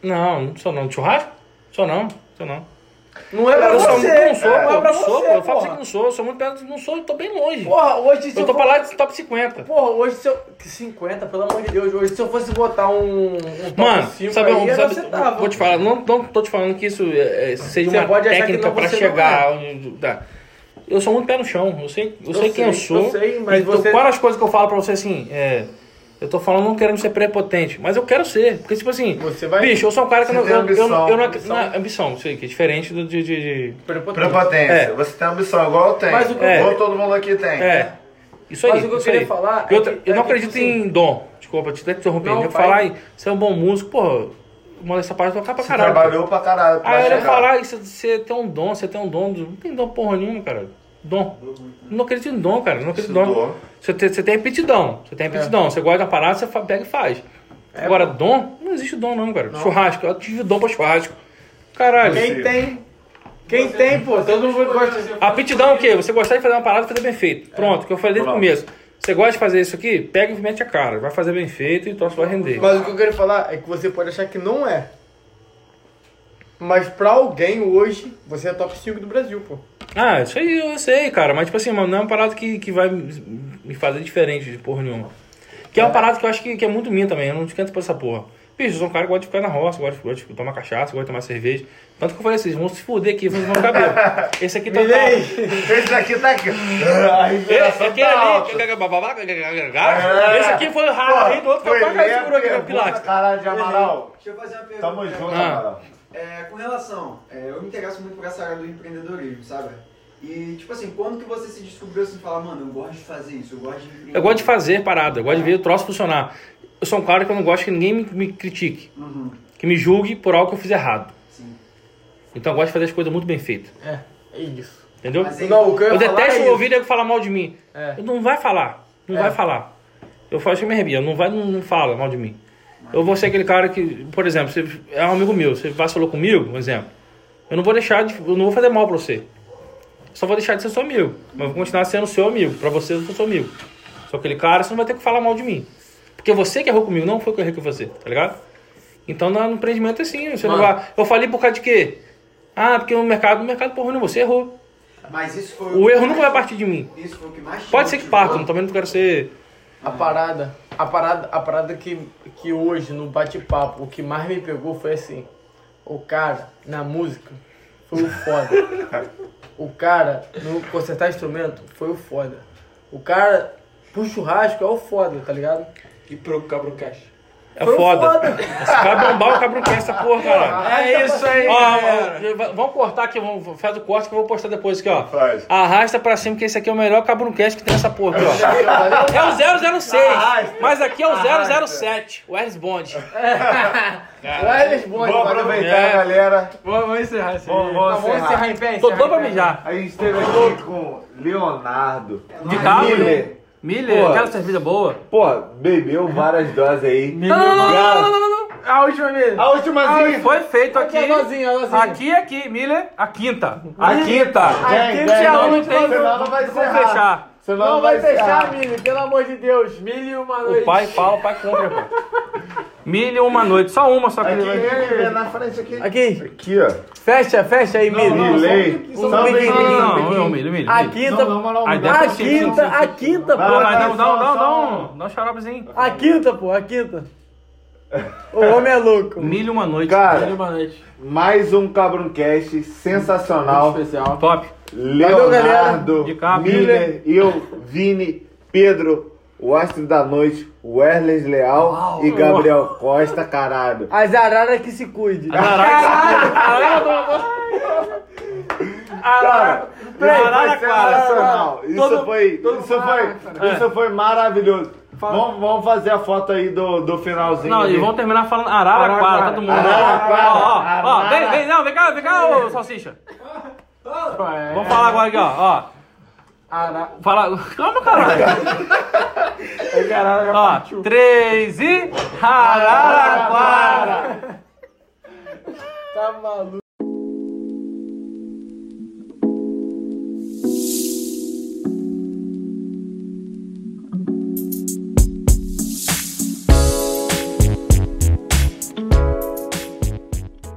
D: Não, não sou não. Churrasco? Sou não. Sou não.
A: Não é pra
D: Eu sou,
A: você.
D: não sou,
A: não
D: pô.
A: é pra
D: Não sou,
A: você,
D: pô. Eu falo
A: porra.
D: que não sou. Eu sou muito perto. Não sou, eu tô bem longe.
A: Porra, hoje se
D: Eu tô pra lá de top 50.
A: Porra, hoje se eu... 50, pelo amor de Deus. Hoje se eu fosse botar um, um
D: Mano,
A: 5
D: sabe,
A: aí,
D: sabe
A: você tava.
D: vou te falar, não, não tô te falando que isso é, é, seja
A: Você
D: uma técnica
A: não,
D: pra
A: não
D: chegar tá. Eu sou muito pé no chão, eu sei, eu,
A: Eu
D: sei quem eu
A: sei,
D: sou.
A: eu sei, mas você-
D: Quais as coisas que eu falo pra você assim, é, eu tô falando não querendo ser prepotente, mas eu quero ser, porque tipo assim,
A: Você vai-
D: bicho, eu sou um cara que
C: Você
D: eu, não-
C: tem
D: eu, eu,
C: ambição,
D: eu não,
C: ambição.
D: não- ambição, isso aí, que é diferente do de, de, de-.
C: Prepotência.
D: É.
C: Você tem ambição, igual eu tenho.
A: Mas o que-
C: Igual todo mundo aqui tem.
D: é, isso aí.
A: Mas o que eu queria
D: aí.
A: falar
D: E
A: é que-
D: eu
A: é
D: não
A: que,
D: acredito
A: tipo assim-
D: em dom. Desculpa, te interromper.
A: Não,
D: Eu falar, em você é um bom músico, porra, uma dessa parte tocar pra
C: Você
D: caralho.
C: trabalhou pra caralho pra
D: Ah, ele
C: chegar.
D: falar isso, você tem um dom, você tem um dom. Não tem dom porra nenhuma, cara. Dom. Não acredito em dom, cara. Não acredito em
C: Estudou.
D: dom. Você tem, você tem aptidão. Você tem aptidão. Você gosta da parada, você pega e faz. Agora, dom, não existe dom não, cara. Churrasco, eu tive dom pra churrasco. Caralho.
A: Quem tem... Quem tem, pô. Todo mundo gosta de...
D: Aptidão é o quê? Você gostar de fazer uma parada e fazer bem feito. Pronto, que eu falei desde o começo. Você gosta de fazer isso aqui? Pega e mete a cara. Vai fazer bem feito e o troço vai render.
A: Mas o que eu quero falar é que você pode achar que não é. Mas pra alguém hoje, você é top 5 do Brasil, pô.
D: Ah, isso aí eu sei, cara. Mas, tipo assim, mano, não é uma parada que, que vai me fazer diferente de porra nenhuma. Que é uma parada que eu acho que, que é muito minha também. Eu não esquento por essa porra. Bicho, eu sou um cara que gosta de ficar na roça, gosta, gosta de tomar cachaça, gosta de tomar cerveja. Tanto que eu falei assim, vão se fuder aqui, vão no cabelo. Esse aqui tá.
A: Milei.
C: Esse daqui tá aqui.
D: Esse aqui
C: tá
D: ali. Esse aqui foi o raro, do outro foi pra cá, segurou aqui no pilar.
C: Caralho de Amaral.
F: Deixa eu fazer uma pergunta.
C: Tamo junto,
D: Ah.
C: Amaral.
F: É, com relação, é, eu me interesso muito por essa área do empreendedorismo, sabe? E, tipo assim, quando que você se descobriu assim, falar, mano, eu gosto de fazer isso, eu gosto de empreender?
D: Eu gosto de fazer parada, eu gosto de ver o troço funcionar. Eu sou um cara que eu não gosto que ninguém me, me critique,
F: Uhum,
D: que me julgue por algo que eu fiz errado.
F: sim.
D: Então eu gosto de fazer as coisas muito bem feitas.
A: É, é isso.
D: Entendeu?
F: Mas aí-
A: Não, o que eu,
D: Eu detesto
A: é
D: ouvir nego falar mal de mim.
A: É.
D: Não vai falar. Não
A: É.
D: vai falar. Eu faço que me arrepia. Não vai, não, não fala mal de mim. Eu vou ser aquele cara que, por exemplo, você é um amigo meu, você vacilou comigo, um exemplo. Eu não vou deixar de. Eu não vou fazer mal pra você. Só vou deixar de ser seu amigo. Mas eu vou continuar sendo seu amigo. Pra você, eu sou seu amigo. Sou aquele cara, você não vai ter que falar mal de mim. Porque você que errou comigo, não foi que eu errei com você, tá ligado? Então no empreendimento é assim. Você não vai. Eu falei por causa de quê? Ah, porque o mercado, o mercado porra nenhuma, você errou.
F: Mas isso foi
D: O erro
F: que
D: nunca vai
F: mais-
D: partir de mim.
F: Isso foi o que mais
D: Pode ser que parta, também não quero ser.
A: A parada a parada, a parada que, que hoje, no bate-papo, o que mais me pegou foi assim. O cara, na música, foi o foda. O cara, no consertar instrumento, foi o foda. O cara, pro churrasco, é o foda, tá ligado?
B: E pro Cabrocast?
D: É foda. Esse cara vai bombar o cabro essa porra, cara.
B: É isso aí,
D: Ó, vamos cortar aqui, vamos, faz o corte que eu vou postar depois aqui, ó.
C: Faz.
D: Arrasta pra cima, que esse aqui é o melhor cabruncast que tem nessa porra aqui, ó. É o 006, mas aqui é o 007, o Alice Bond.
A: O Elis Bond,
C: Vou
A: valeu.
C: aproveitar,
D: É.
C: galera.
B: Vamos, vamos encerrar isso
C: Vamos,
B: aí.
C: vamos
A: vamos
C: encerrar.
A: encerrar em pé.
D: Tô doido pra mijar.
C: A gente esteve aqui com Leonardo.
D: De carro?
C: Miller.
D: Miller,
C: Pô.
D: aquela cerveja boa.
C: Pô, bebeu várias doses aí.
D: Não, não, não, não, não.
B: A última vez.
C: A últimazinha.
D: Foi feito aqui.
A: Aqui, Anozinho, Anozinho.
D: Aqui, aqui, Miller, a quinta.
C: A quinta. Vem.
A: é a
D: Não, não tem.
C: Encerrar.
D: fechar.
C: Senão
A: Não vai fechar. Mili, pelo amor de Deus. Mil e uma noite.
D: O pai fala, o pai compra, pô. Milha uma noite, só uma só que
C: Aqui,
D: ele vai.
C: vem, vem na frente aqui.
A: Aqui,
C: Aqui, ó.
A: fecha, fecha aí, Mili.
C: Milei.
A: Só um
C: Só
A: pequenininho,
C: vem.
D: Não, não,
A: pequenininho.
D: não, milho, milho.
A: A
D: milho.
A: quinta, a
D: dentro sim, sim,
A: quinta, a quinta, pô.
D: Vai,
C: vai,
D: dá, um- dá, um- um- um, um xaropezinho.
A: A quinta, pô, a quinta. O homem é louco.
D: Milho uma noite.
C: Cara,
B: Boa noite.
C: mais um Cabroncast sensacional.
B: Especial.
D: Top.
C: Leonardo. Miller, eu, Vini, Pedro, o Astro da Noite, Werles Leal e Gabriel Costa, caralho.
A: As araras que se cuide.
C: Cara,
A: Peraí,
C: foi
A: vai,
C: sensacional.
A: cara.
C: Isso foi, isso foi, isso foi maravilhoso. Vamos, vamos fazer a foto aí do, do finalzinho.
D: Não, e
C: ali.
D: vamos terminar falando Araraquara,
B: Araraquara.
D: todo mundo.
C: Araraquara,
D: Ó, ó, ó,
C: Arara.
D: vem, vem, não, vem cá, vem cá, ô salsicha. Vamos falar agora aqui, ó. ó.
B: Ara...
D: Fala. Calma, caralho.
B: Caralho,
D: Ó, três e. Araraquara!
A: Tá maluco.